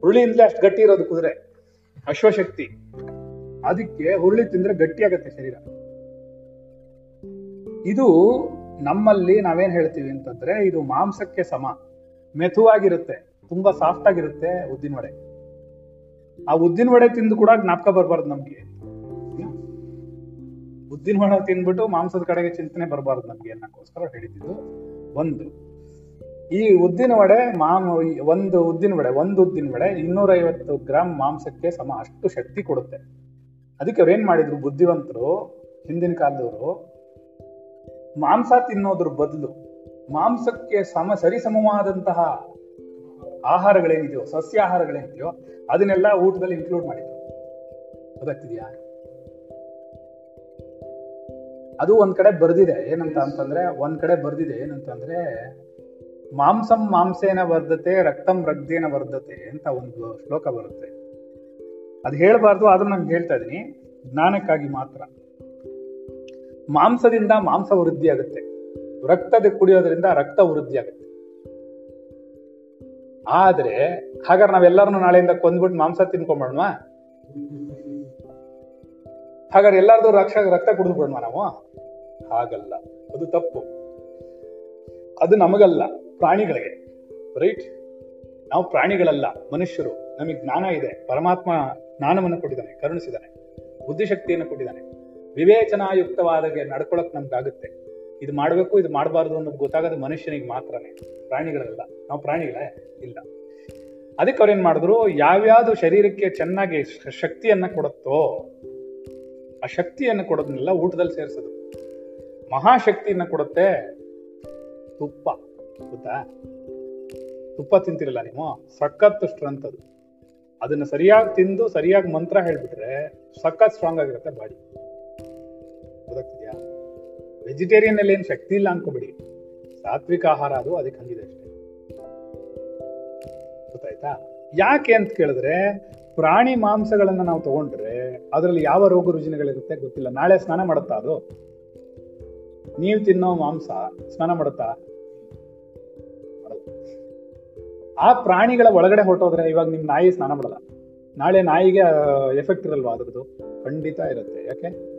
ಹುರುಳಿಯಿಂದಲೇ ಅಷ್ಟು ಗಟ್ಟಿ ಇರೋದು ಕುದುರೆ. ಅಶ್ವಶಕ್ತಿ. ಅದಕ್ಕೆ ಹುರುಳಿ ತಿಂದ್ರೆ ಗಟ್ಟಿ ಆಗತ್ತೆ ಶರೀರ. ಇದು ನಮ್ಮಲ್ಲಿ ನಾವೇನ್ ಹೇಳ್ತೀವಿ ಅಂತಂದ್ರೆ ಇದು ಮಾಂಸಕ್ಕೆ ಸಮ. ಮೆಥುವಾಗಿರುತ್ತೆ. ತುಂಬಾ ಸಾಫ್ಟ್ ಆಗಿರುತ್ತೆ ಉದ್ದಿನ ವಡೆ ಆ ಉದ್ದಿನ ವಡೆ ತಿಂದು ಕೂಡ ಜ್ಞಾಪಕ ಬರಬಾರ್ದು ನಮ್ಗೆ. ಉದ್ದಿನ ವಡೆ ತಿಂದ್ಬಿಟ್ಟು ಮಾಂಸದ ಕಡೆಗೆ ಚಿಂತನೆ ಬರಬಾರ್ದು ನಮ್ಗೆ ಅನ್ನಕ್ಕೋಸ್ಕರ ಹೇಳಿದ್ದು ಒಂದು. ಈ ಉದ್ದಿನ ವಡೆ ಮಾಂ, ಒಂದು ಉದ್ದಿನ ವಡೆ, ಒಂದು ಉದ್ದಿನ ವಡೆ ಇನ್ನೂರ ಐವತ್ತು ಗ್ರಾಮ್ ಮಾಂಸಕ್ಕೆ ಸಮ, ಅಷ್ಟು ಶಕ್ತಿ ಕೊಡುತ್ತೆ. ಅದಕ್ಕೆ ಅವ್ರೇನ್ ಮಾಡಿದ್ರು ಬುದ್ಧಿವಂತರು, ಹಿಂದಿನ ಕಾಲದವರು? ಮಾಂಸ ತಿನ್ನೋದ್ರ ಬದಲು ಮಾಂಸಕ್ಕೆ ಸಮ, ಸರಿಸಮವಾದಂತಹ ಆಹಾರಗಳೇನಿದೆಯೋ, ಸಸ್ಯಾಹಾರಗಳೇನಿದೆಯೋ, ಅದನ್ನೆಲ್ಲ ಊಟದಲ್ಲಿ ಇನ್ಕ್ಲೂಡ್ ಮಾಡಿದ್ರು. ಗೊತ್ತಾಗ್ತಿದ್ಯಾ ಅದು ಒಂದ್ ಕಡೆ ಬರ್ದಿದೆ. ಏನಂತ ಅಂತಂದ್ರೆ, ಒಂದ್ ಕಡೆ ಬರ್ದಿದೆ. ಏನಂತಂದ್ರೆ ಮಾಂಸಂ ಮಾಂಸೇನ ವರ್ಧತೆ, ರಕ್ತಂ ರಕ್ತೇನ ವರ್ಧತೆ ಅಂತ ಒಂದು ಶ್ಲೋಕ ಬರುತ್ತೆ. ಅದು ಹೇಳಬಾರ್ದು, ಆದ್ರೂ ನಾನು ಹೇಳ್ತಾ ಇದೀನಿ ಜ್ಞಾನಕ್ಕಾಗಿ ಮಾತ್ರ. ಮಾಂಸದಿಂದ ಮಾಂಸ ವೃದ್ಧಿ ಆಗುತ್ತೆ ರಕ್ತದ ಕುಡಿಯೋದ್ರಿಂದ ರಕ್ತ ವೃದ್ಧಿ ಆಗುತ್ತೆ ಆದ್ರೆ, ಹಾಗಾದ್ರೆ ನಾವೆಲ್ಲರನ್ನು ನಾಳೆಯಿಂದ ಕೊಂದ್ಬಿಟ್ಟು ಮಾಂಸ ತಿನ್ಕೊಂಬಿಡೋಣ ಹಾಗಾದ್ರೆ ಎಲ್ಲಾರ್ದು ರಕ್ಷ, ರಕ್ತ ಕುಡಿದ್ಬಿಡೋಣ ನಾವು? ಹಾಗಲ್ಲ. ಅದು ತಪ್ಪು. ಅದು ನಮಗಲ್ಲ, ಪ್ರಾಣಿಗಳಿಗೆ. ರೈಟ್ ನಾವು ಪ್ರಾಣಿಗಳಲ್ಲ, ಮನುಷ್ಯರು. ನಮಗೆ ಜ್ಞಾನ ಇದೆ. ಪರಮಾತ್ಮ ಜ್ಞಾನವನ್ನು ಕೊಟ್ಟಿದ್ದಾನೆ, ಕರುಣಿಸಿದ್ದಾನೆ, ಬುದ್ಧಿಶಕ್ತಿಯನ್ನು ಕೊಟ್ಟಿದ್ದಾನೆ. ವಿವೇಚನಾಯುಕ್ತವಾದಗೆ ನಡ್ಕೊಳಕ್ ನಮ್ಗಾಗುತ್ತೆ. ಇದು ಮಾಡಬೇಕು, ಇದು ಮಾಡಬಾರ್ದು ಅನ್ನೋದು ಗೊತ್ತಾಗೋದು ಮನುಷ್ಯನಿಗೆ ಮಾತ್ರನೇ. ಪ್ರಾಣಿಗಳಲ್ಲ. ನಾವು ಪ್ರಾಣಿಗಳೇ ಇಲ್ಲ. ಅದಕ್ಕೆ ಅವ್ರೇನ್ ಮಾಡಿದ್ರು, ಯಾವ್ಯಾವ್ದು ಶರೀರಕ್ಕೆ ಚೆನ್ನಾಗಿ ಶಕ್ತಿಯನ್ನ ಕೊಡುತ್ತೋ, ಆ ಶಕ್ತಿಯನ್ನು ಕೊಡೋದನ್ನೆಲ್ಲ ಊಟದಲ್ಲಿ ಸೇರಿಸೋದು. ಮಹಾಶಕ್ತಿಯನ್ನು ಕೊಡುತ್ತೆ ತುಪ್ಪ. ಗೊತ್ತಾ? ತುಪ್ಪ ತಿಂತಿರಲ್ಲ ನೀವು? ಸಖತ್ ಸ್ಟ್ರೆಂತ್ ಅದು. ಅದನ್ನ ಸರಿಯಾಗಿ ತಿಂದು, ಸರಿಯಾಗಿ ಮಂತ್ರ ಹೇಳಿಬಿಟ್ರೆ ಸಖತ್ ಸ್ಟ್ರಾಂಗ್ ಆಗಿರುತ್ತೆ ಬಾಡಿ. ಗೊತ್ತಾಗ್ತಿದ್ಯಾ? ವೆಜಿಟೇರಿಯನ್ ಅಲ್ಲಿ ಏನ್ ಶಕ್ತಿ ಇಲ್ಲ ಅನ್ಕೋಬಿಡಿ. ಸಾತ್ವಿಕ ಆಹಾರ ಅದು, ಅದಕ್ಕೆ ಹಂಗಿದೆ ಅಷ್ಟೇ. ಗೊತ್ತಾಯ್ತಾ? ಯಾಕೆ ಅಂತ ಕೇಳಿದ್ರೆ, ಪ್ರಾಣಿ ಮಾಂಸಗಳನ್ನ ನಾವು ತಗೊಂಡ್ರೆ, ಅದರಲ್ಲಿ ಯಾವ ರೋಗ ರುಜಿನಗಳಿರುತ್ತೆ ಗೊತ್ತಿಲ್ಲ. ನಾಳೆ ಸ್ನಾನ ಮಾಡುತ್ತಾ ಅದು? ನೀವು ತಿನ್ನೋ ಮಾಂಸ ಸ್ನಾನ ಮಾಡುತ್ತಾ? ಆ ಪ್ರಾಣಿಗಳ ಒಳಗಡೆ ಹೊರಟೋದ್ರೆ ಇವಾಗ ನಿಮ್ ನಾಯಿ ಸ್ನಾನ ಮಾಡಲ್ಲ. ನಾಳೆ ನಾಯಿಗೆ ಎಫೆಕ್ಟ್ ಇರಲ್ವಾ ಅದ್ರದ್ದು? ಖಂಡಿತ ಇರುತ್ತೆ. ಯಾಕೆ?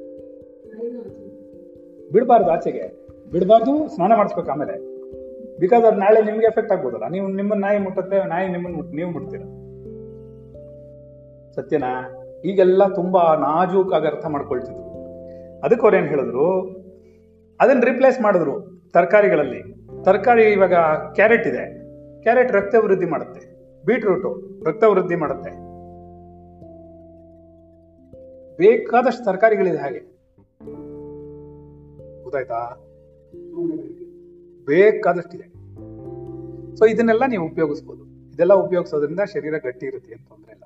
ಬಿಡಬಾರ್ದು ಆಚೆಗೆ. ಬಿಡಬಾರ್ದು ಸ್ನಾನ ಮಾಡಿಸ್ಬೇಕು ಆಮೇಲೆ. ಬಿಕಾಸ್ ಅದು ನಾಳೆ ನಿಮ್ಗೆ ಎಫೆಕ್ಟ್ ಆಗ್ಬೋದಲ್ಲ. ನೀವು ನಿಮ್ಮ ನಾಯಿ ಮುಟ್ಟುತ್ತೆ, ನಾಯಿ ನಿಮ್ಮನ್ನ ಮುಟ್, ನೀವು ಮುಟ್ತೀರ. ಸತ್ಯನಾ? ಈಗೆಲ್ಲ ತುಂಬಾ ನಾಜೂಕಾಗಿ ಅರ್ಥ ಮಾಡ್ಕೊಳ್ತಿದ್ರು. ಅದಕ್ಕೆ ಅವ್ರು ಏನ್ ಹೇಳಿದ್ರು? ಅದನ್ನ ರಿಪ್ಲೇಸ್ ಮಾಡಿದ್ರು ತರಕಾರಿಗಳಲ್ಲಿ. ತರಕಾರಿ ಇವಾಗ ಕ್ಯಾರೆಟ್ ಇದೆ. ಕ್ಯಾರೆಟ್ ರಕ್ತ ವೃದ್ಧಿ ಮಾಡುತ್ತೆ. ಬೀಟ್ರೂಟು ರಕ್ತ ವೃದ್ಧಿ ಮಾಡುತ್ತೆ. ಬೇಕಾದಷ್ಟು ತರಕಾರಿಗಳಿದೆ ಹಾಗೆ. ಗೊತ್ತಾಯ್ತಾ? ಬೇಕಾದಷ್ಟಿದೆ. ಸೊ ಇದನ್ನೆಲ್ಲ ನೀವು ಉಪಯೋಗಿಸ್ಬೋದು. ಇದೆಲ್ಲ ಉಪಯೋಗಿಸೋದ್ರಿಂದ ಶರೀರ ಗಟ್ಟಿ ಇರುತ್ತೆ ಅಂತ ತೊಂದರೆ ಇಲ್ಲ.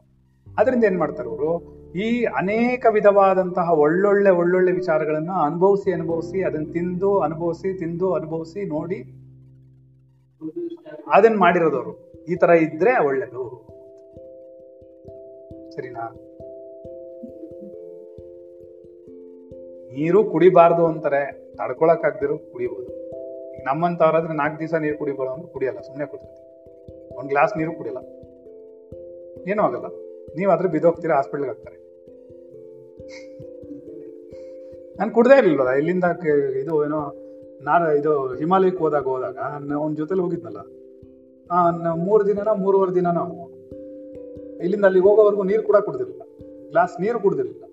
ಅದರಿಂದ ಏನ್ ಮಾಡ್ತಾರೆ ಅವರು? ಈ ಅನೇಕ ವಿಧವಾದಂತಹ ಒಳ್ಳೊಳ್ಳೆ ಒಳ್ಳೊಳ್ಳೆ ವಿಚಾರಗಳನ್ನ ಅನುಭವಿಸಿ ಅನುಭವಿಸಿ, ಅದನ್ನ ತಿಂದು, ಅನುಭವಿಸಿ ತಿಂದು, ಅನುಭವಿಸಿ ನೋಡಿ ಅದನ್ನ ಮಾಡಿರೋದವರು. ಈ ತರ ಇದ್ರೆ ಒಳ್ಳೇದು. ಸರಿನಾ? ನೀರು ಕುಡಿಬಾರ್ದು ಅಂತಾರೆ. ತಡ್ಕೊಳಕ್ ಆಗ್ದಿರೋ ಕುಡಿಬಹುದು ಈಗ ನಮ್ಮಂತವ್ರಾದ್ರೆ ನಾಲ್ಕು ದಿವಸ ನೀರು ಕುಡಿಬಾರ್ದು ಅಂದ್ರೆ ಕುಡಿಯಲ್ಲ ಸುಮ್ಮನೆ ಕೂತಿರ್ತೀವಿ ಒಂದು ಗ್ಲಾಸ್ ನೀರು ಕುಡಿಯಲ್ಲ. ಏನೂ ಆಗಲ್ಲ. ನೀವು ಆದ್ರೆ ಬಿದ್ದೋಗ್ತೀರಾ, ಹಾಸ್ಪಿಟ್ಲ್ಗೆ ಹಾಕ್ತಾರೆ. ನಾನು ಕುಡ್ದೇ ಇರ್ಲಿಲ್ಲ ಇಲ್ಲಿಂದ ಇದು ಏನೋ, ನಾರ, ಇದು ಹಿಮಾಲಯಕ್ಕೆ ಹೋದಾಗ ಹೋದಾಗ ಅವ್ನ ಜೊತೆಲಿ ಹೋಗಿದ್ನಲ್ಲ. ಮೂರು ದಿನನ, ಮೂರುವರೆ ದಿನ ನಾವು ಇಲ್ಲಿಂದ ಅಲ್ಲಿಗೆ ಹೋಗೋವರೆಗೂ ನೀರು ಕೂಡ ಕುಡ್ದಿರ್ಲಿಲ್ಲ. ಗ್ಲಾಸ್ ನೀರು ಕುಡ್ದಿರ್ಲಿಲ್ಲ.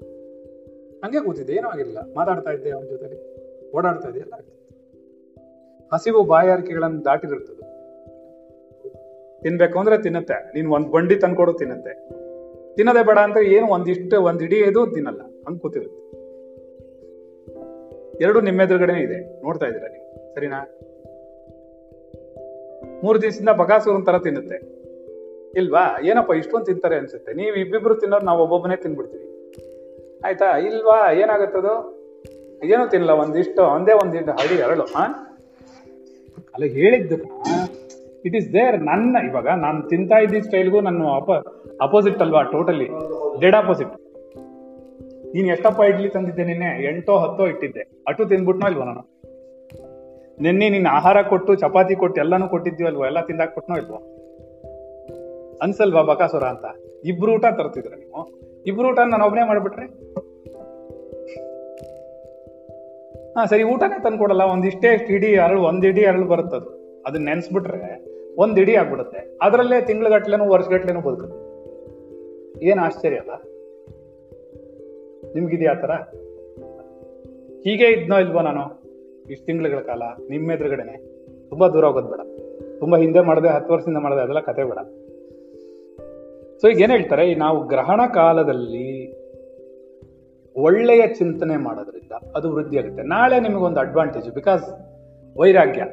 ಹಂಗೆ ಕೂತಿದ್ದೆ, ಏನೂ ಆಗಿರಲಿಲ್ಲ. ಮಾತಾಡ್ತಾ ಇದ್ದೆ ಅವನ ಜೊತೆಲಿ. ಓಡಾಡ್ತಾ ಇದೆಯಲ್ಲ ಹಸಿವು ಬಾಯಾರಿಕೆಗಳನ್ನು ದಾಟಿರುತ್ತದೆ ತಿನ್ಬೇಕು ಅಂದ್ರೆ ತಿನ್ನುತ್ತೆ. ನೀನ್ ಒಂದ್ ಬಂಡಿ ತಂದ್ಕೊಡು ತಿನ್ನುತ್ತೆ. ತಿನ್ನದೆ ಬೇಡ ಅಂದ್ರೆ ಏನು ಒಂದಿಷ್ಟು ಒಂದ್ ಇಡೀ ಇದು ತಿನ್ನಲ್ಲ. ಹಂಗ್ ಕೂತಿರುತ್ತೆ. ಎರಡು ನಿಮ್ಮ ಎದುರುಗಡೆನೆ ಇದೆ. ನೋಡ್ತಾ ಇದ್ದೀರಾ ನೀವು? ಸರಿನಾ? ಮೂರು ದಿವಸದಿಂದ ಬಗಾಸೂರನ್ ತರ ತಿನ್ನುತ್ತೆ. ಇಲ್ವಾ? ಏನಪ್ಪ ಇಷ್ಟೊಂದು ತಿಂತಾರೆ ಅನ್ಸುತ್ತೆ. ನೀವು ಇಬ್ಬಿಬ್ರು ತಿನ್ನೋದು ನಾವು ಒಬ್ಬೊಬ್ಬನೇ ತಿನ್ಬಿಡ್ತೀವಿ. ಆಯ್ತಾ? ಇಲ್ವಾ? ಏನಾಗುತ್ತದು? ಏನೂ ತಿನ್ನಲ್ಲ, ಒಂದಿಷ್ಟು, ಒಂದೇ ಒಂದಿಷ್ಟು ಹಳ್ಳಿ ಎರಡು. ಹಾ ಅಲ್ಲ ಹೇಳಿದ್ದು ಇಟ್ ಇಸ್ ದೇರ್ ನನ್ನ, ಇವಾಗ ನಾನು ತಿಂತಾ ಇದ್ದ ಸ್ಟೈಲ್ಗೂ ನನ್ನ ಅಪ ಅಪೋಸಿಟ್ ಅಲ್ವಾ ಟೋಟಲಿ ಡೆಡ್ ಅಪೋಸಿಟ್ ನೀನು ಎಷ್ಟಪ್ಪ ಇಡ್ಲಿ ತಂದಿದ್ದೆ ನಿನ್ನೆ? ಎಂಟೋ, ಹತ್ತೋ ಇಟ್ಟಿದ್ದೆ. ಅಟು ತಿಂದ್ಬಿಟ್ನೋ ಇಲ್ವಾ ನಾನು? ನಿನ್ನೆ ನಿನ್ನ ಆಹಾರ ಕೊಟ್ಟು, ಚಪಾತಿ ಕೊಟ್ಟು, ಎಲ್ಲಾನು ಕೊಟ್ಟಿದ್ವಲ್ವಾ ಎಲ್ಲ ತಿಂದಾಕ್ಬಿಟ್ನೋ ಇಲ್ವಾ? ಅನ್ಸಲ್ವಾ ಬಕಾಸುರ ಅಂತ? ಇಬ್ರು ಊಟ ತರ್ತಿದ್ರ ನೀವು? ಇಬ್ರು ಊಟ ನಾನು ಒಬ್ಬನೇ ಮಾಡ್ಬಿಟ್ರೆ? ಹಾ, ಸರಿ, ಊಟನೇ ತಂದ್ಕೊಡಲ್ಲ ಒಂದಿಷ್ಟೇ ಇಡೀ ಅರಳು, ಒಂದ್ ಇಡಿ ಅರಳು ಬರುತ್ತದು. ಅದನ್ನ ನೆನ್ಸ್ಬಿಟ್ರೆ ಒಂದ್ ಇಡೀ ಆಗ್ಬಿಡುತ್ತೆ. ಅದರಲ್ಲೇ ತಿಂಗ್ಳುಗಟ್ಲೆನೂ, ವರ್ಷಗಟ್ಲೆನೂ ಬದುಕುತ್ತೆ. ಏನ್ ಆಶ್ಚರ್ಯ ಅಲ್ಲ? ನಿಮ್ಗಿದ್ಯಾ ಥರ? ಹೀಗೆ ಇದ್ನೋ ಇಲ್ವೋ ನಾನು? ಇಷ್ಟು ತಿಂಗಳುಗಳ ಕಾಲ, ನಿಮ್ಮ ಎದುರುಗಡೆನೆ. ತುಂಬಾ ದೂರ ಹೋಗೋದು ಬೇಡ. ತುಂಬಾ ಹಿಂದೆ ಮಾಡಿದೆ, ಹತ್ತು ವರ್ಷದಿಂದ ಮಾಡಿದೆ, ಅದೆಲ್ಲ ಕತೆ ಬೇಡ. ಸೊ ಈಗ ಏನ್ ಹೇಳ್ತಾರೆ ನಾವು ಗ್ರಹಣ ಕಾಲದಲ್ಲಿ ಒಳ್ಳೆಯ ಚಿಂತನೆ ಮಾಡೋದ್ರಿಂದ ಅದು ವೃದ್ಧಿ ಆಗುತ್ತೆ. ನಾಳೆ ನಿಮಗೊಂದು ಅಡ್ವಾಂಟೇಜ್ ಬಿಕಾಸ್ ವೈರಾಗ್ಯ.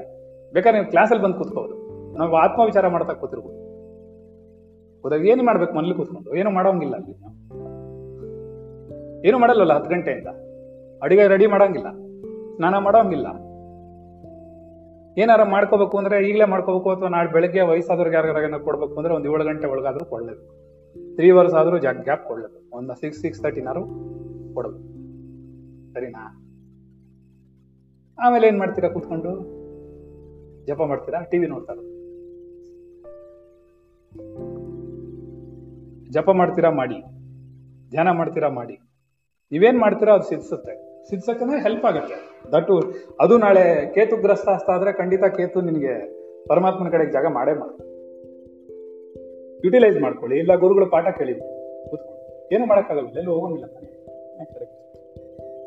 ಬೇಕಾದ್ರೆ ನೀವು ಕ್ಲಾಸಲ್ಲಿ ಬಂದು ಕೂತ್ಕೋಬೋದು. ನಾವು ಆತ್ಮವಿಚಾರ ಮಾಡ್ತಾ ಕೂತಿರ್ಬೋದು. ಹೋದಾಗ ಏನು ಮಾಡ್ಬೇಕು? ಮನೇಲಿ ಕೂತ್ಕೊಂಡು. ಏನು ಮಾಡೋಂಗಿಲ್ಲ ಅಲ್ಲಿ. ಏನು ಮಾಡಲ್ಲಲ್ಲ ಹತ್ತು ಗಂಟೆಯಿಂದ. ಅಡಿಗೆ ರೆಡಿ ಮಾಡೋಂಗಿಲ್ಲ. ಸ್ನಾನ ಮಾಡೋಂಗಿಲ್ಲ. ಏನಾರ ಮಾಡ್ಕೋಬೇಕು ಅಂದ್ರೆ ಈಗಲೇ ಮಾಡ್ಕೋಬೇಕು ಅಥವಾ ನಾಳೆ ಬೆಳಗ್ಗೆ ವಯಸ್ಸಾದವ್ರಿಗೆ ಯಾರಿಗಾರ ಕೊಡ್ಬೇಕು ಅಂದ್ರೆ ಒಂದು ಏಳು ಗಂಟೆ ಒಳಗಾದ್ರೂ ಕೊಡ್ಲೇಬೇಕು. ತ್ರೀ ಅವರ್ಸ್ ಆದ್ರೂ ಜಾಗ್ ಗ್ಯಾಪ್ ಕೊಡ್ಲೇಬೇಕು. ಒಂದು ಸಿಕ್ಸ್ ಸಿಕ್ಸ್ ತರ್ಟಿನಾರು ಕೊಡಬೇಕು ಸರಿನಾ? ಆಮೇಲೆ ಏನ್ ಮಾಡ್ತೀರಾ ಕೂತ್ಕೊಂಡು? ಜಪ ಮಾಡ್ತೀರಾ? ಟಿವಿ ನೋಡ್ತಾರ ಜಪ ಮಾಡ್ತೀರಾ ಮಾಡಿ. ಧ್ಯಾನ ಮಾಡ್ತೀರಾ ಮಾಡಿ. ನೀವೇನ್ ಮಾಡ್ತೀರಾ ಅದು ಸಿದ್ಸುತ್ತೆ ಸಿದ್ಸಕ್ಕಂದ್ರೆ ಹೆಲ್ಪ್ ಆಗುತ್ತೆ. ದಟ್ ಅದು ನಾಳೆ ಕೇತು ಗ್ರಸ್ತ ಆದ್ರೆ ಖಂಡಿತ ಕೇತು ನಿನಗೆ ಪರಮಾತ್ಮನ ಕಡೆಗೆ ಜಾಗ ಮಾಡೇ ಮಾಡ. ಯುಟಿಲೈಸ್ ಮಾಡ್ಕೊಳ್ಳಿ. ಇಲ್ಲ ಗುರುಗಳು ಪಾಠ ಕೇಳಿ. ಕೂತ್ಕೊಳ್ಳಿ. ಏನು ಮಾಡೋಕ್ಕಾಗಲ್ಲ ಎಲ್ಲೂ ಹೋಗಂಗಿಲ್ಲ.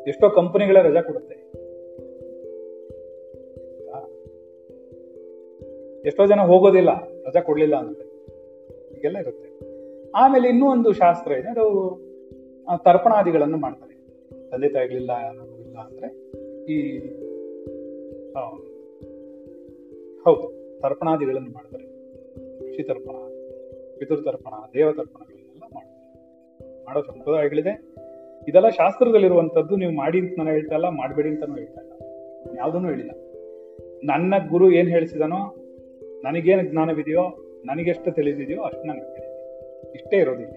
ಎಷ್ಟೋ ಕಂಪನಿಗಳ ರಜಾ ಕೊಡುತ್ತೆ. ಎಷ್ಟೋ ಜನ ಹೋಗೋದಿಲ್ಲ, ರಜಾ ಕೊಡ್ಲಿಲ್ಲ ಅಂತ. ಹೀಗೆಲ್ಲ ಇರುತ್ತೆ. ಆಮೇಲೆ ಇನ್ನೂ ಒಂದು ಶಾಸ್ತ್ರ ಇದೆ, ಅದು ತರ್ಪಣಾದಿಗಳನ್ನು ಮಾಡ್ತಾರೆ. ತಂದೆ ತಾಯಿಗಳಿಲ್ಲ ಇಲ್ಲ ಅಂದ್ರೆ ಈ ಹೌದು, ತರ್ಪಣಾದಿಗಳನ್ನು ಮಾಡ್ತಾರೆ. ಋಷಿ ತರ್ಪಣ, ಪಿತೃ ತರ್ಪಣ, ದೇವ ತರ್ಪಣಗಳನ್ನೆಲ್ಲ ಮಾಡ್ತಾರೆ. ಮಾಡೋ ಸಂಪ್ರದಾಯಗಳಿದೆ. ಇದೆಲ್ಲ ಶಾಸ್ತ್ರದಲ್ಲಿರುವಂತದ್ದು ನೀವು ಮಾಡಿ ಅಂತ ನಾನು ಹೇಳ್ತಾ ಇಲ್ಲ, ಮಾಡಬೇಡಿ ಅಂತಾನು ಹೇಳ್ತಾ ಇಲ್ಲ. ಯಾವುದನ್ನು ಹೇಳಿಲ್ಲ. ನನ್ನ ಗುರು ಏನ್ ಹೇಳಿಸಿದಾನೋ, ನನಗೇನು ಜ್ಞಾನವಿದೆಯೋ, ನನಗೆಷ್ಟು ತಿಳಿದಿದೆಯೋ ಅಷ್ಟು ನನಗೆ ತಿಳಿದಿದೆ. ಇಷ್ಟೇ ಇರೋದಿಲ್ಲ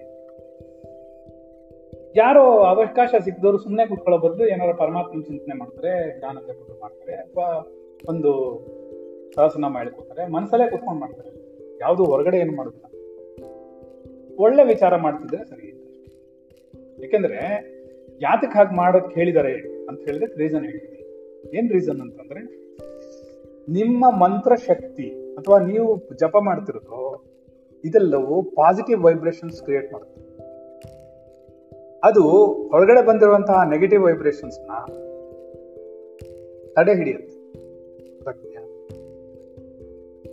ಯಾರೋ ಅವಕಾಶ ಸಿಕ್ಕಿದವರು ಸುಮ್ಮನೆ ಕುತ್ಕೊಳ್ಳೋ ಬದಲು ಏನಾದ್ರು ಪರಮಾತ್ಮನ ಚಿಂತನೆ ಮಾಡ್ತಾರೆ ಜ್ಞಾನ ಜಪಗಳು ಮಾಡ್ತಾರೆ, ಅಥವಾ ಒಂದು ಸಹಸನ ಹೇಳ್ಕೊತಾರೆ ಮನಸ್ಸಲ್ಲೇ ಕುತ್ಕೊಂಡು ಮಾಡ್ತಾರೆ. ಯಾವುದು ಹೊರಗಡೆ ಏನು ಮಾಡೋದಿಲ್ಲ. ಒಳ್ಳೆ ವಿಚಾರ ಮಾಡ್ತಿದ್ರೆ ಸರಿ. ಏಕೆಂದ್ರೆ ಯಾತಕ್ಕೆ ಹಾಗೆ ಮಾಡೋಕ್ಕೆ ಹೇಳಿದ್ದಾರೆ ಅಂತ ಹೇಳಿದ್ರೆ ರೀಸನ್ ಹೇಳ್ತೀನಿ. ಏನ್ ರೀಸನ್ ಅಂತಂದ್ರೆ, ನಿಮ್ಮ ಮಂತ್ರ ಶಕ್ತಿ ಅಥವಾ ನೀವು ಜಪ ಮಾಡ್ತಿರೋದು, ಇದೆಲ್ಲವೂ ಪಾಸಿಟಿವ್ ವೈಬ್ರೇಷನ್ಸ್ ಕ್ರಿಯೇಟ್ ಮಾಡುತ್ತೆ. ಅದು ಹೊರಗಡೆ ಬಂದಿರುವಂತಹ ನೆಗೆಟಿವ್ ವೈಬ್ರೇಷನ್ಸ್ನ ತಡೆ ಹಿಡಿಯುತ್ತೆ?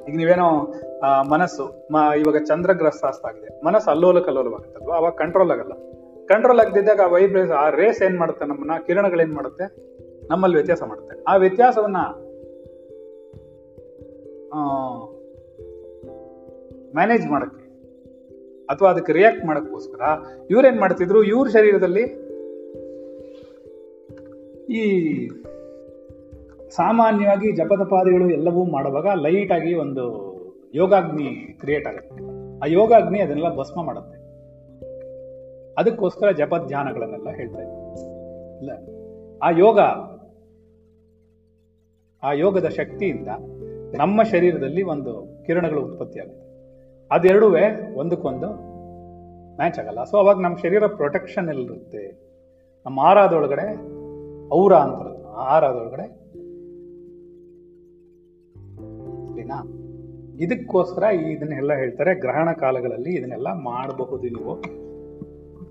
ಈಗ ನೀವೇನೋ ಮನಸ್ಸು ಇವಾಗ ಚಂದ್ರಗ್ರಸ್ತ ಆಗಿದೆ ಮನಸ್ಸು ಅಲ್ಲೋಲ ಕಲ್ಲೋಲವಾಗುತ್ತಲ್ವಾ ಅವಾಗ ಕಂಟ್ರೋಲ್ ಆಗಲ್ಲ. ಕಂಟ್ರೋಲ್ ಆಗದಿದ್ದಾಗ ಆ ವೈಬ್ರೇಸ್ ಆ ರೇಸ್ ಏನ್ ಮಾಡುತ್ತೆ ನಮ್ಮನ್ನ? ಕಿರಣಗಳು ಏನ್ ಮಾಡುತ್ತೆ? ನಮ್ಮಲ್ಲಿ ವ್ಯತ್ಯಾಸ ಮಾಡುತ್ತೆ. ಆ ವ್ಯತ್ಯಾಸವನ್ನ ಮ್ಯಾನೇಜ್ ಮಾಡಕ್ಕೆ ಅಥವಾ ಅದಕ್ಕೆ ರಿಯಾಕ್ಟ್ ಮಾಡಕ್ಕೋಸ್ಕರ ಇವ್ರೇನ್ ಮಾಡ್ತಿದ್ರು? ಇವ್ರ ಶರೀರದಲ್ಲಿ ಈ ಸಾಮಾನ್ಯವಾಗಿ ಜಪದಪಾದಿಗಳು ಎಲ್ಲವೂ ಮಾಡುವಾಗ ಲೈಟ್ ಆಗಿ ಒಂದು ಯೋಗಾಗ್ನಿ ಕ್ರಿಯೇಟ್ ಆಗುತ್ತೆ. ಆ ಯೋಗಾಗ್ನಿ ಅದನ್ನೆಲ್ಲ ಭಸ್ಮ ಮಾಡುತ್ತೆ. ಅದಕ್ಕೋಸ್ಕರ ಜಪ ಧ್ಯಾನಗಳನ್ನೆಲ್ಲ ಹೇಳ್ತಾ ಇಲ್ಲ. ಆ ಯೋಗ, ಆ ಯೋಗದ ಶಕ್ತಿಯಿಂದ ನಮ್ಮ ಶರೀರದಲ್ಲಿ ಒಂದು ಕಿರಣಗಳು ಉತ್ಪತ್ತಿ ಆಗುತ್ತೆ. ಅದೆರಡೂ ಒಂದಕ್ಕೊಂದು ಮ್ಯಾಚ್ ಆಗಲ್ಲ. ಸೊ ಅವಾಗ ನಮ್ಮ ಶರೀರ ಪ್ರೊಟೆಕ್ಷನ್ ಎಲ್ಲಿರುತ್ತೆ ನಮ್ಮ ಆರಾದೊಳಗಡೆ ಔರ ಅಂತಾರೆ ಆಹಾರದೊಳಗಡೆ ಸರಿನಾ ಇದಕ್ಕೋಸ್ಕರ ಇದನ್ನೆಲ್ಲ ಹೇಳ್ತಾರೆ, ಗ್ರಹಣ ಕಾಲಗಳಲ್ಲಿ ಇದನ್ನೆಲ್ಲ ಮಾಡಬಹುದು ನೀವು.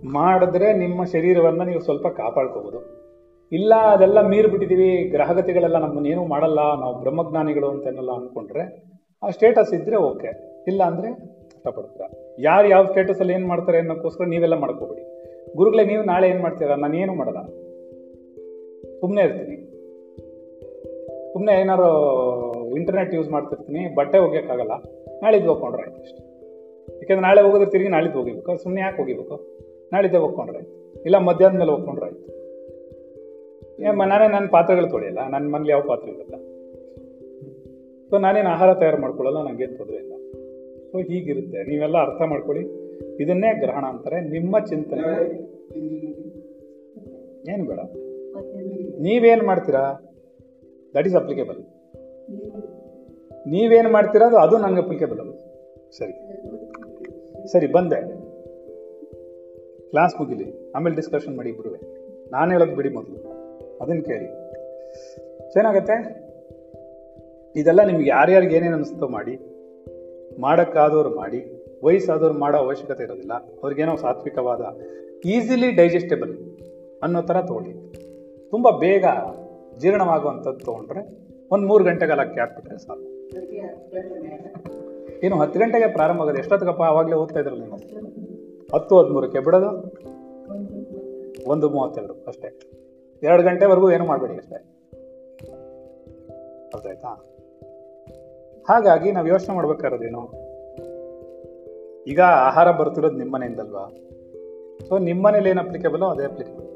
ಮಾಡಿದ್ರೆ ನಿಮ್ಮ ಶರೀರವನ್ನು ನೀವು ಸ್ವಲ್ಪ ಕಾಪಾಡ್ಕೋಬೋದು. ಇಲ್ಲ, ಅದೆಲ್ಲ ಮೀರಿಬಿಟ್ಟಿದ್ದೀವಿ ಗ್ರಹಗತಿಗಳೆಲ್ಲ ನಮ್ಮನ್ನೇನು ಮಾಡಲ್ಲ, ನಾವು ಬ್ರಹ್ಮಜ್ಞಾನಿಗಳು ಅಂತೆಲ್ಲ ಅಂದ್ಕೊಂಡ್ರೆ ಆ ಸ್ಟೇಟಸ್ ಇದ್ದರೆ ಓಕೆ ಇಲ್ಲ ಅಂದರೆ ಕಷ್ಟಪಡ್ತೀರ? ಯಾರು ಯಾವ ಸ್ಟೇಟಸಲ್ಲಿ ಏನು ಮಾಡ್ತಾರೆ ಅನ್ನೋಕ್ಕೋಸ್ಕರ ನೀವೆಲ್ಲ ಮಾಡ್ಕೋಬೇಡಿ. ಗುರುಗಳೇ, ನೀವು ನಾಳೆ ಏನು ಮಾಡ್ತೀರಾ? ನಾನು ಏನು ಮಾಡಲ್ಲ. ಸುಮ್ಮನೆ ಇರ್ತೀನಿ. ಸುಮ್ಮನೆ ಏನಾರು ಇಂಟರ್ನೆಟ್ ಯೂಸ್ ಮಾಡ್ತಿರ್ತೀನಿ, ಬಟ್ಟೆ ಒಗ್ಯಕ್ಕಾಗಲ್ಲ. ನಾಳಿದ್ದು ಹೋಗ್ಕೊಂಡ್ರೆ ಆಯ್ತು ಅಷ್ಟೇ. ಯಾಕಂದ್ರೆ ನಾಳೆ ಹೋಗೋದ್ರೆ ತಿರುಗಿ ನಾಳಿದ್ದು ಹೋಗಿಬೇಕು ಸುಮ್ಮನೆ ಯಾಕೆ ಹೋಗಿಬೇಕು ನಾಳಿದ್ದೆ ಒಪ್ಕೊಂಡ್ರೆ ಆಯ್ತು ಇಲ್ಲ ಮಧ್ಯಾಹ್ನ ಮೇಲೆ ಒಪ್ಕೊಂಡ್ರೆ ಆಯ್ತು ಏ, ಮ- ನಾನೇ ನನ್ನ ಪಾತ್ರೆಗಳು ತೊಳೆಯಲ್ಲ ನನ್ನ ಮನೇಲಿ ಯಾವ ಪಾತ್ರೆ ಇರಲ್ಲ. ಸೊ ನಾನೇನು ಆಹಾರ ತಯಾರು ಮಾಡ್ಕೊಳ್ಳಲ್ಲ ನನಗೇನು ತೊಂದರೆ ಇಲ್ಲ. ಸೊ ಹೀಗಿರುತ್ತೆ. ನೀವೆಲ್ಲ ಅರ್ಥ ಮಾಡ್ಕೊಳ್ಳಿ. ಇದನ್ನೇ ಗ್ರಹಣ ಅಂತಾರೆ. ನಿಮ್ಮ ಚಿಂತನೆ. ಏನು ಬೇಡ. ನೀವೇನು ಮಾಡ್ತೀರಾ? ದಟ್ ಈಸ್ ಅಪ್ಲಿಕೇಬಲ್ ನೀವೇನು ಮಾಡ್ತೀರಾ ಅದು ಅದು ನಂಗೆ ಅಪ್ಲಿಕೇಬಲ್ ಅದು. ಸರಿ. ಸರಿ ಬಂದೆ. ಕ್ಲಾಸ್ ಮುಗಿಲಿ ಆಮೇಲೆ ಡಿಸ್ಕಷನ್ ಮಾಡಿ ಬಿಡುವೆ ನಾನು ಹೇಳೋದು ಬಿಡಿ ಮೊದಲು. ಅದನ್ನ ಕೇಳಿ. ಏನಾಗತ್ತೆ? ಇದೆಲ್ಲ ನಿಮ್ಗೆ ಯಾರ್ಯಾರಿಗೆ ಏನೇನು ಅನಿಸ್ತೋ ಮಾಡಿ ಮಾಡೋಕ್ಕಾದವ್ರು ಮಾಡಿ ವಯಸ್ಸಾದವ್ರು ಮಾಡೋ ಅವಶ್ಯಕತೆ ಇರೋದಿಲ್ಲ ಅವ್ರಿಗೇನೋ ಸಾತ್ವಿಕವಾದ ಈಸಿಲಿ ಡೈಜೆಸ್ಟೇಬಲ್ ಅನ್ನೋ ಥರ ತೊಗೊಳ್ಳಿ. ತುಂಬ ಬೇಗ ಜೀರ್ಣವಾಗುವಂಥದ್ದು ತೊಗೊಂಡ್ರೆ ಒಂದು ಮೂರು ಗಂಟೆಗೆಲ್ಲ ಹಾಕ್ಬಿಟ್ರೆ ಸಾಕು. ಏನು ಹತ್ತು ಗಂಟೆಗೆ ಪ್ರಾರಂಭ ಆಗೋದು ಎಷ್ಟೊತ್ತಿಗಪ್ಪ? ಆವಾಗಲೇ ಓದ್ತಾ ಇದ್ರಲ್ಲ ನೀವು. ಹತ್ತು ಹದಿಮೂರಕ್ಕೆ ಬಿಡೋದು? ಒಂದು ಮೂವತ್ತೆರಡು ಅಷ್ಟೇ. ಎರಡು ಗಂಟೆವರೆಗೂ ಏನು ಮಾಡಬೇಡಿ ಅಷ್ಟೇ. ಆಯ್ತಾ? ಹಾಗಾಗಿ ನಾವು ಯೋಚನೆ ಮಾಡ್ಬೇಕಾರದೇನು ಈಗ ಆಹಾರ ಬರ್ತಿರೋದು ನಿಮ್ಮ ಮನೆಯಿಂದಲ್ವಾ ಸೊ ನಿಮ್ಮ ಮನೇಲಿ ಏನು ಅಪ್ಲಿಕೇಬಲ್ ಅದೇ ಅಪ್ಲಿಕೇಬಲ್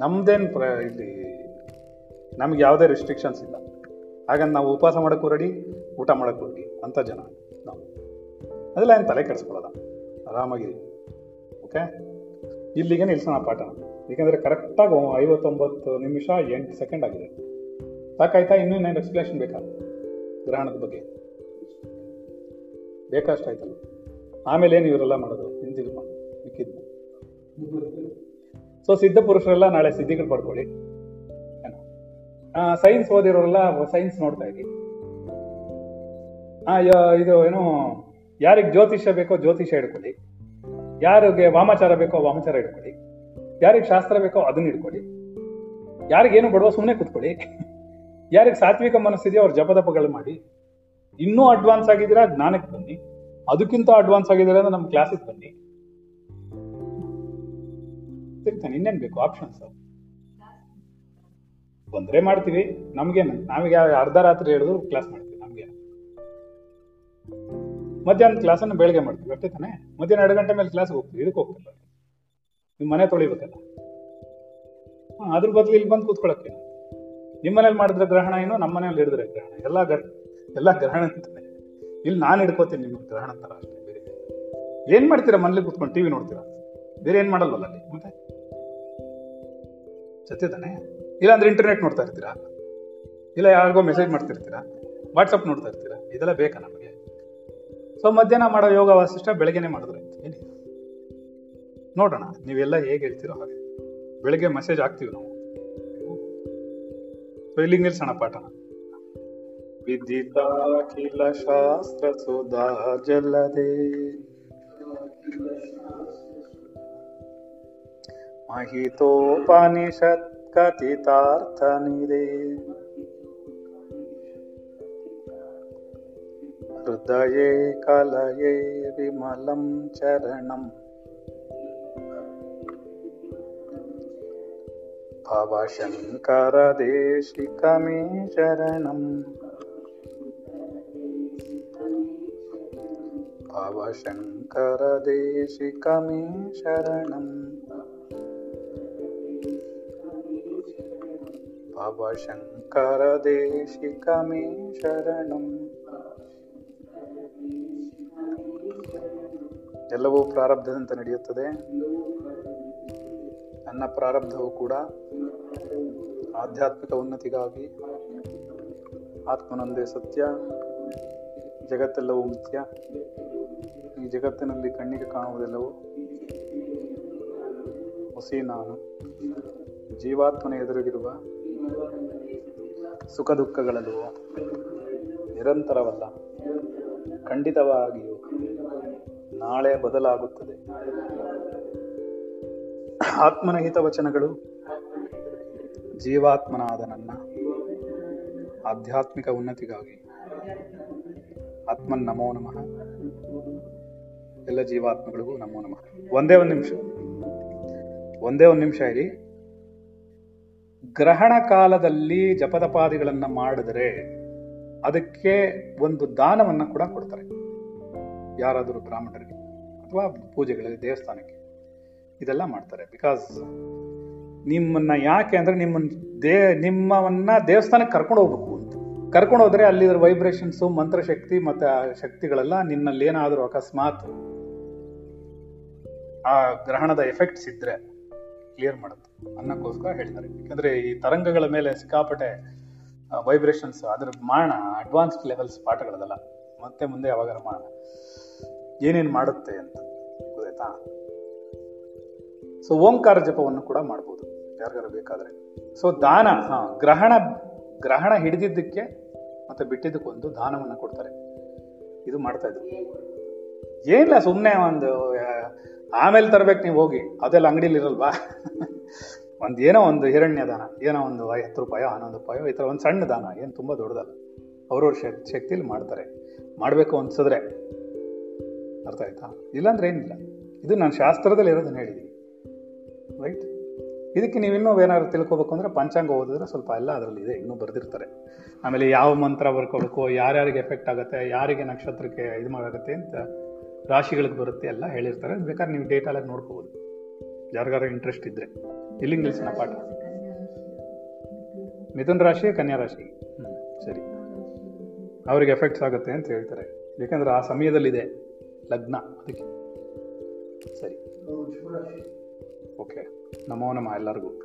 ನಮ್ದೇನು ಪ್ರ ಇಲ್ಲಿ ನಮ್ಗೆ ಯಾವುದೇ ರಿಸ್ಟ್ರಿಕ್ಷನ್ಸ್ ಇಲ್ಲ. ಹಾಗಂತ ನಾವು ಉಪವಾಸ ಮಾಡೋಕ್ಕೂ ರೆಡಿ ಊಟ ಮಾಡೋಕ್ಕೂ ರೆಡಿ ಅಂಥ ಜನ. ನಾವು. ಅದೆಲ್ಲ ಏನು ತಲೆ ಕೆಡಿಸ್ಕೊಳ್ಳಲ್ಲ ಆರಾಮಾಗಿರಿ. ಓಕೆ ಇಲ್ಲಿಗೆ ನಿಲ್ಸೋಣ ಪಾಠ. ಏಕೆಂದರೆ ಕರೆಕ್ಟಾಗಿ ಐವತ್ತೊಂಬತ್ತು ನಿಮಿಷ ಎಂಟು ಸೆಕೆಂಡ್ ಆಗಿದೆ. ಸಾಕಾಯ್ತಾ? ಇನ್ನೂ ನಾನು ಎಕ್ಸ್ಪ್ಲೇಷನ್ ಬೇಕಾ? ಗ್ರಹಣದ ಬಗ್ಗೆ. ಬೇಕಷ್ಟಾಯ್ತಲ್ಲ ಆಮೇಲೆ ಏನು ಇವರೆಲ್ಲ ಮಾಡೋದು? ಹಿಂದಿಲ್ ಮಿಕ್ಕಿದ್ದು. ಸೊ ಸಿದ್ಧ ಪುರುಷರೆಲ್ಲ ನಾಳೆ ಸಿದ್ಧಿಗಳು ಪಡ್ಕೊಳ್ಳಿ. ಸೈನ್ಸ್ ಓದಿರೋರೆಲ್ಲ ಸೈನ್ಸ್ ನೋಡ್ತಾ ಇದ್ದೀವಿ ಇದು ಏನು, ಯಾರಿಗೆ ಜ್ಯೋತಿಷ್ಯ ಬೇಕೋ ಜ್ಯೋತಿಷ್ಯ ಹಿಡ್ಕೊಳ್ಳಿ. ಯಾರಿಗೆ ವಾಮಾಚಾರ ಬೇಕೋ ವಾಮಾಚಾರ ಇಟ್ಕೊಳ್ಳಿ. ಯಾರಿಗೆ ಶಾಸ್ತ್ರ ಬೇಕೋ ಅದನ್ನ ಇಟ್ಕೊಳ್ಳಿ. ಯಾರಿಗೇನು ಬಡವ ಸುಮ್ಮನೆ ಕೂತ್ಕೊಳ್ಳಿ. ಯಾರಿಗೆ ಸಾತ್ವಿಕ ಮನಸ್ಸಿದೆಯೋ ಅವ್ರ ಜಪದಪಗಳು ಮಾಡಿ. ಇನ್ನೂ ಅಡ್ವಾನ್ಸ್ ಆಗಿದ್ದೀರಾ? ಜ್ಞಾನಕ್ಕೆ ಬನ್ನಿ. ಅದಕ್ಕಿಂತ ಅಡ್ವಾನ್ಸ್ ಆಗಿದ್ದೀರಾ ಅಂದ್ರೆ ನಮ್ಮ ಕ್ಲಾಸಿಗೆ ಬನ್ನಿ. ಸಿಗ್ತಾನೆ ಇನ್ನೇನ್ ಬೇಕು? ಆಪ್ಷನ್ಸ್ ಬಂದ್ರೆ ಮಾಡ್ತೀವಿ. ನಮ್ಗೇನು ನಾವೀಗ ಅರ್ಧ ರಾತ್ರಿ ಹೇಳಿದ್ರು ಕ್ಲಾಸ್ ಮಾಡ್ತೀವಿ. ಮಧ್ಯಾಹ್ನ ಕ್ಲಾಸನ್ನು ಬೆಳಗ್ಗೆ ಮಾಡ್ತೀವಿ, ಅಷ್ಟೇ ತಾನೆ? ಮಧ್ಯಾಹ್ನ ಎರಡು ಗಂಟೆ ಮೇಲೆ ಕ್ಲಾಸ್ಗೆ ಹೋಗ್ತೀವಿ, ಇದಕ್ಕೆ ಹೋಗ್ತಿಲ್ಲ. ನಿಮ್ಮ ಮನೆ ತೊಳಿಬೇಕಲ್ಲ. ಹಾಂ, ಅದ್ರ ಬದಲು ಇಲ್ಲಿ ಬಂದು ಕೂತ್ಕೊಳಕ್ಕೆ. ನಿಮ್ಮ ಮನೇಲಿ ಮಾಡಿದ್ರೆ ಗ್ರಹಣ ಏನು, ನಮ್ಮ ಮನೇಲಿ ಹಿಡಿದ್ರೆ ಗ್ರಹಣ. ಎಲ್ಲ ಗ್ರ, ಎಲ್ಲ ಗ್ರಹಣ ಅಂತಾನೆ ಇಲ್ಲಿ ನಾನು ಹಿಡ್ಕೋತೀನಿ ನಿಮ್ಗೆ ಗ್ರಹಣ ಥರ ಅಷ್ಟೇ, ಬೇರೆ. ಏನು ಮಾಡ್ತೀರಾ ಮನೇಲಿ ಕೂತ್ಕೊಂಡು ಟಿವಿ ನೋಡ್ತೀರಾ? ಬೇರೆ ಏನು ಮಾಡಲ್ವಲ್ಲ ಅಲ್ಲಿ? ಮತ್ತೆ? ಸತ್ಯ ತಾನೆ? ಇಲ್ಲಾಂದ್ರೆ ಇಂಟರ್ನೆಟ್ ನೋಡ್ತಾ ಇರ್ತೀರಾ? ಇಲ್ಲ ಯಾರಿಗೋ ಮೆಸೇಜ್ ಮಾಡ್ತಿರ್ತೀರಾ? ವಾಟ್ಸಪ್ ನೋಡ್ತಾ ಇರ್ತೀರಾ? ಇದೆಲ್ಲ ಬೇಕಾ ನಮಗೆ? ಸೊ ಮಧ್ಯಾಹ್ನ ಮಾಡೋ ಯೋಗ ವಾಸಿಷ್ಠ ಬೆಳಗ್ಗೆನೆ ಮಾಡಿದ್ರೆ ಹೇಳಿ ನೋಡೋಣ, ನೀವೆಲ್ಲ ಹೇಗೆ ಹೇಳ್ತೀರೋ ಹಾಗೆ. ಬೆಳಗ್ಗೆ ಮೆಸೇಜ್ ಹಾಕ್ತೀವಿ ನಾವು. ಸೊ ಇಲ್ಲಿಗೆ ನಿಲ್ಸೋಣ ಪಾಠನ ವಿದಿತಾಖಿಲ ಶಾಸ್ತ್ರ ಸುಧಾ ಜಲದೆ. ಮಹಿತೋಪನಿಷತ್ ಕಥಿತಾರ್ಥ हृदये कलये विमलं चरणम् भवशङ्करदेशिकमे शरणम् भवशङ्करदेशिकमे शरणम् भवशङ्करदेशिकमे शरणम्। ಎಲ್ಲವೂ ಪ್ರಾರಬ್ಧದಂತೆ ನಡೆಯುತ್ತದೆ. ನನ್ನ ಪ್ರಾರಬ್ಧವು ಕೂಡ ಆಧ್ಯಾತ್ಮಿಕ ಉನ್ನತಿಗಾಗಿ, ಆತ್ಮನೊಂದೇ ಸತ್ಯ, ಜಗತ್ತೆಲ್ಲವೂ ಮುಖ್ಯ ಈ ಜಗತ್ತಿನಲ್ಲಿ ಕಣ್ಣಿಗೆ ಕಾಣುವುದೆಲ್ಲವೂ ಹುಸಿ ನಾನು. ಜೀವಾತ್ಮನ ಎದುರಿಗಿರುವ ಸುಖ ದುಃಖಗಳೆಲ್ಲವೂ ನಿರಂತರವಲ್ಲ, ಖಂಡಿತವಾಗಿಯೂ. ನಾಳೆ ಬದಲಾಗುತ್ತದೆ. ಆತ್ಮನ ಹಿತವಚನಗಳು ಜೀವಾತ್ಮನಾದ ನನ್ನ ಆಧ್ಯಾತ್ಮಿಕ ಉನ್ನತಿಗಾಗಿ. ಆತ್ಮನ್ ನಮೋ ನಮಃ. ಎಲ್ಲ ಜೀವಾತ್ಮಗಳಿಗೂ ನಮೋ ನಮಃ. ಒಂದೇ ಒಂದು ನಿಮಿಷ. ಒಂದೇ ಒಂದು ನಿಮಿಷ ಇರಿ. ಗ್ರಹಣ ಕಾಲದಲ್ಲಿ ಜಪದಪಾದಿಗಳನ್ನ ಮಾಡಿದರೆ ಅದಕ್ಕೆ ಒಂದು ದಾನವನ್ನ ಕೂಡ ಕೊಡ್ತಾರೆ. ಯಾರಾದರೂ ಬ್ರಾಹ್ಮಣರಿಗೆ. ಅಥವಾ ಪೂಜೆಗಳಲ್ಲಿ ದೇವಸ್ಥಾನಕ್ಕೆ. ಇದೆಲ್ಲ ಮಾಡ್ತಾರೆ. ಬಿಕಾಸ್ ನಿಮ್ಮನ್ನ ಯಾಕೆ ಅಂದ್ರೆ ನಿಮ್ಮನ್ನ ದೇ, ನಿಮ್ಮವನ್ನ ದೇವಸ್ಥಾನಕ್ಕೆ ಕರ್ಕೊಂಡು ಹೋಗ್ಬೇಕು ಅಂತ. ಕರ್ಕೊಂಡು ಹೋದ್ರೆ ಅಲ್ಲಿ ವೈಬ್ರೇಷನ್ಸು ಮಂತ್ರಶಕ್ತಿ ಮತ್ತೆ ಆ ಶಕ್ತಿಗಳೆಲ್ಲ ನಿನ್ನಲ್ಲಿ ಏನಾದರೂ ಅಕಸ್ಮಾತ್ ಆ ಗ್ರಹಣದ ಎಫೆಕ್ಟ್ಸ್ ಇದ್ರೆ ಕ್ಲಿಯರ್ ಮಾಡುತ್ತೆ. ಅನ್ನಕ್ಕೋಸ್ಕರ ಹೇಳ್ತಾರೆ. ಯಾಕಂದ್ರೆ ಈ ತರಂಗಗಳ ಮೇಲೆ ಸಿಕ್ಕಾಪಟ್ಟೆ ವೈಬ್ರೇಷನ್ಸ್ ಅದ್ರ ಮಾಡೋಣ ಅಡ್ವಾನ್ಸ್ಡ್ ಲೆವೆಲ್ಸ್ ಪಾಠಗಳದಲ್ಲ. ಮತ್ತೆ ಮುಂದೆ ಯಾವಾಗ ಮಾಡೋಣ ಏನೇನು ಮಾಡುತ್ತೆ ಅಂತ ಗೊತ್ತಾಯ್ತಾ? ಸೊ ಓಂಕಾರ ಜಪವನ್ನು ಕೂಡ ಮಾಡ್ಬೋದು ಯಾರಿಗಾರು ಬೇಕಾದರೆ. ಸೊ ದಾನ, ಹಾಂ, ಗ್ರಹಣ ಗ್ರಹಣ ಹಿಡಿದಿದ್ದಕ್ಕೆ ಮತ್ತೆ ಬಿಟ್ಟಿದ್ದಕ್ಕೊಂದು ದಾನವನ್ನು ಕೊಡ್ತಾರೆ. ಇದು ಮಾಡ್ತಾ ಇದ್ರು. ಏನಿಲ್ಲ ಸುಮ್ಮನೆ ಒಂದು, ಆಮೇಲೆ ತರ್ಬೇಕು ನೀವು ಹೋಗಿ, ಅದೆಲ್ಲ ಅಂಗಡಿಲಿ ಇರಲ್ವಾ? ಒಂದು ಏನೋ ಒಂದು ಹಿರಣ್ಯ ದಾನ, ಏನೋ ಒಂದು ಹತ್ತು ರೂಪಾಯೋ, ಹನ್ನೊಂದು ರೂಪಾಯೋ, ಈ ಥರ ಒಂದು ಸಣ್ಣ ದಾನ, ಏನು ತುಂಬ ದೊಡ್ಡದಲ್ಲ. ಅವ್ರವ್ರ ಶಕ್, ಶಕ್ತಿಲಿ ಮಾಡ್ತಾರೆ. ಮಾಡಬೇಕು ಅನ್ಸಿದ್ರೆ ಅರ್ಥ ಆಯ್ತಾ? ಇಲ್ಲಾಂದ್ರೆ ಏನಿಲ್ಲ. ಇದು ನಾನು ಶಾಸ್ತ್ರದಲ್ಲಿ ಇರೋದನ್ನ ಹೇಳಿದ್ದೀನಿ. ರೈಟ್ ಇದಕ್ಕೆ ನೀವಿನ್ನೂ ಏನಾದ್ರು ತಿಳ್ಕೊಬೇಕು ಅಂದ್ರೆ ಪಂಚಾಂಗ ಓದಿದ್ರೆ ಸ್ವಲ್ಪ ಎಲ್ಲ ಅದರಲ್ಲಿ ಇದೆ, ಇನ್ನೂ ಬರೆದಿರ್ತಾರೆ. ಆಮೇಲೆ ಯಾವ ಮಂತ್ರ ಬರ್ಕೋಬೇಕು, ಯಾರ್ಯಾರಿಗೆ ಎಫೆಕ್ಟ್ ಆಗುತ್ತೆ, ಯಾರಿಗೆ ನಕ್ಷತ್ರಕ್ಕೆ ಇದು ಮಾಡಾಗುತ್ತೆ ಅಂತ ರಾಶಿಗಳಿಗೆ ಬರುತ್ತೆ ಎಲ್ಲ ಹೇಳಿರ್ತಾರೆ. ಬೇಕಾದ್ರೆ ನೀವು ಡೇಟಾಲಾಗಿ ನೋಡ್ಕೋಬೋದು. ಯಾರಿಗಾರ ಇಂಟ್ರೆಸ್ಟ್ ಇದ್ದರೆ ಇಲ್ಲಿ ನಿಲ್ಸಿನ ಪಾಠ. ಮಿಥುನ್ ರಾಶಿ, ಕನ್ಯಾ ರಾಶಿ. ಸರಿ. ಅವ್ರಿಗೆ ಎಫೆಕ್ಟ್ಸ್ ಆಗುತ್ತೆ ಅಂತ ಹೇಳ್ತಾರೆ. ಯಾಕಂದ್ರೆ ಆ ಸಮಯದಲ್ಲಿದೆ. ಲಗ್ನ ಅದಕ್ಕೆ. ಸರಿ. ಓಕೆ ನಮೋ ನಮ ಎಲ್ಲರಿಗೂ.